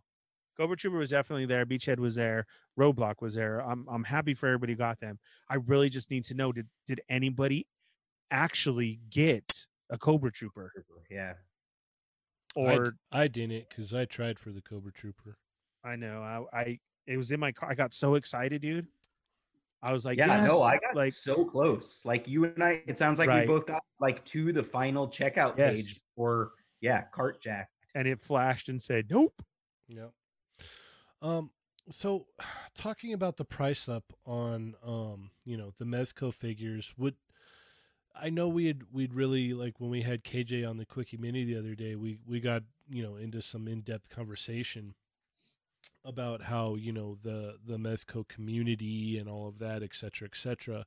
Cobra Trooper was definitely there. Beachhead was there. Roadblock was there. I'm I'm happy for everybody who got them. I really just need to know did did anybody actually get a Cobra Trooper, Yeah. Or I, didn't because I tried for the Cobra Trooper. I, know I, I it was in my car. I got so excited, dude. I was like, yeah, no, I got like so close. Like you and I, it sounds like Right. we both got like to the final checkout Yes. page for yeah, cart jack. and it flashed and said, "Nope." Yeah. Um. So, talking about the price up on, um, you know, the Mezco figures, would I know we had we'd really like when we had KJ on the Quickie Mini the other day. We we got you know into some in depth conversation about how you know the the Mezco community and all of that, et cetera, et cetera.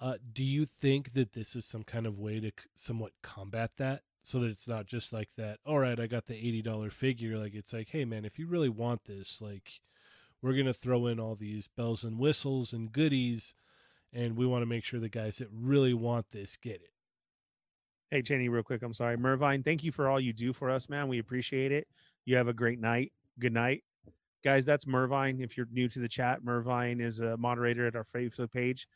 Uh, do you think that this is some kind of way to somewhat combat that? So that it's not just like that. All right, I got the eighty dollar figure. Like it's like, hey man, if you really want this, like we're gonna throw in all these bells and whistles and goodies, and we want to make sure the guys that really want this get it. Hey, Jenny, real quick. I'm sorry, Mervine. Thank you for all you do for us, man. We appreciate it. You have a great night. Good night, guys. That's Mervine. If you're new to the chat, Mervine is a moderator at our Facebook page.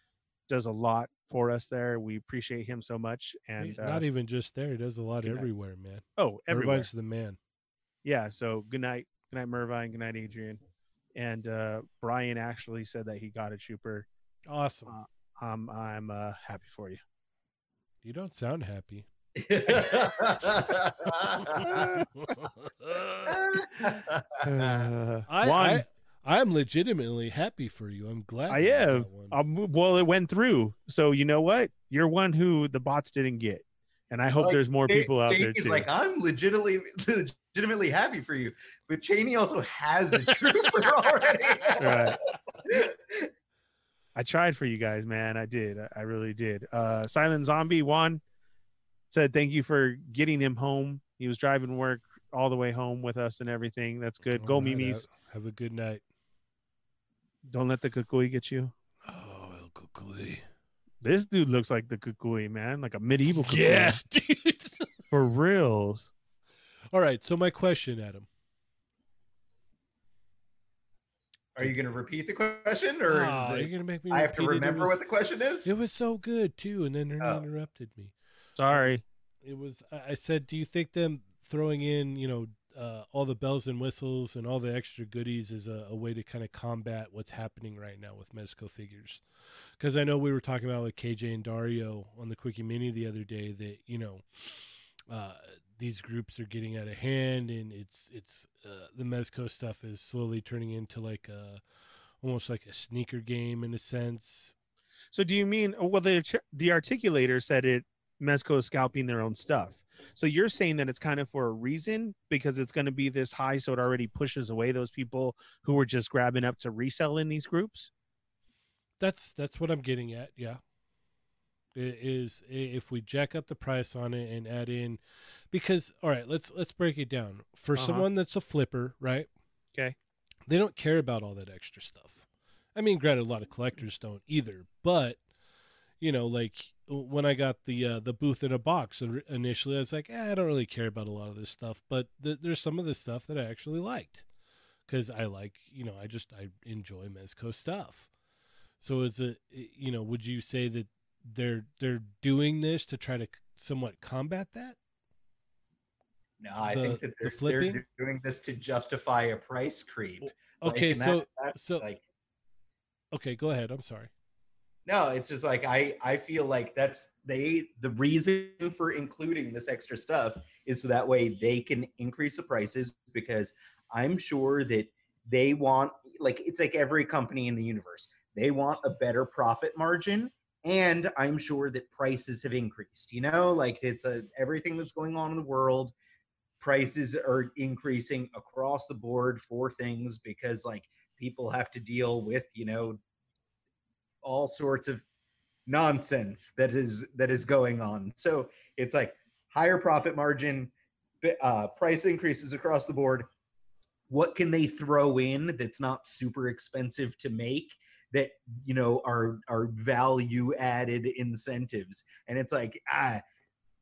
Does a lot for us there. We appreciate him so much. And Hey, uh, not even just there; he does a lot good night. everywhere, man. oh, everywhere. Everybody's the man. yeah so good night good night mervine good night adrian and uh brian actually said that he got a trooper Awesome. um i'm uh happy for you you don't sound happy. uh, I, Juan, I I'm legitimately happy for you. I'm glad. I you got am. um, well it went through so you know what you're one who the bots didn't get and i hope Like, there's more people out there Cheney's too like, I'm legitimately legitimately happy for you. But Cheney also has a trooper already. Right. I tried for you guys, man. I did. I- I really did. Uh Silent Zombie one said thank you for getting him home. He was driving work all the way home with us and everything. That's good. Go All right, Mimis. Have a good night. Don't let the cucuy get you. Oh, El Cucuy. This dude looks like the cucuy, man. Like a medieval cucuy. Yeah, dude. For reals. All right. So my question, Adam. Are you gonna repeat the question or Ah, is you're it, gonna make me. I have to repeat it. It remember was- what the question is? It was so good too, and then Ernie Oh. interrupted me. Sorry. It was. I I said, do you think them throwing in, you know, uh, all the bells and whistles and all the extra goodies is a, a way to kind of combat what's happening right now with Mezco figures? Because I know we were talking about with KJ and Dario on the Quickie Mini the other day that you know. Uh, these groups are getting out of hand, and it's it's uh, the Mezco stuff is slowly turning into like a almost like a sneaker game in a sense. So do you mean well the the articulator said it Mezco is scalping their own stuff. So you're saying that it's kind of for a reason because it's going to be this high so it already pushes away those people who were just grabbing up to resell in these groups? That's that's what I'm getting at. Yeah, I- is if we jack up the price on it and add in, because all right, let's let's break it down for Uh-huh. someone that's a flipper, right? Okay, They don't care about all that extra stuff. I mean, granted, a lot of collectors don't either, but you know, like when I got the uh, the booth in a box in- initially, I was like, eh, I don't really care about a lot of this stuff, but th- there's some of this stuff that I actually liked because I like, you know, I just I enjoy Mezco stuff. So is it, you know, would you say that they're they're doing this to try to somewhat combat that? No, I the- think that they're, flipping? they're doing this to justify a price creep. Okay, and so that's- that's so like okay, go ahead. I'm sorry. No, it's just like I I feel like that's they the reason for including this extra stuff is so that way they can increase the prices because I'm sure that they want like it's like every company in the universe. They want a better profit margin and I'm sure that prices have increased. You know, like it's a everything that's going on in the world prices are increasing across the board for things because like people have to deal with, you know, all sorts of nonsense that is that is going on. So it's like higher profit margin, uh, price increases across the board. What can they throw in that's not super expensive to make that you know are are value added incentives? And it's like ah,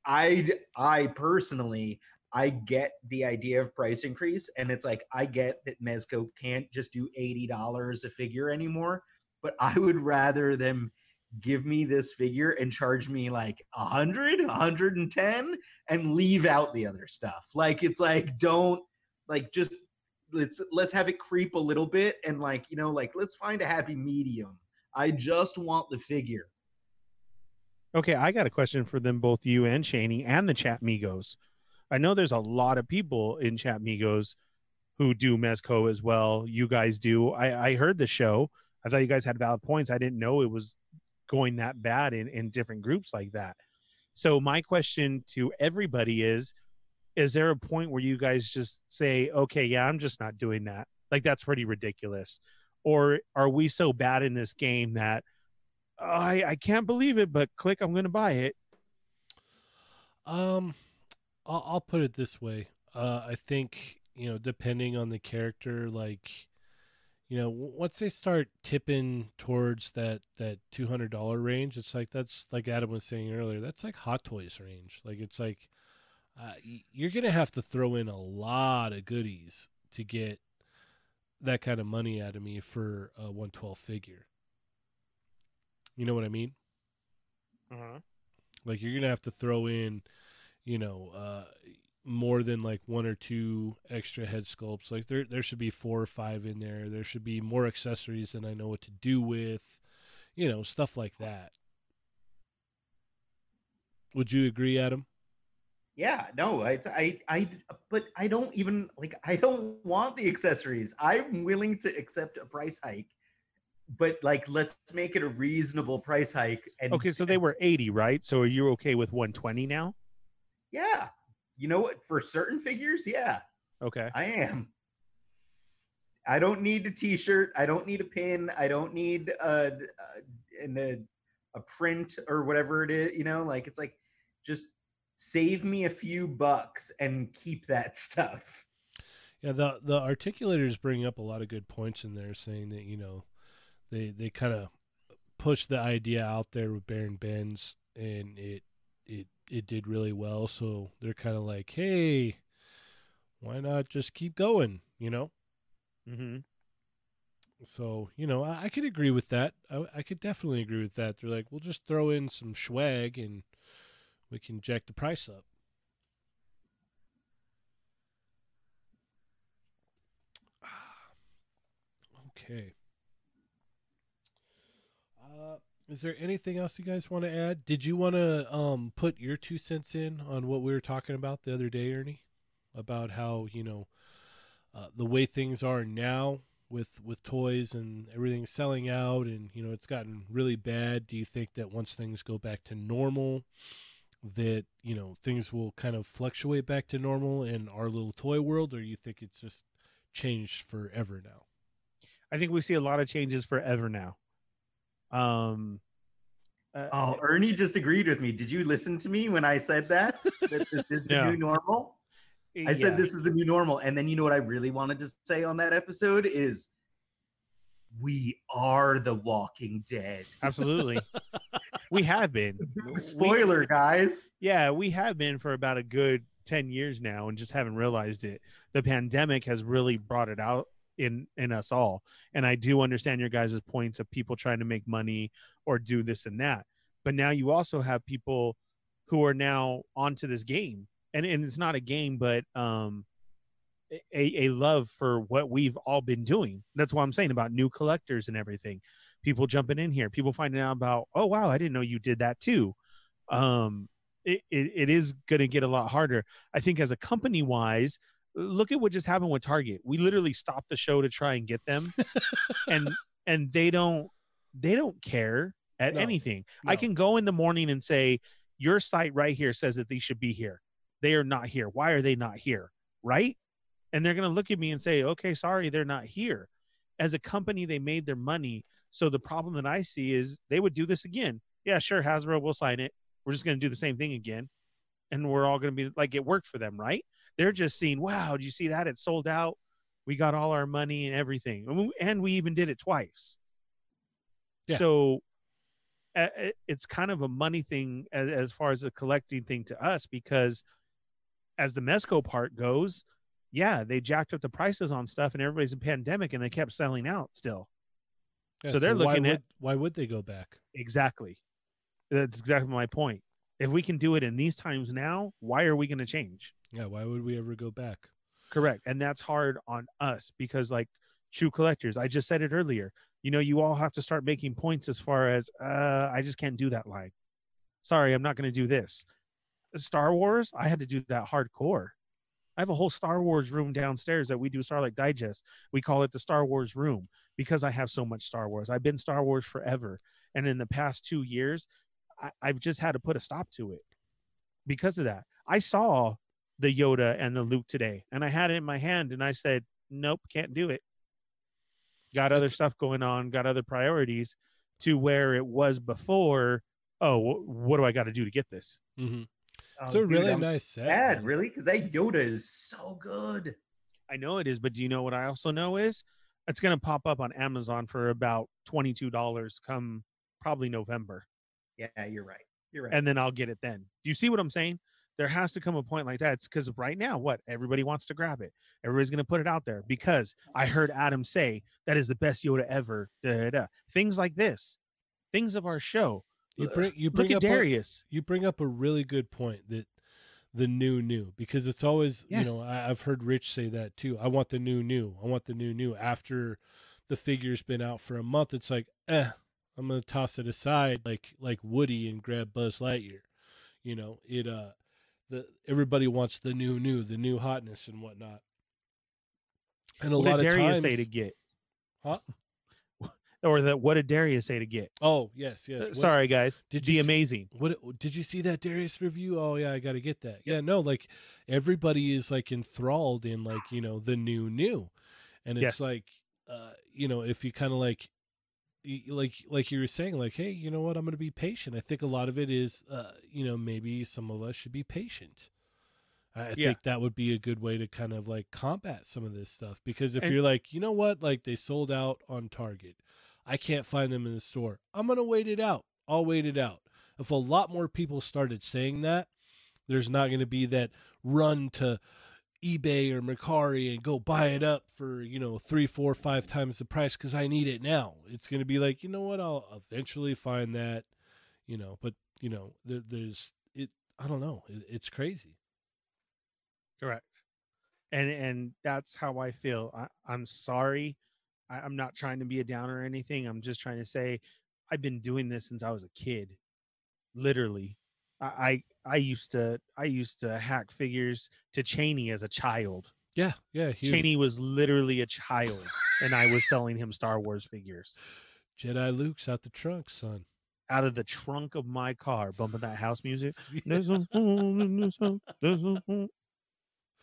I I personally I get the idea of price increase, and it's like I get that Mezco can't just do eighty dollars a figure anymore, but I would rather them give me this figure and charge me like a hundred, a hundred and ten, and leave out the other stuff. Like it's like don't like just let's let's have it creep a little bit and like you know like let's find a happy medium. I just want the figure. Okay, I got a question for them both you and Shaney and the chat Migos. I know there's a lot of people in chat Migos who do Mezco as well. You guys do. I, I heard the show. I thought you guys had valid points. I didn't know it was going that bad in, in different groups like that. So my question to everybody is, is there a point where you guys just say, okay, yeah, I'm just not doing that? Like that's pretty ridiculous. Or are we so bad in this game that oh, I, I can't believe it, but click, I'm going to buy it. Um, I'll, I'll put it this way. Uh, I think you know, depending on the character, like, you know, once they start tipping towards that that two hundred dollar range, it's like that's like Adam was saying earlier. That's like Hot Toys range. Like it's like uh, you're gonna have to throw in a lot of goodies to get that kind of money out of me for a one twelve figure. You know what I mean? Uh-huh. Like you're gonna have to throw in, you know, uh, more than like one or two extra head sculpts. Like there there should be four or five in there. There should be more accessories than I know what to do with. You know, stuff like that. Would you agree, Adam? Yeah, no, I, I, I, but I don't even like. I don't want the accessories. I'm willing to accept a price hike, but like, let's make it a reasonable price hike. And okay, so they were eighty, right? So are you okay with one twenty now? Yeah, you know what? For certain figures, yeah. Okay. I am. I don't need a T-shirt. I don't need a pin. I don't need a a, a, a print or whatever it is. You know, like it's like just save me a few bucks and keep that stuff. Yeah, the the articulators bring up a lot of good points in there, saying that you know they they kind of push the idea out there with Baron Benz, and it it did really well. So they're kind of like, hey, why not just keep going? You know. Mm-hmm. So you know, I, I could agree with that. I, I could definitely agree with that. They're like, we'll just throw in some swag and we can jack the price up. Okay. Uh, is there anything else you guys want to add? Did you want to um, put your two cents in on what we were talking about the other day, Ernie? About how you know uh, the way things are now with with toys and everything selling out, and you know it's gotten really bad. Do you think that once things go back to normal, that you know things will kind of fluctuate back to normal in our little toy world, or you think it's just changed forever now? I think we see a lot of changes forever now. Um, uh, oh, Ernie just agreed with me. Did you listen to me when I said that? that this is the no. new normal? I yeah. said this is the new normal. And then you know what I really wanted to say on that episode is we are the walking dead. Absolutely. we have been. Spoiler, we, guys. Yeah, we have been for about a good 10 years now and just haven't realized it. The pandemic has really brought it out in in us all. And i do understand your guys' points of people trying to make money or do this and that. But now you also have people who are now onto this game. And, and it's not a game but um a, a love for what we've all been doing. That's what i'm saying about new collectors and everything. People jumping in here people finding out about oh wow i didn't know you did that too. Um it, it, it is going to get a lot harder. I think as a company wise look at what just happened with Target. We literally stopped the show to try and get them, and and they don't they don't care at no, anything. No. I can go in the morning and say your site right here says that they should be here. They are not here. Why are they not here? Right? And they're going to look at me and say, "Okay, sorry, they're not here." As a company, they made their money. So the problem that I see is they would do this again. Yeah, sure, Hasbro, we'll sign it. We're just going to do the same thing again, and we're all going to be like, it worked for them, right? They're just seeing, wow, did you see that? It sold out. We got all our money and everything. And we even did it twice. Yeah. So it's kind of a money thing as, as far as a collecting thing to us because as the Mezco part goes, yeah, they jacked up the prices on stuff and everybody's in pandemic and they kept selling out still. Yeah, so they're why looking at would- why would they go back? exactly. That's exactly my point. If we can do it in these times now, why are we going to change? Yeah, why would we ever go back? Correct. And that's hard on us because, like true collectors, I just said it earlier. You know, you all have to start making points as far as, uh, I just can't do that line. Sorry, I'm not going to do this. Star Wars, I had to do that hardcore. I have a whole Star Wars room downstairs that we do Starlight Digest. We call it the Star Wars room because I have so much Star Wars. I've been Star Wars forever. And in the past two years, I, I've just had to put a stop to it because of that. I saw the Yoda and the Luke today, and I had it in my hand, and I said, "Nope, can't do it." Got other That's- stuff going on, got other priorities, to where it was before. Oh, wh- what do I got to do to get this? Mm-hmm. Oh, It's a dude, really I'm nice set. Sad, really, because that Yoda is so good. I know it is, but do you know what I also know is it's going to pop up on Amazon for about twenty two dollars come probably November, Yeah, you're right. You're right. and then I'll get it then. Do you see what I'm saying? There has to come a point like that. It's because right now, what everybody wants to grab it. Everybody's going to put it out there because I heard Adam say that is the best Yoda ever. Da, da, da. Things like this, things of our show. You bring you bring Look at up a- Darius. you bring up a really good point that the new new because it's always you know I, I've heard Rich say that too. I want the new new. I want the new new. After the figure's been out for a month, it's like eh, I'm gonna toss it aside like like Woody and grab Buzz Lightyear. You know it. Uh, the everybody wants the new new, the new hotness and whatnot. And a What lot did of Darius times, say to get? Huh? or that what did Darius say to get? oh yes yes. Uh, What- Sorry, guys. did the you s- amazing. What did you see that Darius review? Oh yeah, I got to get that. Yeah, no, like everybody is like enthralled in like you know the new new, and it's Yes. like uh you know if you kind of like like like you were saying like hey you know what I'm gonna be patient. I think a lot of it is uh you know maybe some of us should be patient. I, Yeah. think that would be a good way to kind of like combat some of this stuff because if And- you're like you know what like they sold out on Target, I can't find them in the store. I'm gonna wait it out. I'll wait it out. If a lot more people started saying that, there's not going to be that run to eBay or Mercari and go buy it up for you know three, four, five times the price because I need it now. It's going to be like you know what? I'll eventually find that, you know. But you know, there, there's it. I don't know. It, it's crazy. Correct. And and that's how I feel. I, I'm sorry. I, I'm not trying to be a downer or anything. I'm just trying to say I've been doing this since I was a kid. Literally. I I, used to I used to hack figures to Cheney as a child. Yeah, yeah. He Cheney was literally a child and I was selling him Star Wars figures Jedi Luke's out the trunk, son. out of the trunk of my car, bumping that house music. There's a hole in this house, there's a hole.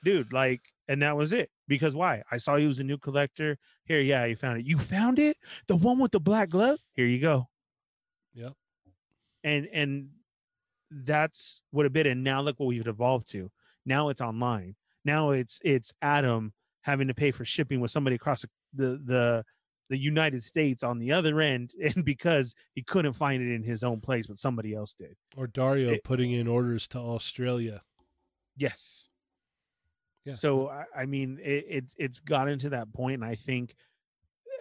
Dude, like, and that was it. Because why? I saw he was a new collector. Here, yeah, you found it. You found it? The one with the black glove? Here you go. Yep. And and that's what a bit. And now look what we've evolved to. Now it's online. Now it's it's Adam having to pay for shipping with somebody across the the the, United States on the other end, and because he couldn't find it in his own place, but somebody else did. Or Dario It- putting in orders to Australia. Yes. Yeah. So I, I mean, it, it's it's gotten to that point, and I think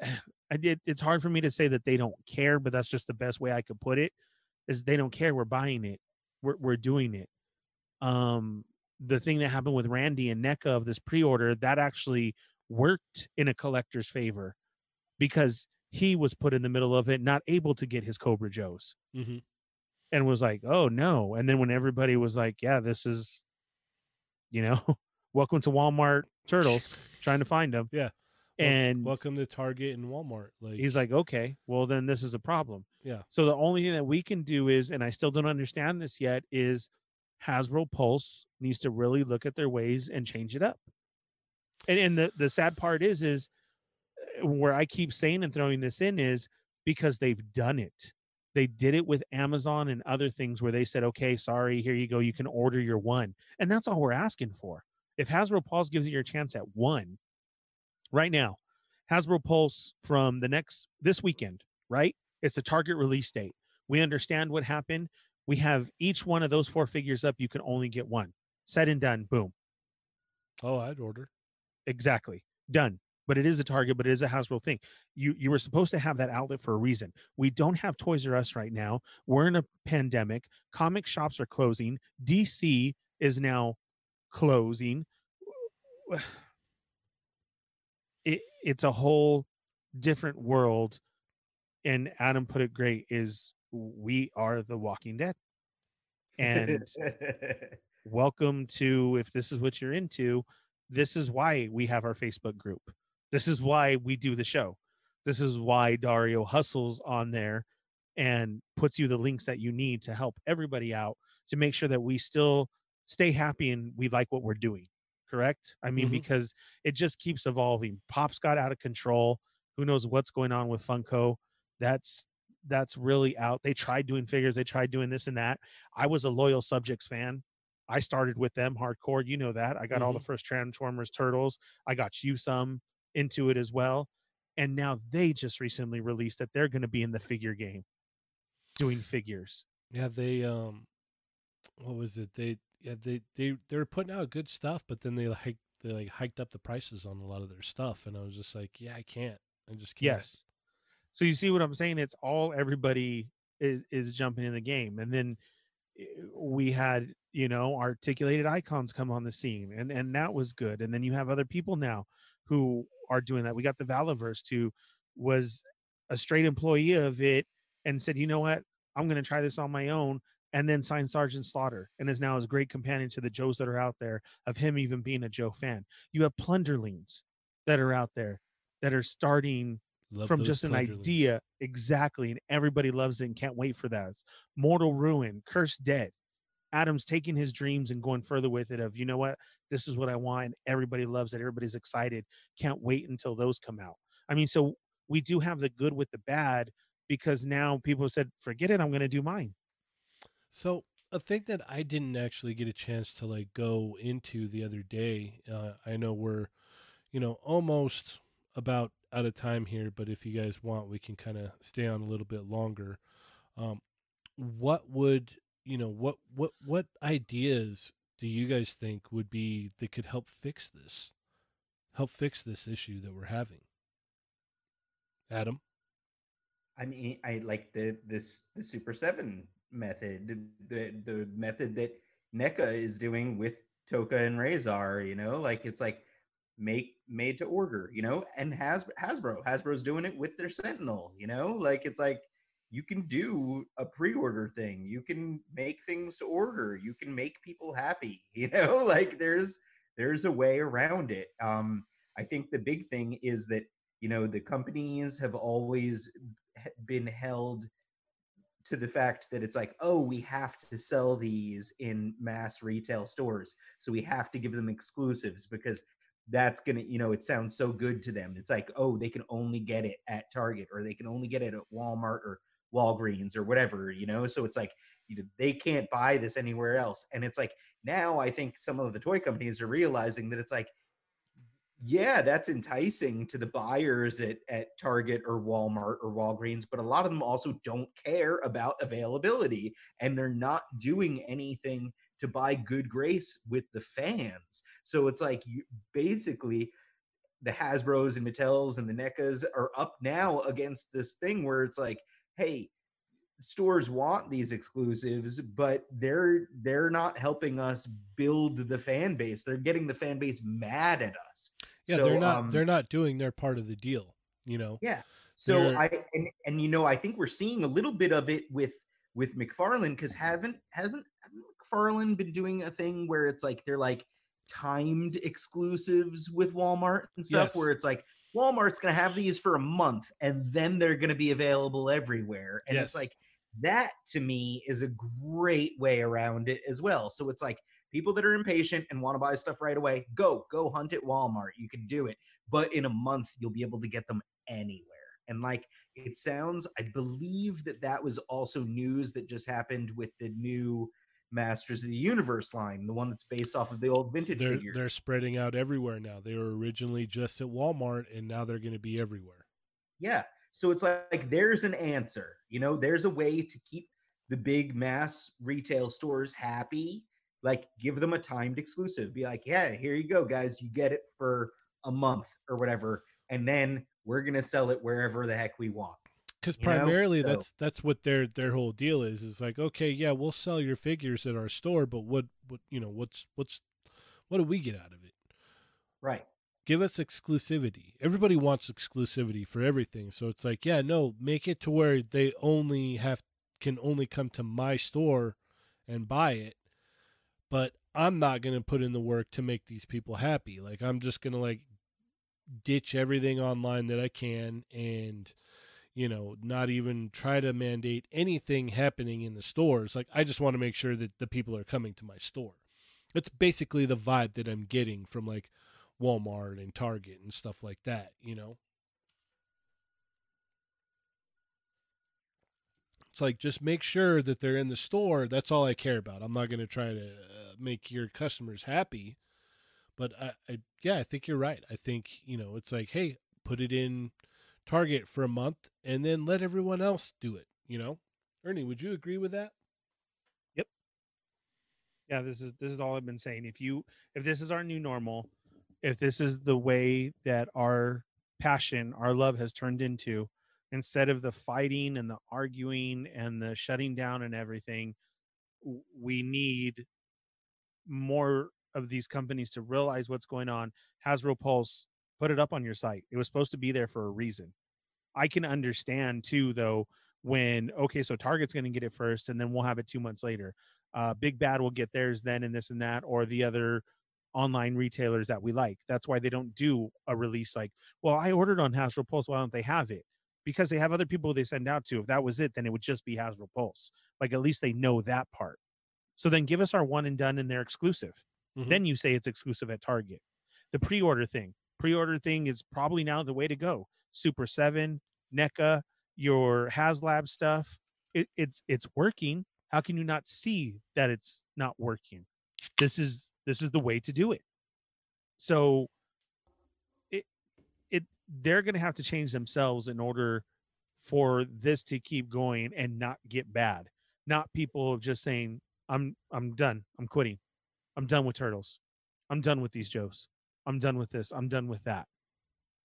I did. It's hard for me to say that they don't care, but that's just the best way I could put it. Is they don't care. We're buying it. We're we're doing it. Um, the thing that happened with Randy and NECA of this pre-order that actually worked in a collector's favor because he was put in the middle of it, not able to get his Cobra Joes Mm-hmm. and was like, "Oh no!" And then when everybody was like, "Yeah, this is, you know, welcome to Walmart turtles, trying to find them," Yeah. And welcome to Target and Walmart. Like he's like, "Okay, well then this is a problem." Yeah. So the only thing that we can do is, and I still don't understand this yet, is Hasbro Pulse needs to really look at their ways and change it up. And and the the sad part is is uh, where I keep saying and throwing this in is because they've done it. They did it with Amazon and other things where they said, "Okay, sorry, here you go. You can order your one," and that's all we're asking for. If Hasbro Pulse gives you your chance at one, right now, Hasbro Pulse from the next this weekend, right? It's the target release date. We understand what happened. We have each one of those four figures up. You can only get one. Said and done. Boom. oh, I'd order. Exactly. Done. but it is a Target, but it is a Hasbro thing. You you were supposed to have that outlet for a reason. We don't have Toys R Us right now. We're in a pandemic. Comic shops are closing. DC is now closing. It, it's a whole different world. And Adam put it great is we are the walking dead. And welcome to if this is what you're into, this is why we have our Facebook group. This is why we do the show. This is why Dario hustles on there and puts you the links that you need to help everybody out to make sure that we still stay happy and we like what we're doing. Correct? I mean, Mhm. because it just keeps evolving. Pops got out of control. Who knows what's going on with Funko? That's that's really out. They tried doing figures, they tried doing this and that. I was a loyal subjects fan. I started with them hardcore. You know that. I got all the first Transformers Turtles. I got you some into it as well. And now they just recently released that they're going to be in the figure game doing figures. Yeah, they um, what was it? They yeah they they they were putting out good stuff, but then they like they like hiked up the prices on a lot of their stuff, and I was just like, yeah, I can't. I just can't. Yes. So you see what I'm saying? It's all everybody is is jumping in the game, and then eh, we had you know articulated icons come on the scene, and and that was good. And then you have other people now who are doing that. We got the Valaverse who was a straight employee of it and said, you know what, I'm going to try this on my own. And then signed Sergeant Slaughter and is now his great companion to the Joes that are out there of him even being a Joe fan. You have plunderlings that are out there that are starting Love from just an idea exactly and everybody loves it and can't wait for that. Mortal ruin cursed dead adam's taking his dreams and going further with it of you know what? This is what i want and everybody loves it everybody's excited can't wait until those come out. I mean so we do have the good with the bad because now people have said forget it i'm going to do mine So a thing that I didn't actually get a chance to like go into the other day. Uh, I know we're, you know, almost about out of time here, but if you guys want, we can kind of stay on a little bit longer. Um, what would you know? What what what ideas do you guys think would be that could help fix this? Help fix this issue that we're having. Adam. I mean, I like the this the Super Seven method, the the method that NECA is doing with Tokka and Rahzar. You know, like it's like make made to order. You know, and Has Hasbro Hasbro's doing it with their Sentinel. You know, like it's like you can do a pre-order thing. You can make things to order. You can make people happy. You know, like there's there's a way around it. Um, I think the big thing is that you know the companies have always been held to the fact that it's like oh we have to sell these in mass retail stores so we have to give them exclusives because that's gonna you know it sounds so good to them. It's like oh they can only get it at target or they can only get it at walmart or walgreens or whatever you know? So it's like you know they can't buy this anywhere else. And it's like now i think some of the toy companies are realizing that it's like yeah, that's enticing to the buyers at, at Target or Walmart or Walgreens, but a lot of them also don't care about availability and they're not doing anything to buy good grace with the fans. So it's like you basically the Hasbros and Mattels and the NECAs are up now against this thing where it's like, hey, stores want these exclusives but they're they're not helping us build the fan base they're getting the fan base mad at us Yeah, So, they're not um, they're not doing their part of the deal. You know. yeah so They're- i and, and you know i think we're seeing a little bit of it with with mcfarlane because haven't haven't mcfarlane been doing a thing where it's like they're like timed exclusives with walmart and stuff Yes. where it's like walmart's going to have these for a month and then they're going to be available everywhere and Yes. it's like that to me is a great way around it as well so it's like people that are impatient and want to buy stuff right away go go hunt at walmart you can do it but in a month you'll be able to get them anywhere and like it sounds i believe that that was also news that just happened with the new masters of the universe line the one that's based off of the old vintage They're figures they're spreading out everywhere now. They were originally just at Walmart and now they're going to be everywhere. yeah so it's like, like there's an answer you know there's a way to keep the big mass retail stores happy. Like give them a timed exclusive. Be like yeah here you go guys. You get it for a month or whatever and then we're gonna sell it wherever the heck we want. because primarily So- that's that's what their their whole deal is is like okay yeah we'll sell your figures at our store but what what you know what's what's what do we get out of it? Right. Give us exclusivity. Everybody wants exclusivity for everything. So it's like yeah no make it to where they only have can only come to my store and buy it. But i'm not going to put in the work to make these people happy. Like i'm just going to like ditch everything online that i can and you know not even try to mandate anything happening in the stores. Like i just want to make sure that the people are coming to my store. It's basically the vibe that i'm getting from like Walmart and Target and stuff like that, you know? It's like just make sure that they're in the store. That's all I care about. I'm not going to try to uh, make your customers happy. But I, I, yeah, I think you're right. I think, you know, it's like, hey, put it in Target for a month and then let everyone else do it, you know? Ernie, would you agree with that? Yep. Yeah this is this is all i've been saying if you if this is our new normal if this is the way that our passion our love has turned into instead of the fighting and the arguing and the shutting down and everything we need more of these companies to realize what's going on. Hasbro pulse put it up on your site. It was supposed to be there for a reason. I can understand too though when okay so target's going to get it first and then we'll have it two months later. Uh, Big Bad will get theirs then and this and that, or the other online retailers that we like. That's why they don't do a release like, well, I ordered on Hasbro Pulse. Why don't they have it? Because they have other people they send out to. If that was it, then it would just be Hasbro Pulse. Like at least they know that part. So then give us our one and done and they're exclusive. Mhm. Then you say it's exclusive at Target. The pre-order thing. Pre-order thing is probably now the way to go. Super 7, NECA, your HasLab stuff. It, it's it's working how can you not see that it's not working this is this is the way to do it so it it they're going to have to change themselves in order for this to keep going and not get bad not people just saying i'm i'm done i'm quitting i'm done with turtles i'm done with these joes i'm done with this i'm done with that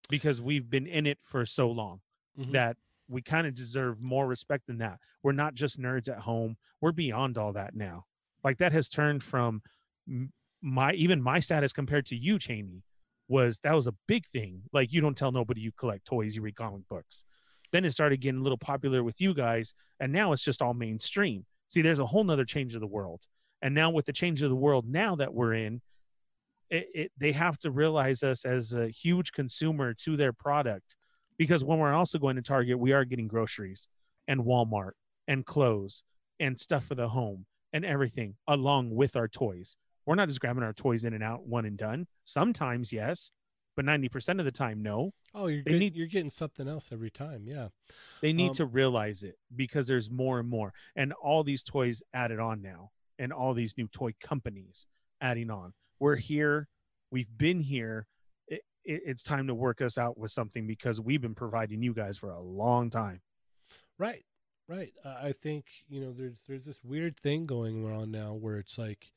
because we've been in it for so long Mhm. that we kind of deserve more respect than that. We're not just nerds at home. We're beyond all that now. Like that has turned from my even my status compared to you, Cheney, was that was a big thing. Like you don't tell nobody you collect toys, you read comic books. Then it started getting a little popular with you guys, and now it's just all mainstream. See, there's a whole nother change of the world. And now with the change of the world now that we're in, it, it they have to realize us as a huge consumer to their product because when we're also going to Target, we are getting groceries and Walmart and clothes and stuff for the home and everything along with our toys. We're not just grabbing our toys in and out, one and done. Sometimes, yes, but 90% of the time, no. Oh, you're They get- need- you're getting something else every time. Yeah. They need Um, to realize it because there's more and more. And all these toys added on now, and all these new toy companies adding on. We're here. We've been here. It, it, it's time to work us out with something because we've been providing you guys for a long time. Right, right. Uh, I think you know there's there's this weird thing going on now where it's like,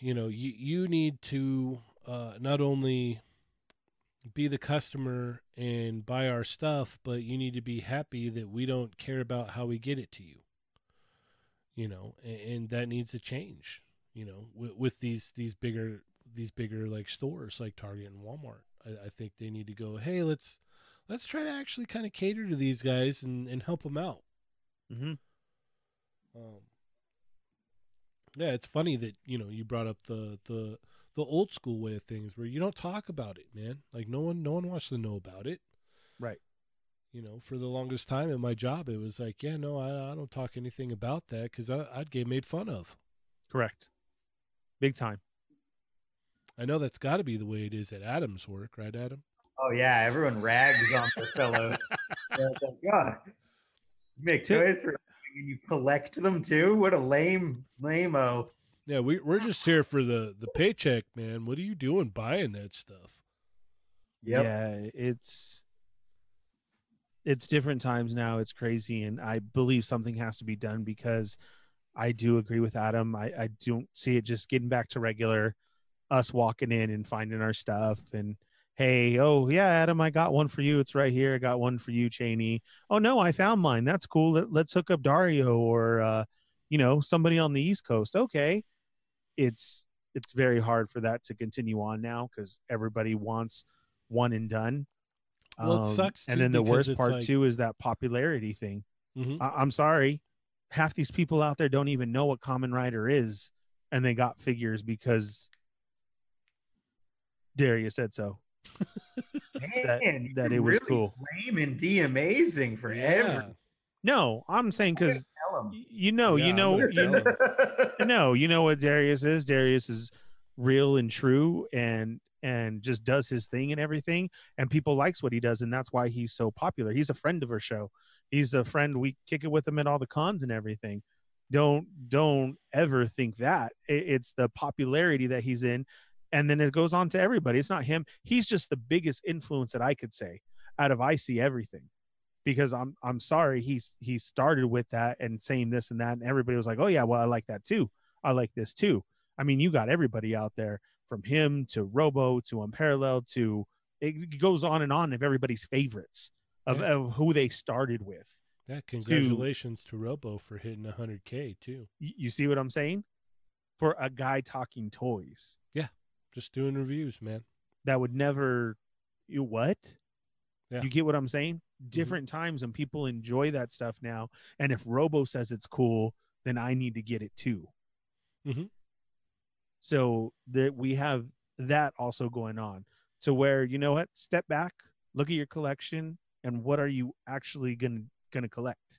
you know, you you need to uh, not only be the customer and buy our stuff, but you need to be happy that we don't care about how we get it to you. You know, and, and that needs to change. You know, with, with these these bigger these bigger like stores like Target and Walmart. I, I think they need to go. Hey, let's let's try to actually kind of cater to these guys and, and help them out. Mm-hmm. Um, yeah, it's funny that you know you brought up the the the old school way of things where you don't talk about it, man. Like no one no one wants to know about it. Right. You know, for the longest time in my job, it was like, yeah, no, I, I don't talk anything about that because I'd get made fun of. Correct. Big time. I know that's got to be the way it is at Adam's work, right, Adam? Oh yeah, everyone rags on their fellow. They're like, God, you make Ti- toys for and you collect them too. What a lame, lame-o. Yeah, we we're just here for the the paycheck, man. What are you doing buying that stuff? Yep. Yeah, it's it's different times now. It's crazy, and I believe something has to be done because I do agree with Adam. I, I don't see it just getting back to regular us walking in and finding our stuff and hey, oh yeah, Adam, I got one for you. It's right here. I got one for you, Cheney. Oh no, I found mine. That's cool. Let, let's hook up Dario or uh, you know somebody on the East Coast. Okay, it's it's very hard for that to continue on now because everybody wants one and done. Well, it Um, sucks, and then the worst part like- too is that popularity thing. Mhm. I- I'm sorry, half these people out there don't even know what Common Rider is, and they got figures because Darius said so. That- Man, that you it was really cool. Blaming D amazing for Yeah. everything. No, I'm saying because you know, Yeah, you know, you know, no, you know what Darius is. Darius is real and true, and and just does his thing and everything, and people likes what he does, and that's why he's so popular. He's a friend of our show. He's a friend. We kick it with him at all the cons and everything. Don't don't ever think that It- it's the popularity that he's in, and then it goes on to everybody. It's not him. He's just the biggest influence that I could say out of I see everything because I'm I'm sorry he's he started with that and saying this and that and everybody was like oh yeah well I like that too I like this too I mean you got everybody out there from him to Robo to Unparalleled to it goes on and on of everybody's favorites of, Yeah. of who they started with Yeah, congratulations to Robo for hitting 100K too. you see what I'm saying for a guy talking toys Just doing reviews, man. that would never you what Yeah. you get what i'm saying different times and people enjoy that stuff now and if robo says it's cool then i need to get it too Mhm. so that we have that also going on to where you know what step back look at your collection and what are you actually gonna gonna collect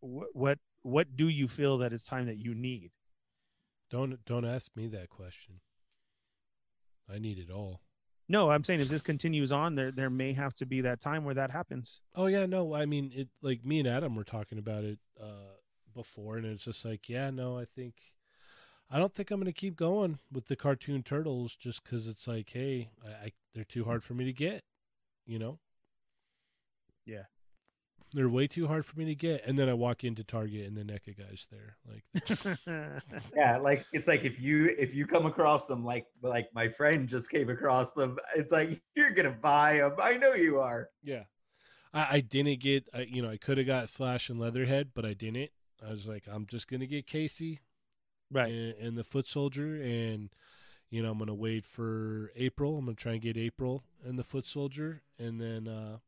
what what what do you feel that it's time that you need Don't don't ask me that question. I need it all. no i'm saying if this continues on there there may have to be that time where that happens Oh yeah, no, I mean it like me and Adam were talking about it uh before and it's just like, yeah, no, I think I don't think I'm going to keep going with the cartoon turtles just cuz it's like, hey, I, I they're too hard for me to get, you know? Yeah. They're way too hard for me to get and then I walk into Target and the NECA guy's there. Like Yeah, like it's like if you if you come across them like like my friend just came across them, it's like you're gonna buy them. I know you are. Yeah. I, I didn't get, I, you know, I could have got Slash and Leatherhead, but I didn't. I was like, I'm just going to get Casey right and, and the Foot Soldier. And, you know, I'm going to wait for April. I'm going to try and get April and the Foot Soldier. And then, uh,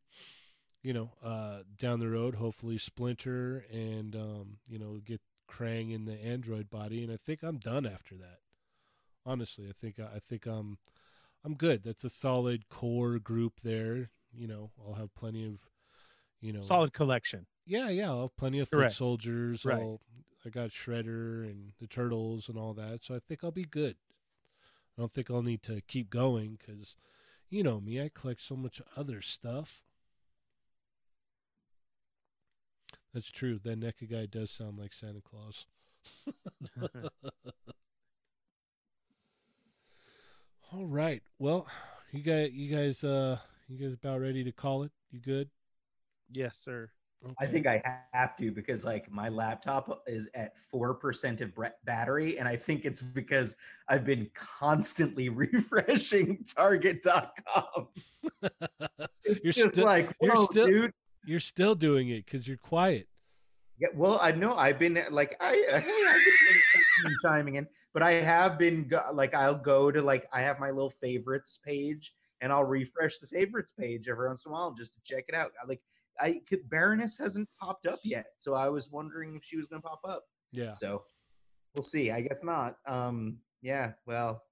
you know, uh, down the road, hopefully Splinter and, um, you know, get Krang in the android body. And I think I'm done after that. Honestly, I think, I think I'm, I'm good. That's a solid core group there. You know, I'll have plenty of, you know, solid collection yeah, yeah, I'll have plenty of foot soldiers. Right. I'll, I got Shredder and the Turtles and all that, so I think I'll be good. I don't think I'll need to keep going because, you know me, I collect so much other stuff. That's true. That NECA guy does sound like Santa Claus. all right. Well, you guys, you guys, uh, you guys about ready to call it? You good? yes sir I think I have to because like my laptop is at four percent of battery, and I think it's because I've been constantly refreshing Target.com. It's You're just still- like, you're whoa, still- dude. You're still doing it because you're quiet. Yeah, well, I know I've been like I hey, I've been chiming in, but I have been like I'll go to like I have my little favorites page and I'll refresh the favorites page every once in a while just to check it out. I, like I could Baroness hasn't popped up yet, so I was wondering if she was gonna pop up. Yeah. So we'll see. I guess not. Um, yeah. Well,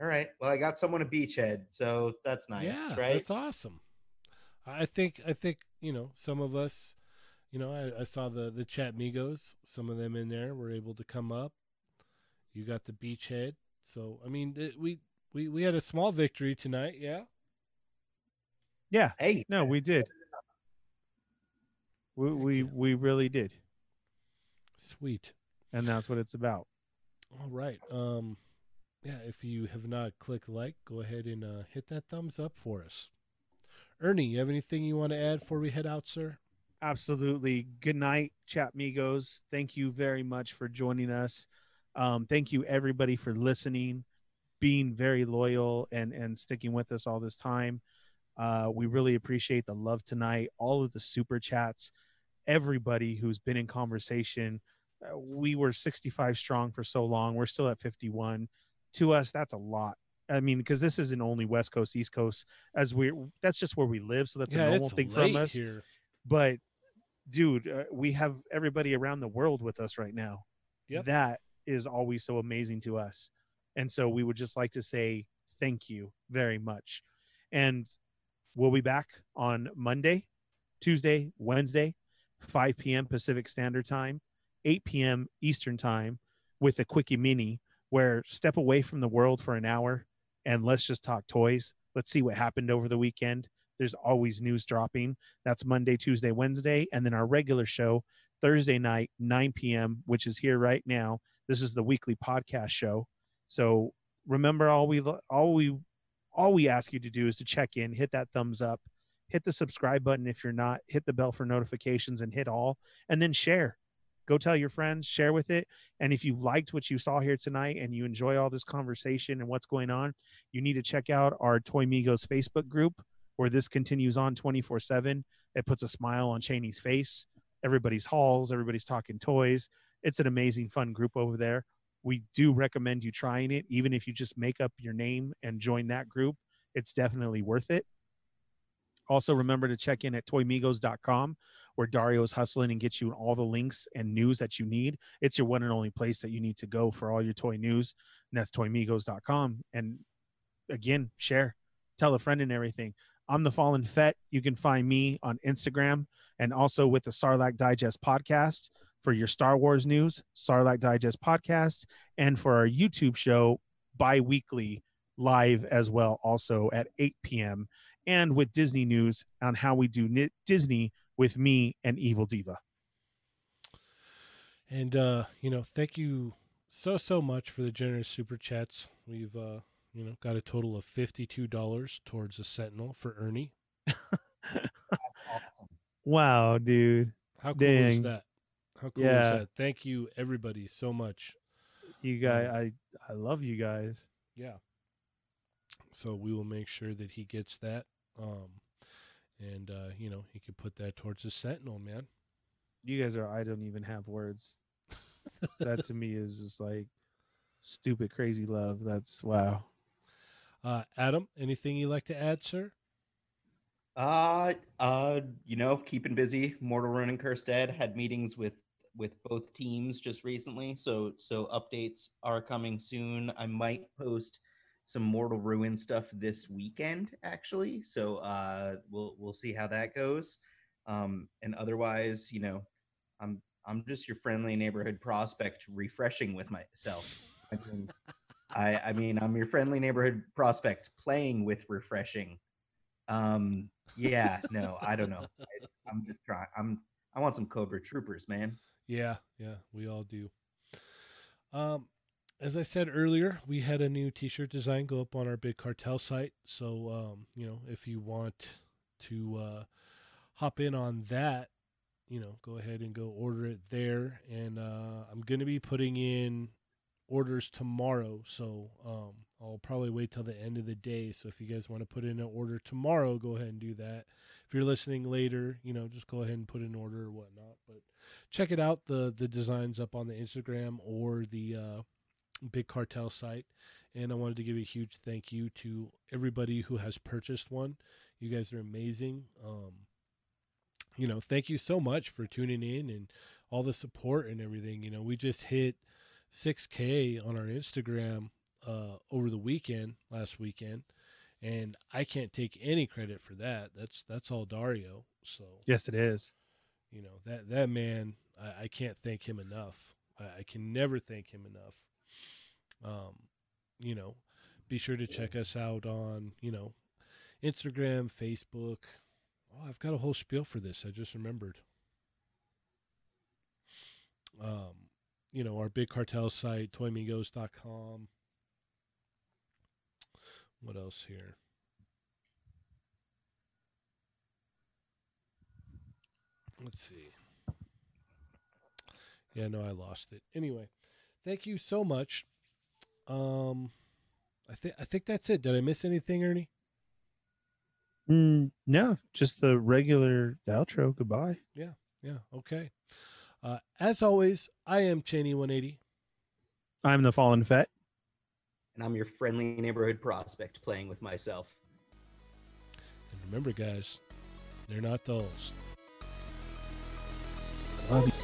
all right. Well, I got someone a beachhead, so that's nice, yeah, right? That's awesome. I think I think you know some of us, you know, I, I saw the the chat migos. Some of them in there were able to come up. You got the beachhead, so I mean it, we we we had a small victory tonight. Yeah. yeah Hey, no we did we we, we really did Sweet. and that's what it's about All right. Um, yeah. If you have not clicked like, go ahead and uh, hit that thumbs up for us. Ernie, you have anything you want to add before we head out, sir? absolutely good night chat migos thank you very much for joining us um, thank you everybody for listening being very loyal and and sticking with us all this time. Uh, we really appreciate the love tonight, all of the super chats, everybody who's been in conversation. Uh, we were 65 strong for so long. We're still at 51. To us, that's a lot. I mean, because this isn't only West Coast, East Coast, as we that's just where we live. So that's yeah, a normal thing from us. here. But, dude, uh, we have everybody around the world with us right now. Yep. That is always so amazing to us. And so we would just like to say thank you very much. And we'll be back on Monday, Tuesday, Wednesday, 5 p.m. Pacific Standard Time, 8 p.m. Eastern Time with a quickie mini where step away from the world for an hour and let's just talk toys. Let's see what happened over the weekend. There's always news dropping. That's Monday, Tuesday, Wednesday. And then our regular show, Thursday night, 9 p.m., which is here right now. This is the weekly podcast show. So remember all we all we all we ask you to do is to check in, hit that thumbs up, hit the subscribe button if you're not, hit the bell for notifications and hit all, and then share. Go tell your friends, share with it. And if you liked what you saw here tonight and you enjoy all this conversation and what's going on, you need to check out our Toy Migos Facebook group where this continues on 24 7. It puts a smile on Cheney's face. Everybody's halls, everybody's talking toys. It's an amazing, fun group over there. We do recommend you trying it, even if you just make up your name and join that group. It's definitely worth it. Also, remember to check in at toymigos.com where Dario's hustling and gets you all the links and news that you need. It's your one and only place that you need to go for all your toy news. And that's toymigos.com. And again, share, tell a friend and everything. I'm the Fallen Fett. You can find me on Instagram and also with the Sarlacc Digest podcast for your Star Wars news, Sarlacc Digest podcast, and for our YouTube show bi weekly live as well, also at 8 p.m. And with Disney news on how we do Disney with me and Evil Diva. And uh, you know, thank you so so much for the generous super chats. We've uh, you know, got a total of fifty-two dollars towards a Sentinel for Ernie. Awesome. Wow, dude. How cool Dang. is that? How cool Yeah. is that? Thank you everybody so much. You guys, I, I love you guys. Yeah. So we will make sure that he gets that. Um and uh, you know, he could put that towards his Sentinel, man. You guys are, I don't even have words. that to me is just like stupid, crazy love. That's wow. Uh Adam, anything you like to add, sir? Uh, uh, you know, keeping busy. Mortal Rune and Cursed Dead had meetings with with both teams just recently, so so updates are coming soon. I might post some Mortal Ruin stuff this weekend, actually. So uh, we'll we'll see how that goes. Um, and otherwise, you know, I'm I'm just your friendly neighborhood prospect, refreshing with myself. I mean, I I mean, I'm your friendly neighborhood prospect, playing with refreshing. Um, yeah, no, I don't know. I, I'm just trying. I'm I want some Cobra Troopers, man. Yeah, yeah, we all do. Um, as I said earlier, we had a new T-shirt design go up on our big cartel site. So, um, you know, if you want to uh, hop in on that, you know, go ahead and go order it there. And uh, I'm going to be putting in orders tomorrow, so um, I'll probably wait till the end of the day. So if you guys want to put in an order tomorrow, go ahead and do that. If you're listening later, you know, just go ahead and put an order or whatnot. But check it out. the The designs up on the Instagram or the uh, Big Cartel site. And I wanted to give a huge thank you to everybody who has purchased one. You guys are amazing. Um, you know, thank you so much for tuning in and all the support and everything. You know, we just hit 6K on our Instagram uh, over the weekend, last weekend, and I can't take any credit for that. That's that's all Dario. So Yes, it is. you know that that man, I, I can't thank him enough. I, I can never thank him enough. Um, you know, be sure to check us out on you know Instagram, Facebook. Oh, I've got a whole spiel for this. I just remembered. Um, you know, our big cartel site, toymigos.com. What else here? Let's see. Yeah, no, I lost it. Anyway, thank you so much. Um, I think I think that's it. Did I miss anything, Ernie? Mm, no, just the regular outro. Goodbye. Yeah. Yeah, okay. Uh, as always, I am Cheney 180. I'm the fallen Fett. And I'm your friendly neighborhood prospect playing with myself. And remember, guys, they're not dolls. Love you.